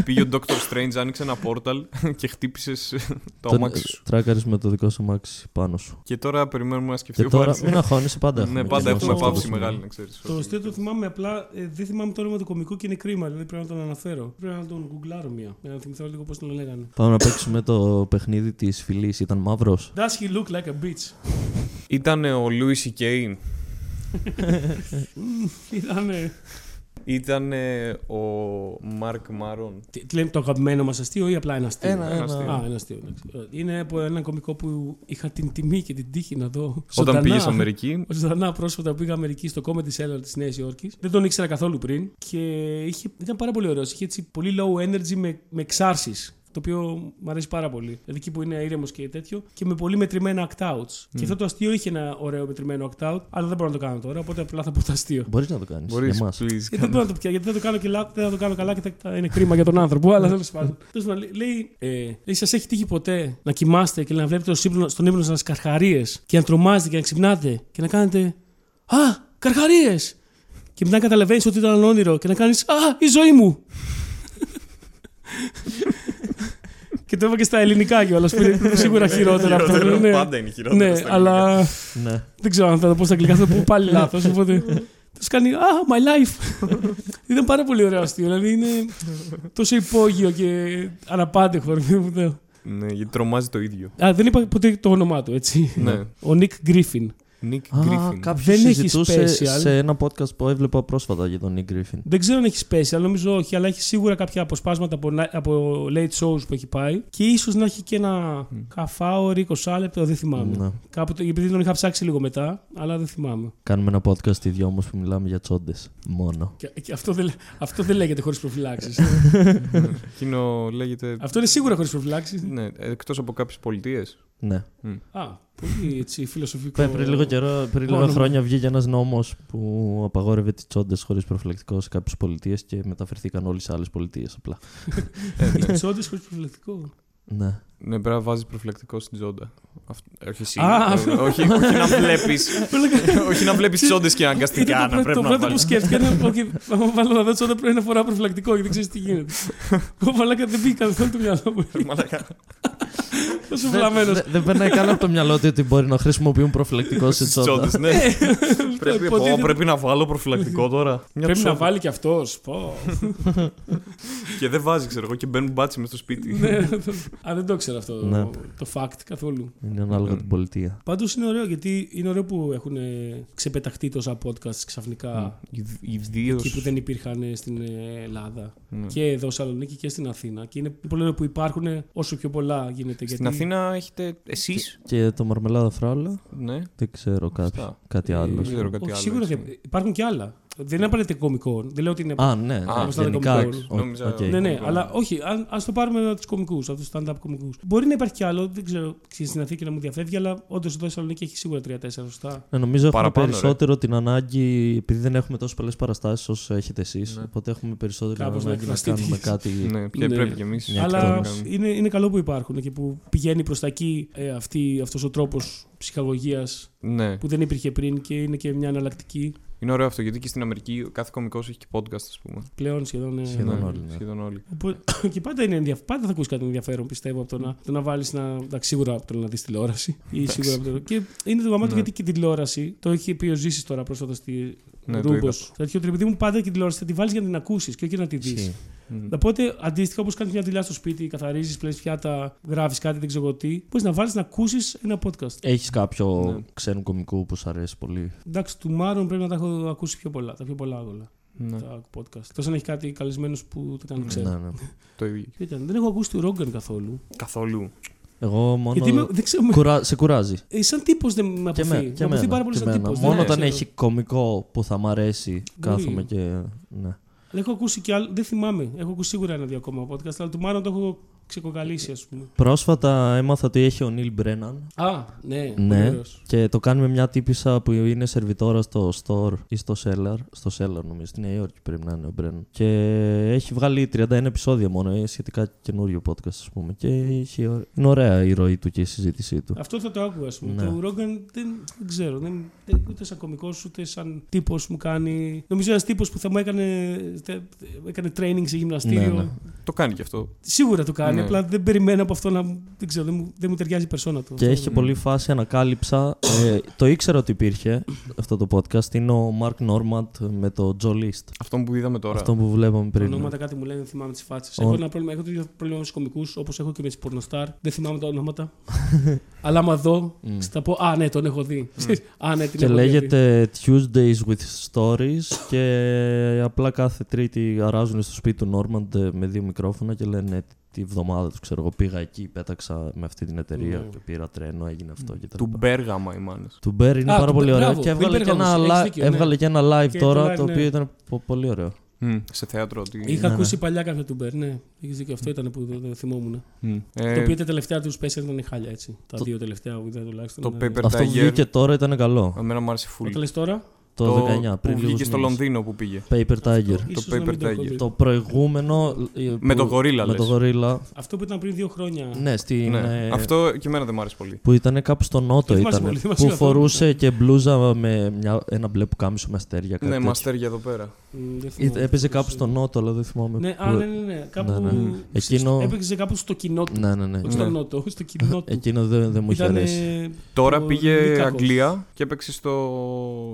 A: Πήγε ο Dr. Strange, άνοιξε ένα πόρταλ και χτύπησες το αμάξι σου.
D: Τράκαρες με το δικό σου αμάξι πάνω σου.
A: Και τώρα περιμένουμε να σκεφτεί
D: Και
A: ο
D: τώρα
A: Πάρης.
D: μην αγχώνεσαι, πάντα έχουμε.
A: Ναι, πάντα
B: και
A: έχουμε
B: το-
A: παύση μεγάλη, να ξέρεις.
B: Το αστείο το θυμάμαι απλά. ε, δεν θυμάμαι το όνομα του κομικού και είναι κρίμα. Δηλαδή πρέπει να τον αναφέρω. Πρέπει να τον γκουγκλάρω μία. Για να θυμηθώ λίγο πώς τον λέγανε.
D: Πάμε να παίξουμε το παιχνίδι της φυλής. Ήταν μαύρος;
B: Does he look like a bitch?
A: Ήταν ο Louis C.K.
B: Ήταν.
A: Ήταν ο Μάρκ Μάρον.
B: Τι, τι λέμε το αγαπημένο μας αστείο ή απλά ένα αστείο;
D: Ένα,
A: ένα αστείο.
B: Α, ένα αστείο. εντάξει. Είναι από έναν κομικό που είχα την τιμή και την τύχη να δω.
A: Όταν
B: ζωντανά.
A: πήγες Αμερική.
B: Ζωντανά πρόσφατα πήγα Αμερική στο Comedy Cellar της Νέας Υόρκης. Δεν τον ήξερα καθόλου πριν και είχε, ήταν πάρα πολύ ωραίος. Είχε έτσι πολύ low energy με, με εξάρσεις. Το οποίο μου αρέσει πάρα πολύ. Δηλαδή εκεί που είναι ήρεμος και τέτοιο και με πολύ μετρημένα act-outs. Και αυτό το αστείο είχε ένα ωραίο μετρημένο act-out, αλλά δεν μπορώ να το κάνω τώρα, οπότε απλά θα πω το αστείο.
D: Μπορείς να το κάνεις.
A: Μπορείς,
D: Για μας.
A: please.
B: Γιατί δεν μπορώ να το πιάσω, γιατί δεν το κάνω, και λάθος, δεν θα το κάνω καλά και θα, θα είναι κρίμα για τον άνθρωπο. Αλλά τέλος πάντων. Τέλος πάντων, λέει, ε, λέει σας έχει τύχει ποτέ να κοιμάστε και να βλέπετε στον ύπνο, στον ύπνο σας καρχαρίες και να τρομάζετε και να ξυπνάτε και να κάνετε Α, καρχαρίες! Και μετά καταλαβαίνεις ότι ήταν όνειρο και να κάνεις Α, η ζωή μου! και το είπα και στα ελληνικά κιόλας. Που είναι σίγουρα χειρότερα αυτό.
A: Χειρότερο,
B: ναι.
A: Πάντα είναι χειρότερο.
B: Ναι,
A: στα
B: αλλά
D: Ναι.
B: δεν ξέρω αν θα το πω στα αγγλικά, θα το πω πάλι λάθος. Οπότε. Τους κάνει Α, my life. Ήταν πάρα πολύ ωραίο αστείο. Δηλαδή είναι τόσο υπόγειο και αναπάντεχο. ρε παιδί μου, ναι.
A: Ναι, γιατί τρομάζει το ίδιο.
B: Α, δεν είπα ποτέ το όνομά του, έτσι.
A: Ναι.
B: Ο Nick Griffin.
A: Nick
D: Α,
A: Griffin.
D: κάποιος
B: Δεν έχει
D: συζητούσε
B: special.
D: σε ένα podcast που έβλεπα πρόσφατα για τον Nick Griffin.
B: Δεν ξέρω αν έχει special, νομίζω όχι, αλλά έχει σίγουρα κάποια αποσπάσματα από, να- από late shows που έχει πάει. Και ίσως να έχει και ένα καφάωρη, 20 λεπτό, δεν θυμάμαι.
D: Ναι.
B: Κάποτε, επειδή τον είχα ψάξει λίγο μετά, αλλά δεν θυμάμαι.
D: Κάνουμε ένα podcast οι δυο όμως που μιλάμε για τσόντες. Μόνο.
B: Και, και αυτό, δεν, αυτό δεν λέγεται χωρίς προφυλάξεις.
A: Εκείνο λέγεται.
B: αυτό είναι σίγουρα χωρίς προφυλάξεις.
A: Ναι, εκτός από κάποιες πολιτείες.
D: Ναι.
B: Α, πολύ έτσι φιλοσοφικό.
D: Πριν, πριν λίγο καιρό, πριν λίγα
B: όνομα.
D: χρόνια βγήκε ένας νόμος που απαγόρευε τις τσόντες χωρίς προφυλακτικό σε κάποιες πολιτείες και μεταφερθήκαν όλοι σε άλλες πολιτείες απλά.
B: Οι τσόντες χωρίς προφυλακτικό.
D: Ναι.
A: Ναι, πρέπει να βάζεις προφυλακτικό στην τζόντα. Αυτό- Όχι εσύ.
B: Α,
A: Ε, όχι, όχι να βλέπεις. όχι να βλέπεις τσόντε και αναγκαστικά
B: Ήταν
A: να
B: το πρώτο,
A: πρέπει
B: το
A: να
B: πρώτο που
A: βάλεις.
B: σκέφτηκα είναι ότι άμα βάλω να δω τσόντα πρέπει να φοράω προφυλακτικό γιατί δεν ξέρεις τι γίνεται. Εγώ μαλάκα δεν πήγε καθόλου το μυαλό μου.
A: Μαλάκα.
B: Τόσο
D: Δεν-
B: βλαμμένος.
D: δεν- Δεν περνάει καν από το μιαλό του ότι μπορεί να χρησιμοποιούν προφυλακτικό σε
A: Στις
D: τσόντα.
A: τσόντες, ναι. Πρέπει-
B: Ποτέ
A: πω,
B: δεν-
A: Πρέπει να βάλω προφυλακτικό τώρα. Μια
B: Πρέπει να
A: τσόντα.
B: βάλει κι αυτός.
A: Και δεν βάζει, ξέρω εγώ, και μπαίνουν μπάτσι μες στο σπίτι.
B: Ναι, Α, δεν το ξέρω αυτό
D: Ναι.
B: το fact καθόλου.
D: Είναι ανάλογα την πολιτεία.
B: Πάντως είναι ωραίο γιατί είναι ωραίο που έχουν ε, ξεπεταχτεί τόσα podcast ξαφνικά
A: Ιδίως.
B: εκεί που δεν υπήρχαν ε, στην ε, Ελλάδα.
A: Ναι.
B: Και εδώ Σαλονίκη και στην Αθήνα. Και είναι πολύ ωραίο που υπάρχουν όσο πιο πολλά γίνεται.
A: Στην
B: γιατί...
A: Αθήνα έχετε εσείς;
D: Και το μαρμελάδα φράουλα,
A: Ναι.
D: δεν ξέρω κάτι,
A: Αυτά.
D: κάτι
B: Ε,
D: άλλο.
A: Δεν ξέρω κάτι
B: όχι,
A: άλλο,
B: Σίγουρα
A: έτσι.
B: δεν- υπάρχουν και άλλα. Δεν είναι απαραίτητα κωμικό. Δεν λέω ότι είναι.
D: Α, ναι,
A: Α,
D: ναι,
B: στα
D: γενικά.
B: κωμικών.
D: οκ,
A: Νόμιζα-
D: οκ.
B: ναι, ναι,
A: κωμικό.
B: αλλά όχι, ας το πάρουμε από τους κωμικούς, από τους stand-up κωμικούς. Μπορεί να υπάρχει κι άλλο, δεν ξέρω, ξέρεις, στην Αθήνα να μου διαφεύγει, αλλά όντως εδώ η Θεσσαλονίκη έχει σίγουρα 3-4 σωστά.
D: Ναι, νομίζω έχουμε
A: Παραπάνω, ρε.
D: περισσότερο την ανάγκη, επειδή δεν έχουμε τόσο πολλές παραστάσεις όσο έχετε εσείς.
A: Ναι.
D: Οπότε έχουμε περισσότερη
B: Κάπως να
D: ανάγκη να
B: εκφραστεί
D: κάνουμε
B: τη-
D: κάτι.
A: Ναι, και
B: Ναι.
A: πρέπει κι εμείς.
D: Μια
B: Αλλά
D: εκτόνωση.
B: είναι, είναι καλό που υπάρχουν και που πηγαίνει προς τα εκεί ε, αυτή, αυτός ο τρόπος ψυχαγωγίας
A: Ναι.
B: που δεν υπήρχε πριν και είναι και μια εναλλακτική
A: Είναι ωραίο αυτό γιατί και στην Αμερική ο κάθε κωμικός έχει και podcast, ας πούμε.
B: πλέον σχεδόν. ε,
D: Σχεδόν
A: Ναι,
D: όλοι, ναι.
A: Σχεδόν όλοι.
B: Οπότε, και πάντα, είναι ενδιαφ... πάντα θα ακούσεις κάτι ενδιαφέρον πιστεύω από το να, το να βάλεις να. Εντάξει, σίγουρα από το να δεις τηλεόραση. Ή σίγουρα από το... Και είναι το γαμάτο
A: Ναι.
B: γιατί και η τηλεόραση το έχει πει ο Ζήσης τώρα πρόσφατα στη
A: Ναι, το
B: Ρούμπος.
A: είδα.
B: Τέτοιο ότι επειδή μου πάντα και την τηλεόραση θα τη βάλεις για να την ακούσεις και όχι για να τη δεις.
D: Ισχύει.
A: Μμ.
B: Οπότε αντίστοιχα όπως κάνεις μια δουλειά στο σπίτι, καθαρίζεις, πλέει πιάτα, γράφεις κάτι, δεν ξέρω εγώ τι, μπορείς να βάλεις να ακούσεις ένα podcast.
D: Έχεις κάποιο
A: Ναι.
D: ξένο κομικό που σου αρέσει πολύ;
B: Εντάξει, του Μάρον πρέπει να τα έχω ακούσει πιο πολλά, τα πιο πολλά όλα.
A: Ναι,
B: Τα podcast. Εκτό αν έχει κάτι καλεσμένου που το κάνουν
A: Ναι.
B: ξέρω.
D: Ναι, ναι.
A: το ίδιο.
B: Ποιο ήταν, δεν έχω ακούσει του Ρόγκαν καθόλου.
A: Καθόλου.
D: Εγώ μόνο.
B: Γιατί είμαι, δεν ξέρω,
D: Κουρά... Σε κουράζει.
B: Ε, σαν τύπος δεν με
D: Και,
B: αποφύγει.
D: με,
B: Με
D: και
B: αποφύγει
D: εμένα,
B: πάρα πολύ
D: και
B: σαν
D: εμένα.
B: τύπος.
D: Μόνο όταν έχει κομικό που θα μ' αρέσει, κάθομαι και. Ναι.
B: Έχω ακούσει και άλλο. Δεν θυμάμαι. Έχω ακούσει σίγουρα ένα-δύο ακόμα podcast, αλλά του Μάρον το έχω ξεκοκαλίσει, ας πούμε.
D: Πρόσφατα έμαθα ότι έχει ο Νίλ Μπρέναν
B: Α, ναι,
D: Ναι.
B: πολύ ωραίος.
D: και το κάνει με μια τύπησα που είναι σερβιτόρα στο store ή στο seller. Στο seller νομίζω, στη Νέα Υόρκη πρέπει να είναι ο Μπρέναν. Και έχει βγάλει 31 επεισόδια μόνο, είναι σχετικά καινούριο podcast ας πούμε. Και έχει, είναι ωραία η ροή του και η συζήτησή του.
B: Αυτό θα το άκουγα, ας πούμε.
D: Ναι.
B: Το Ρόγκαν δεν, δεν ξέρω. Δεν, δεν- ούτε σαν κωμικός, ούτε σαν τύπος μου κάνει. Νομίζω ένας τύπος που θα μου έκανε, τε- έκανε training σε γυμναστήριο.
D: Ναι, ναι.
A: Το κάνει κι αυτό.
B: Σίγουρα το κάνει.
A: Ναι.
B: Απλά δεν περιμένω από αυτό να. μου- Δεν ξέρω, δεν μου, δεν μου ταιριάζει η περσόνα του.
D: Και
B: Αυτό
D: έχει και
B: δεν-
D: πολύ φάση ανακάλυψα. ε, το ήξερα ότι υπήρχε αυτό το podcast. Είναι ο Mark Normand με το Joe List.
A: Αυτό που είδαμε τώρα.
D: Αυτό που βλέπαμε
B: Τα
D: πριν.
B: ονόματα κάτι μου λένε, δεν θυμάμαι τις φάτσε.
D: Ο-
B: Έχω ένα πρόβλημα. Έχω το ίδιο πρόβλημα με του κομικούς όπως έχω και με τις πορνοστάρ. Δεν θυμάμαι τα ονόματα. Αλλά άμα δω,
D: Μμ.
B: θα πω Α, ναι, τον έχω δει. Α, ναι, την
D: Και
B: έχω δει αυτή.
D: λέγεται Tuesdays with Stories και απλά κάθε Τρίτη αράζουν στο σπίτι του Νόρμαντ με δύο μικρόφωνα και λένε τη βδομάδα τους, ξέρω εγώ, πήγα εκεί, πέταξα με αυτή την εταιρεία,
B: Ναι.
D: και πήρα τρένο, έγινε αυτό και τα
A: Του
D: λοιπά.
A: Μπέργαμα οι μάνε.
D: Του Μπέρ είναι
B: Α,
D: πάρα
B: του
D: πολύ
B: Μπέρ,
D: ωραίο
B: μπράβο.
D: και έβγαλε
B: Bill
D: και, ένα
B: Bergamos, έχεις
D: li-
B: δίκιο, ναι.
D: έβγαλε και ένα live
B: Και
D: τώρα
B: το live,
D: το οποίο
B: ναι.
D: ήταν πο- πολύ ωραίο.
A: Σε θέατρο. Τι...
B: Είχα
D: Ναι,
B: ακούσει παλιά κάποιο του Μπέρ, ναι. Έχεις δίκιο, αυτό ήταν που το, το θυμόμουν.
A: Μμ.
B: Το
A: Ε,
B: οποίο τα τελευταία τους special ήταν χάλια έτσι. Τα
D: Το-
B: δύο τελευταία που είδα τουλάχιστον.
A: Το
B: ναι.
A: Paper
D: Αυτό που
A: Tiger.
D: βγήκε τώρα ήταν καλό.
A: Εμένα μου άρεσε full.
B: Όταν λες τώρα,
D: Το, 19, πριν
A: που
D: λίγους
A: βγήκε στο
D: μήνες.
A: Λονδίνο που πήγε.
D: Paper Tiger.
B: ίσως
A: Paper
B: να μην το έχω
A: Tiger.
B: δει.
D: Το προηγούμενο. ε,
A: Με
D: που-
A: το γορίλα,
D: Με
A: λες.
D: το γορίλα.
B: Αυτό που ήταν πριν δύο χρόνια.
D: Ναι, στην,
A: Ναι.
D: ε,
A: Αυτό και εμένα δεν μου άρεσε πολύ.
D: Που ήταν κάπου στο Νότο
B: Δεν θυμάσαι
D: ήταν.
B: πολύ, θυμάσαι
D: Που
B: καθόλου.
D: φορούσε και μπλούζα με μια, ένα μπλε που κάμισο με αστέρια. Κάτι
A: Ναι,
D: τέτοιο.
A: μαστέρια εδώ πέρα.
B: Μ, δεν
D: Ή-
B: θυμάμαι.
D: Έπαιζε κάπου στο Νότο, αλλά δεν θυμάμαι.
B: Ναι,
D: που-
B: α, ναι, ναι, ναι. Κάπου.
D: Ναι, ναι.
B: στο-
D: Εκείνο-
B: Έπαιξε κάπου στο κοινό του.
D: Ναι, ναι, ναι.
B: Όχι στο
A: Ναι.
B: νότο, στο κοινό του.
D: Εκείνο δεν, δεν μου είχε
B: Ήταν,
D: αρέσει.
B: ε,
A: Τώρα
B: το
A: πήγε
B: Νίκακος.
A: Αγγλία και έπαιξε στο...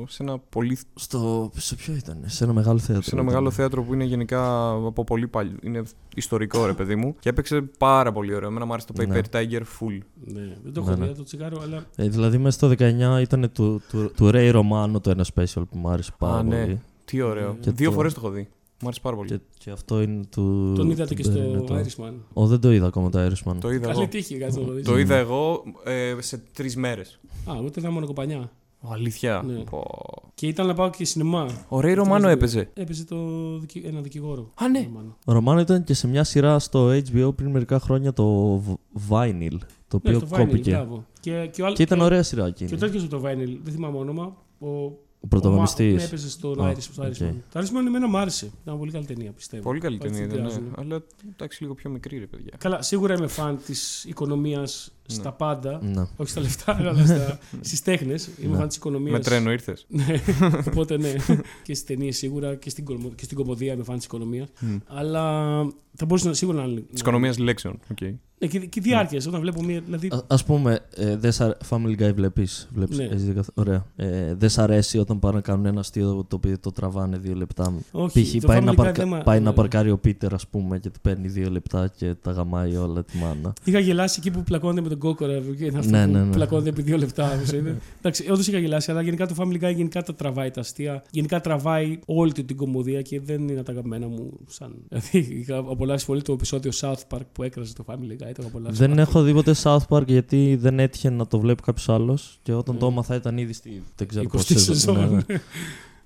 A: σε ένα πολύ
D: Στο. Σε ποιο ήταν, σε ένα μεγάλο θέατρο.
A: Σε ένα
D: ήταν.
A: μεγάλο θέατρο που είναι γενικά από πολύ παλιό. Είναι ιστορικό ρε παιδί μου. Και έπαιξε πάρα πολύ ωραίο. Εμένα μου άρεσε το Paper
D: Ναι.
A: Tiger Full.
B: Ναι, δεν το έχω
D: Ναι,
B: δει
D: ναι.
B: το τσιγάρο, αλλά.
D: Ε, δηλαδή μέσα στο 19 ήταν του, του, του Ray Romano το ένα special που μου άρεσε πάρα
A: Α, ναι.
D: πολύ.
A: Τι ωραίο.
B: Και
A: Δύο
D: το-
A: φορές το έχω δει. Μου άρεσε πάρα πολύ.
D: Και, και αυτό είναι του.
B: Τον είδατε
D: του
B: και στο
D: Berry, το-
B: Irishman.
D: Ω, δεν το είδα ακόμα το Irishman.
A: Το είδα
B: Καλή
A: εγώ.
B: τύχη, κάτσε να το δεις.
A: Το είδα εγώ ε, σε τρεις μέρες.
B: Α, ούτε είδα μόνο κοπανιά.
A: Αλήθεια.
B: Ναι.
A: Πω.
B: Και ήταν να πάω και σινεμά.
A: Ο Ρέι Ρωμάνο έπαιζε.
B: Έπαιζε το, δικη- ένα δικηγόρο.
A: Α, ναι.
B: Ρωμάνο.
D: Ο Ρωμάνο ήταν και σε μια σειρά στο HBO πριν μερικά χρόνια το Β- Vinyl. Το
B: Ναι,
D: οποίο
B: στο Vinyl,
D: κόπηκε.
B: μπράβο. Και, και, ο, άλλ-
D: Και ήταν
B: και-
D: ωραία σειρά
B: Και ο
D: εκείνη.
B: τέτοιο από το Vinyl, δεν θυμάμαι όνομα. Ο,
D: Ο πρωταγωνιστής.
B: ο Μα- Ναι, έπαιζε στο
D: Α,
B: Irish, στο
D: οκ.
B: Irishman. Το Irishman εμένα μου άρεσε. Ήταν πολύ καλή ταινία, πιστεύω.
A: Πολύ καλή
B: Πάλι
A: ταινία ήταν.
B: συνδυάζουν.
A: Ναι. Αλλά εντάξει, λίγο πιο μικρή, ρε παιδιά.
B: Καλά, σίγουρα είμαι φαν της οικονομίας στα πάντα.
D: Ναι.
B: Όχι στα λεφτά, αλλά στα... στις τέχνες. Είμαι
D: Ναι.
B: φαν της οικονομίας.
A: Με τρένο ήρθες.
B: Ναι, οπότε ναι. και στις ταινίες σίγουρα και στην, κολμο- και στην κωμωδία είμαι φαν της οικονομίας. Αλλά θα μπορούσε να, σίγουρα να.
A: Της οικονομίας λέξεων. οκ.
B: Ναι, και, και διάρκειας. Όταν βλέπω μία. Δηλαδή,
D: Α ας πούμε, ε, δεν σ' αρέ- Family Guy βλέπεις, βλέπεις
B: Ναι.
D: έχεις δει καθ- Ωραία. Ε, δεν σ' αρέσει όταν πάνε να κάνουν ένα αστείο το οποίο το τραβάνε δύο λεπτά;
B: όχι,
D: Π.χ.
B: το
D: πάει,
B: Family
D: να,
B: Guy
D: παρκα...
B: δεν μα-
D: πάει να
B: ναι.
D: παρκάρει ο Πίτερ, ας πούμε, και του παίρνει δύο λεπτά και τα γαμάει όλα τη μάνα.
B: Είχα γελάσει εκεί που πλακώνεται με τον κόκορα. Και είναι αυτό
D: Ναι,
B: που
D: ναι, ναι.
B: πλακώνεται επί δύο λεπτά. όπως είναι. Εντάξει, όντως είχα γελάσει, αλλά γενικά το Family Guy γενικά τα τραβάει τα αστεία. Γενικά τραβάει όλη του την κωμωδία και δεν είναι τα αγαπημένα μου. Σαν... Δηλαδή, είχα απολαύσει πολύ το επεισόδιο South Park που έκραζε το Family Guy. Το είχα απολαύσει
D: δεν
B: πάρα
D: έχω δει ποτέ South Park γιατί δεν έτυχε να το βλέπει κάποιος άλλος και όταν
B: Ναι.
D: το έμαθα ήταν ήδη στη. Δεν ξέρω
B: 20η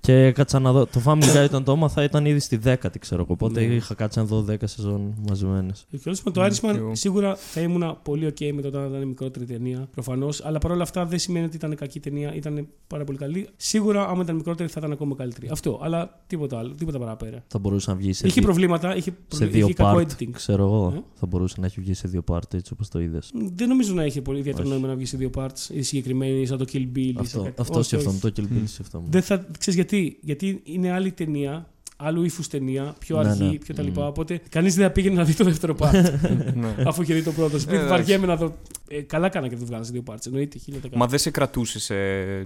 D: πόση
B: σεζόν.
D: ναι, ναι. Και έκατσα να δω. Το Family Guy όταν το έμαθα ήταν ήδη στη 10η, ξέρω εγώ. Οπότε
B: Ναι.
D: είχα κάτσει να δω 10 σεζόν μαζεμένες.
B: Και όλος με το
A: Ναι,
B: Irishman
A: και εγώ.
B: σίγουρα θα ήμουν πολύ ok με το όταν ήταν μικρότερη ταινία. Προφανώς. Αλλά παρόλα αυτά δεν σημαίνει ότι ήταν κακή ταινία. Ήταν πάρα πολύ καλή. Σίγουρα, άμα ήταν μικρότερη, θα ήταν ακόμα καλύτερη. Αυτό. Αλλά τίποτα άλλο. Τίποτα παραπέρα.
D: Θα μπορούσε να βγει σε,
B: Είχε
D: δι-
B: προβλήματα. Είχε,
D: σε
B: προβλ-
D: δύο
B: είχε κακό
D: part.
B: editing.
D: Ξέρω εγώ.
B: Ε;
D: Θα μπορούσε να έχει βγει σε δύο part έτσι όπως το είδες.
B: Δεν νομίζω να είχε πολύ ιδιαίτερο
D: Όχι.
B: νόημα να βγει σε δύο parts. Η συγκεκριμένη, σαν το Kill Bill. ή σαν
D: Αυτό,
B: κάτι.
D: αυτό
B: Όχι,
D: σκεφτόμουν.
B: όχι.
D: Το Kill Bill σκεφτόμουν.
B: Δεν θα. Ξέρεις γιατί. Γιατί είναι άλλη ταινία. Άλλου ύφους ταινία, πιο
D: Ναι,
B: αργή,
D: ναι.
B: πιο τα λοιπά.
D: Μμ.
B: Οπότε κανείς δεν θα πήγαινε να δει το δεύτερο part.
A: Ναι.
B: αφού είχε δει το πρώτο. Επειδή
A: εντάξει.
B: βαριέμαι να δω. Ε, καλά κάνα και δεν το βγάλα σε δύο parts. Εννοείται, 1000%.
A: Μα δεν σε κρατούσε σε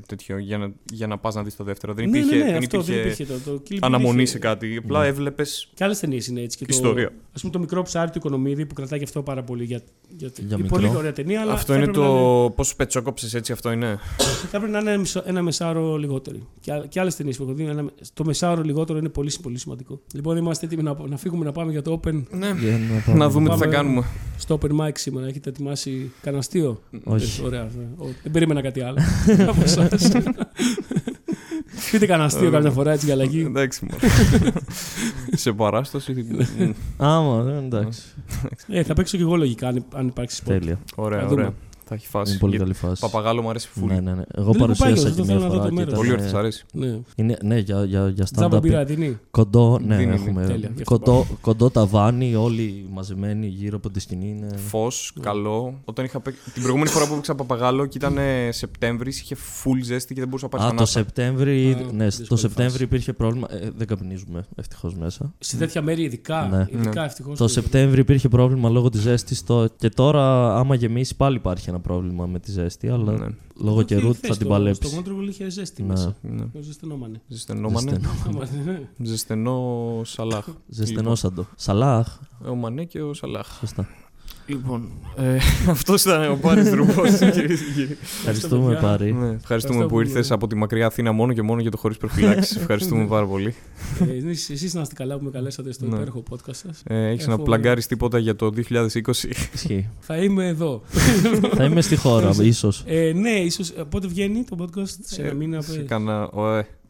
A: τέτοιο για να, για να πας να δεις το δεύτερο. Δεν
B: ναι,
A: υπήρχε,
B: ναι, ναι,
A: δεν
B: αυτό
A: υπήρχε
B: δεν υπήρχε το. το Kill Bill
A: αναμονή
B: είχε-
A: σε κάτι. Απλά
D: Ναι.
A: έβλεπες
B: Και άλλες ταινίες είναι έτσι. Και το,
A: ιστορία.
B: Α πούμε το μικρό ψάρι του Οικονομίδη που κρατάει και αυτό πάρα πολύ για. για,
D: Για
B: είναι
D: μικρό.
B: πολύ ωραία ταινία, αλλά
A: Αυτό
B: θα
A: είναι
B: έπρεπε να
A: το. Πώς πετσόκοψες έτσι, αυτό είναι;
B: Θα έπρεπε να είναι ένα, μισό- ένα μεσάωρο λιγότερη. Και, α- και άλλες ταινίες που έχω δει. Ένα, το μεσάωρο λιγότερο είναι πολύ, πολύ σημαντικό. Λοιπόν, είμαστε έτοιμοι να, να φύγουμε να πάμε για το Open.
A: Ναι.
D: Για να πάμε.
A: Να δούμε τι θα
B: Πάμε.
A: κάνουμε.
B: Στο Open Mic σήμερα έχετε ετοιμάσει κανένα αστείο;
D: Όχι.
B: Ε, Ωραία. ναι. Ο- Δεν περίμενα κάτι άλλο από εσάς. Πείτε κανένα αστείο καμιά φορά έτσι για αλλαγή.
A: Εντάξει, μόνο. Σε παράσταση. Μμ.
D: Άμα, ε, εντάξει.
B: Ε, θα παίξω και εγώ λογικά αν, αν υπάρξει σπορ.
D: Τέλεια.
A: Ωραία,
B: Θα δούμε.
A: ωραία. Θα έχει φάση.
D: Είναι πολύ
A: Γιατί
D: καλή φάση.
A: Παπαγάλο μου αρέσει φούλη.
D: Ναι, ναι, ναι. Εγώ
B: Δεν έχω πάει,
D: παρουσίασα
B: εγώ
D: και
B: θέλω
D: μία
B: να δω
D: φορά.
B: το
D: και
B: μέρος.
D: ήταν,
A: Πολύ ωραία,
D: ε,
A: σα αρέσει.
B: Ναι.
D: Είναι, ναι, για, για, για
B: Τζάμπα
D: stand-up.
B: μπύρα δίνει.
D: Κοντό, ναι,
A: Δίνει,
D: έχουμε.
B: τέλεια, γι' αυτό
D: κοντό, κοντό ταβάνι, όλοι μαζεμένοι γύρω από τη σκηνή. Είναι...
A: Φως, καλό. Όταν είχα παί... Την προηγούμενη φορά που έπαιξα Παπαγάλο και ήταν Σεπτέμβρης, είχε full ζέστη και δεν μπορούσα να πάρει
D: Α, το Σεπτέμβρη,
B: Α,
D: ναι,
B: δύσκολη
D: το Σεπτέμβρη
B: φάση.
D: υπήρχε πρόβλημα. Ε, δεν καπνίζουμε ευτυχώς μέσα.
B: Σε τέτοια μέρη ειδικά.
D: Ναι.
B: Ειδικά
A: Ναι.
B: ευτυχώς.
D: Το Σεπτέμβρη υπήρχε πρόβλημα λόγω της ζέστης. Το... Και τώρα, άμα γεμίσει, πάλι υπάρχει ένα πρόβλημα με τη ζέστη. Αλλά
A: Ναι,
D: λόγω καιρού θα την παλέψει.
B: Στο Μόντρογολ είχε ζέστη
D: Ναι.
B: μέσα.
A: ναι.
B: Το ζεστενόμανε.
A: Ζεσθενό μανέ.
D: Ζεσθενό.
B: Ναι.
A: Ζεσθενό Σαλάχ.
D: Ζεσθενόσαντο. Σαλάχ.
A: Ο Μανέ και ο Σαλάχ.
D: Σωστά.
A: Λοιπόν, ε, αυτός ήταν ο Πάρης Δρούμπο.
D: Ευχαριστούμε,
B: παιδιά.
D: Πάρη.
A: Ναι, ευχαριστούμε
B: Ευχαριστώ
A: που
B: πολύ.
A: ήρθες από τη μακριά Αθήνα μόνο και μόνο για το χωρίς προφυλάξεις. Ευχαριστούμε πάρα πολύ.
B: Ε, Εσείς να είστε καλά που με καλέσατε στο
A: Ναι.
B: υπέροχο podcast σας.
A: Ε, Έχεις να
B: Έχω-
A: πλαγκάρεις τίποτα για το 2020.
D: Ισχύει.
B: Θα είμαι εδώ.
D: θα είμαι στη χώρα, ίσως.
B: Ε, ναι, ίσως. Πότε βγαίνει το podcast, σε ένα μήνα.
A: σε
B: πέ-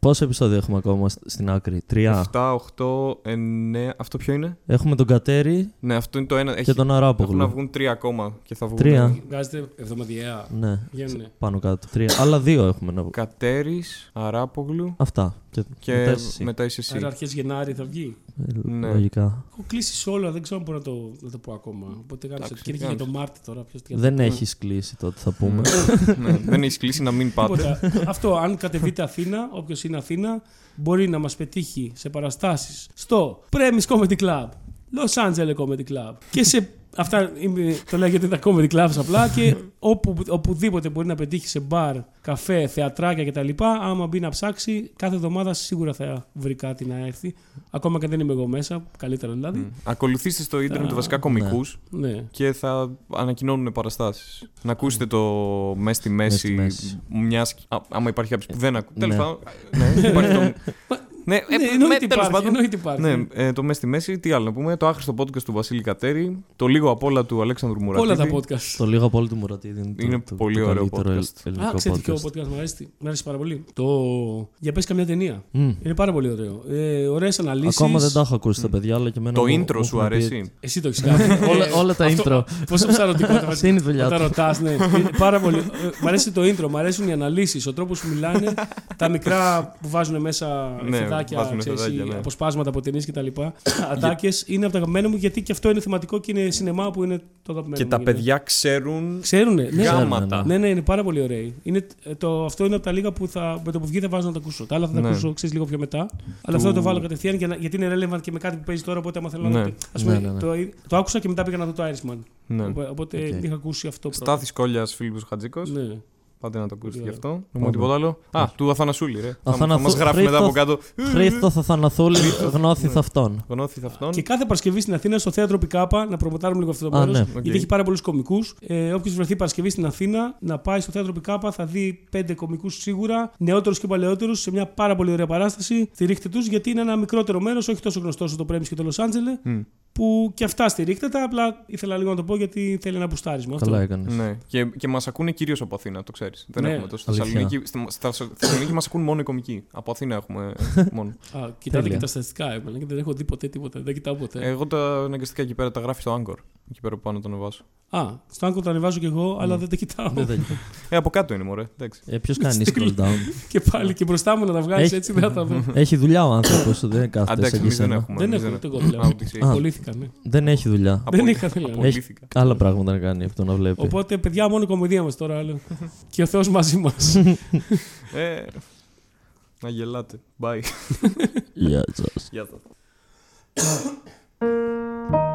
A: κάνα. ωε,
D: Πόσα επεισόδια έχουμε ακόμα σ- στην άκρη, Τρία;
A: 7, 8, 9. Αυτό ποιο είναι;
D: Έχουμε τον Κατέρι
A: Ναι, αυτό είναι το ένα.
D: και
A: Έχει,
D: τον
A: έχουν να
D: Αράπογλου.
A: βγουν τρία ακόμα. Και θα βγουν.
D: Τρία.
B: Βγάζετε εβδομαδιαία.
D: Ναι,
B: Βγαίνουνε.
D: πάνω κάτω. Τρία. Άλλα δύο έχουμε να βγουν.
A: Κατέρης, Αράπογλου
D: Αυτά. Και,
A: και
D: μετά είσαι εσύ.
A: μετά είσαι εσύ.
B: Άρα αρχές Γενάρη θα βγει.
D: Ε,
A: Ναι.
D: Λογικά.
B: Έχω κλείσει όλο, δεν ξέρω αν μπορώ να το, να το πω ακόμα. Οπότε γάμισα.
A: Εντάξει,
B: Και έρχεται για
A: γάμισα.
B: το Μάρτι τώρα. Ποιος τι
D: Δεν έχεις κλείσει τότε, θα πούμε.
A: ναι, δεν έχεις κλείσει να μην πάτε.
B: Τίποτα. Αυτό, αν κατεβείτε Αθήνα, όποιος είναι Αθήνα, μπορεί να μας πετύχει σε παραστάσεις στο Premise Comedy Club, Los Angeles Comedy Club και σε. Αυτά είναι, το λέγεται τα comedy clubs απλά και όπου, οπουδήποτε μπορεί να πετύχει σε μπαρ, καφέ, θεατράκια κτλ. Άμα μπει να ψάξει, κάθε εβδομάδα σίγουρα θα βρει κάτι να έρθει. Ακόμα και αν δεν είμαι εγώ μέσα, καλύτερα δηλαδή.
A: Μμ. Ακολουθήστε στο ίντερνετ
B: Α,
A: βασικά κομικούς
B: Ναι.
A: και θα ανακοινώνουν παραστάσεις. Να ακούσετε το μέσα στη
D: Μες στη
A: μέση.
D: μέση.
A: Μιας, α, άμα υπάρχει κάποιος που δεν ακούει.
D: Ναι.
A: Τέλος πάντων. Ναι, υπάρχει το. Ναι, ε,
B: ναι,
A: με-
B: εννοείται
A: τέλος
B: υπάρχει.
A: πάντων.
B: Εννοείται υπάρχει.
A: Ναι, ε, το μέσα στη μέση, τι άλλο να πούμε. Το άχρηστο podcast του Βασίλη Κατέρη. Το λίγο απ' όλα του Αλέξανδρου Μουρατίδη.
B: Όλα τα podcast.
D: Το λίγο από όλη του Μουρατίδη είναι, το-
A: Είναι
D: το,
A: πολύ
D: το
A: ωραίο
D: καλύτερο
A: podcast.
D: ελ- ελληνικό
B: Α, ξέρετε ποιο
D: podcast.
B: podcast μου αρέσει, μου αρέσει πάρα πολύ. Το Για πες καμιά ταινία.
D: Μμ.
B: Είναι πάρα πολύ ωραίο. Ε, Ωραίες αναλύσεις.
D: Ακόμα δεν τα έχω ακούσει τα παιδιά, αλλά και εμένα
A: Το
D: μου-
A: intro
D: μου
A: σου
D: έχουν πει-
A: αρέσει.
B: Εσύ το έχεις κάνει.
D: Όλα, όλα τα intro.
B: Πόσο ψαρωτικό το
D: Αυτή είναι η δουλειά
B: Όταν
D: του;
B: ρωτάς, ναι. Είναι πάρα πολύ. Ε, Μ' αρέσει το intro, μ' αρέσουν οι αναλύσεις, ο τρόπος που μιλάνε, τα μικρά που βάζουν μέσα
A: Ναι,
B: εφεδάκια παιδάκια,
A: Βάζουνε
B: ξέρεις,
A: παιδάκια,
B: ή
A: ναι.
B: αποσπάσματα από ταινίες κτλ. Ατάκες είναι από τα αγαπημένα μου γιατί και αυτό είναι θεματικό και είναι σινεμά που είναι το αγαπημένο
A: Και
B: μου.
A: τα
B: είναι.
A: παιδιά ξέρουν
B: Ξέρουνε, ναι.
A: γάματα.
B: Ναι, ναι, είναι πάρα πολύ ωραίοι. Είναι, ε, το, αυτό είναι από τα λίγα που θα, με το που βγει θα βάζω να τα ακούσω. Τα άλλα θα τα
A: Ναι.
B: ακούσω ξέρεις, λίγο πιο μετά. Αλλά αυτό θα το βάλω κατευθείαν για να, γιατί είναι relevant και με κάτι που παίζει τώρα. Οπότε άμα θέλω να
A: Ναι.
B: δω. Ας πούμε,
D: Ναι, ναι, ναι.
B: Το, το άκουσα και μετά πήγα να δω το Irishman.
A: Ναι.
B: Οπο- Οπότε
D: Οκ.
B: είχα ακούσει αυτό πρώτα.
A: Στάθης Κόλια, Φίλιππος Χατζίκο.
B: Ναι.
A: Πάτε να το ακούσετε
B: Πολύ
A: γι' αυτό. Να
D: Πάμε.
A: πούμε τίποτα άλλο. Α, του Αθανασούλη, ρε. Θα, θα
D: Αθαναθού-
A: μας γράφει μετά από κάτω.
D: Χρήστος θα θαναθούλη γνώθη αυτόν.
A: Γνώθη θα αυτόν.
B: Και κάθε Παρασκευή στην Αθήνα, στο θέατρο Πικάπα, να προμοτάρουμε λίγο αυτό το
D: Α,
B: μέρο.
D: ναι.
A: Οκ.
B: Γιατί έχει πάρα πολλούς κομικούς. Ε, Όποιος βρεθεί Παρασκευή στην Αθήνα, να πάει στο θέατρο Πικάπα, θα δει πέντε κομικούς σίγουρα, νεότερους και παλαιότερους, σε μια πάρα πολύ ωραία παράσταση. Στηρίχτε τους, γιατί είναι ένα μικρότερο μέρος, όχι τόσο γνωστό όσο το Πρέμις και το Λος Άντζελε,
A: Μμ.
B: Που και αυτά στηρίχτε τα. Απλά ήθελα λίγο να το πω γιατί θέλει ένα μπουστάρισμα. Αυτό.
D: Καλά έκανες.
A: Ναι. Και, και μας ακούνε κυρίως από Αθήνα, το ξέρεις. Δεν
B: Ναι.
A: έχουμε τόσο. Στη
D: Αλήθεια.
A: Θεσσαλονίκη, στη- στα στη Θεσσαλονίκη μας ακούν μόνο οι κομικοί. Από Αθήνα έχουμε μόνο.
B: Α, κοιτάτε
D: Τέλεια.
B: και τα στατιστικά, έμενα και δεν έχω δει ποτέ τίποτα. Δεν κοιτάω ποτέ.
A: Εγώ τα αναγκαστικά εκεί πέρα τα γράφει στο Anchor. Εκεί πέρα που πάνω το ανεβάσω.
B: Α, στο Άγκο το ανεβάζω κι εγώ, αλλά δεν τα κοιτάω.
D: Δεν θα-
A: Ε, από κάτω είναι μωρέ. Εντάξει.
D: Ε, Ποιος κάνει scroll down;
B: και πάλι και μπροστά μου να τα βγάλεις
D: Έχει-
B: έτσι δεν θα τα δω.
D: Έχει δουλειά ο άνθρωπος, δεν κάθεται
A: Εντάξει,
D: σε
A: εμείς δεν
D: σένα.
A: έχουμε.
B: Δεν
A: εμείς
B: έχω ούτε εγώ
A: Α,
B: δουλειά.
A: ούτε εσύ.
D: Α.
B: Απολύθηκα, ναι.
D: Δεν έχει δουλειά.
B: Δεν
A: Απολύ-
B: είχα δουλειά.
A: Απολύθηκα.
D: Άλλα πράγματα να κάνει από το να βλέπει.
B: Οπότε, παιδιά, μόνο η κομμωδία μας τώρα. Άλλο. και ο Θεός μαζί μας.
A: Ε, να γελάτε. Bye.
D: Γεια σας.
A: Γεια σας.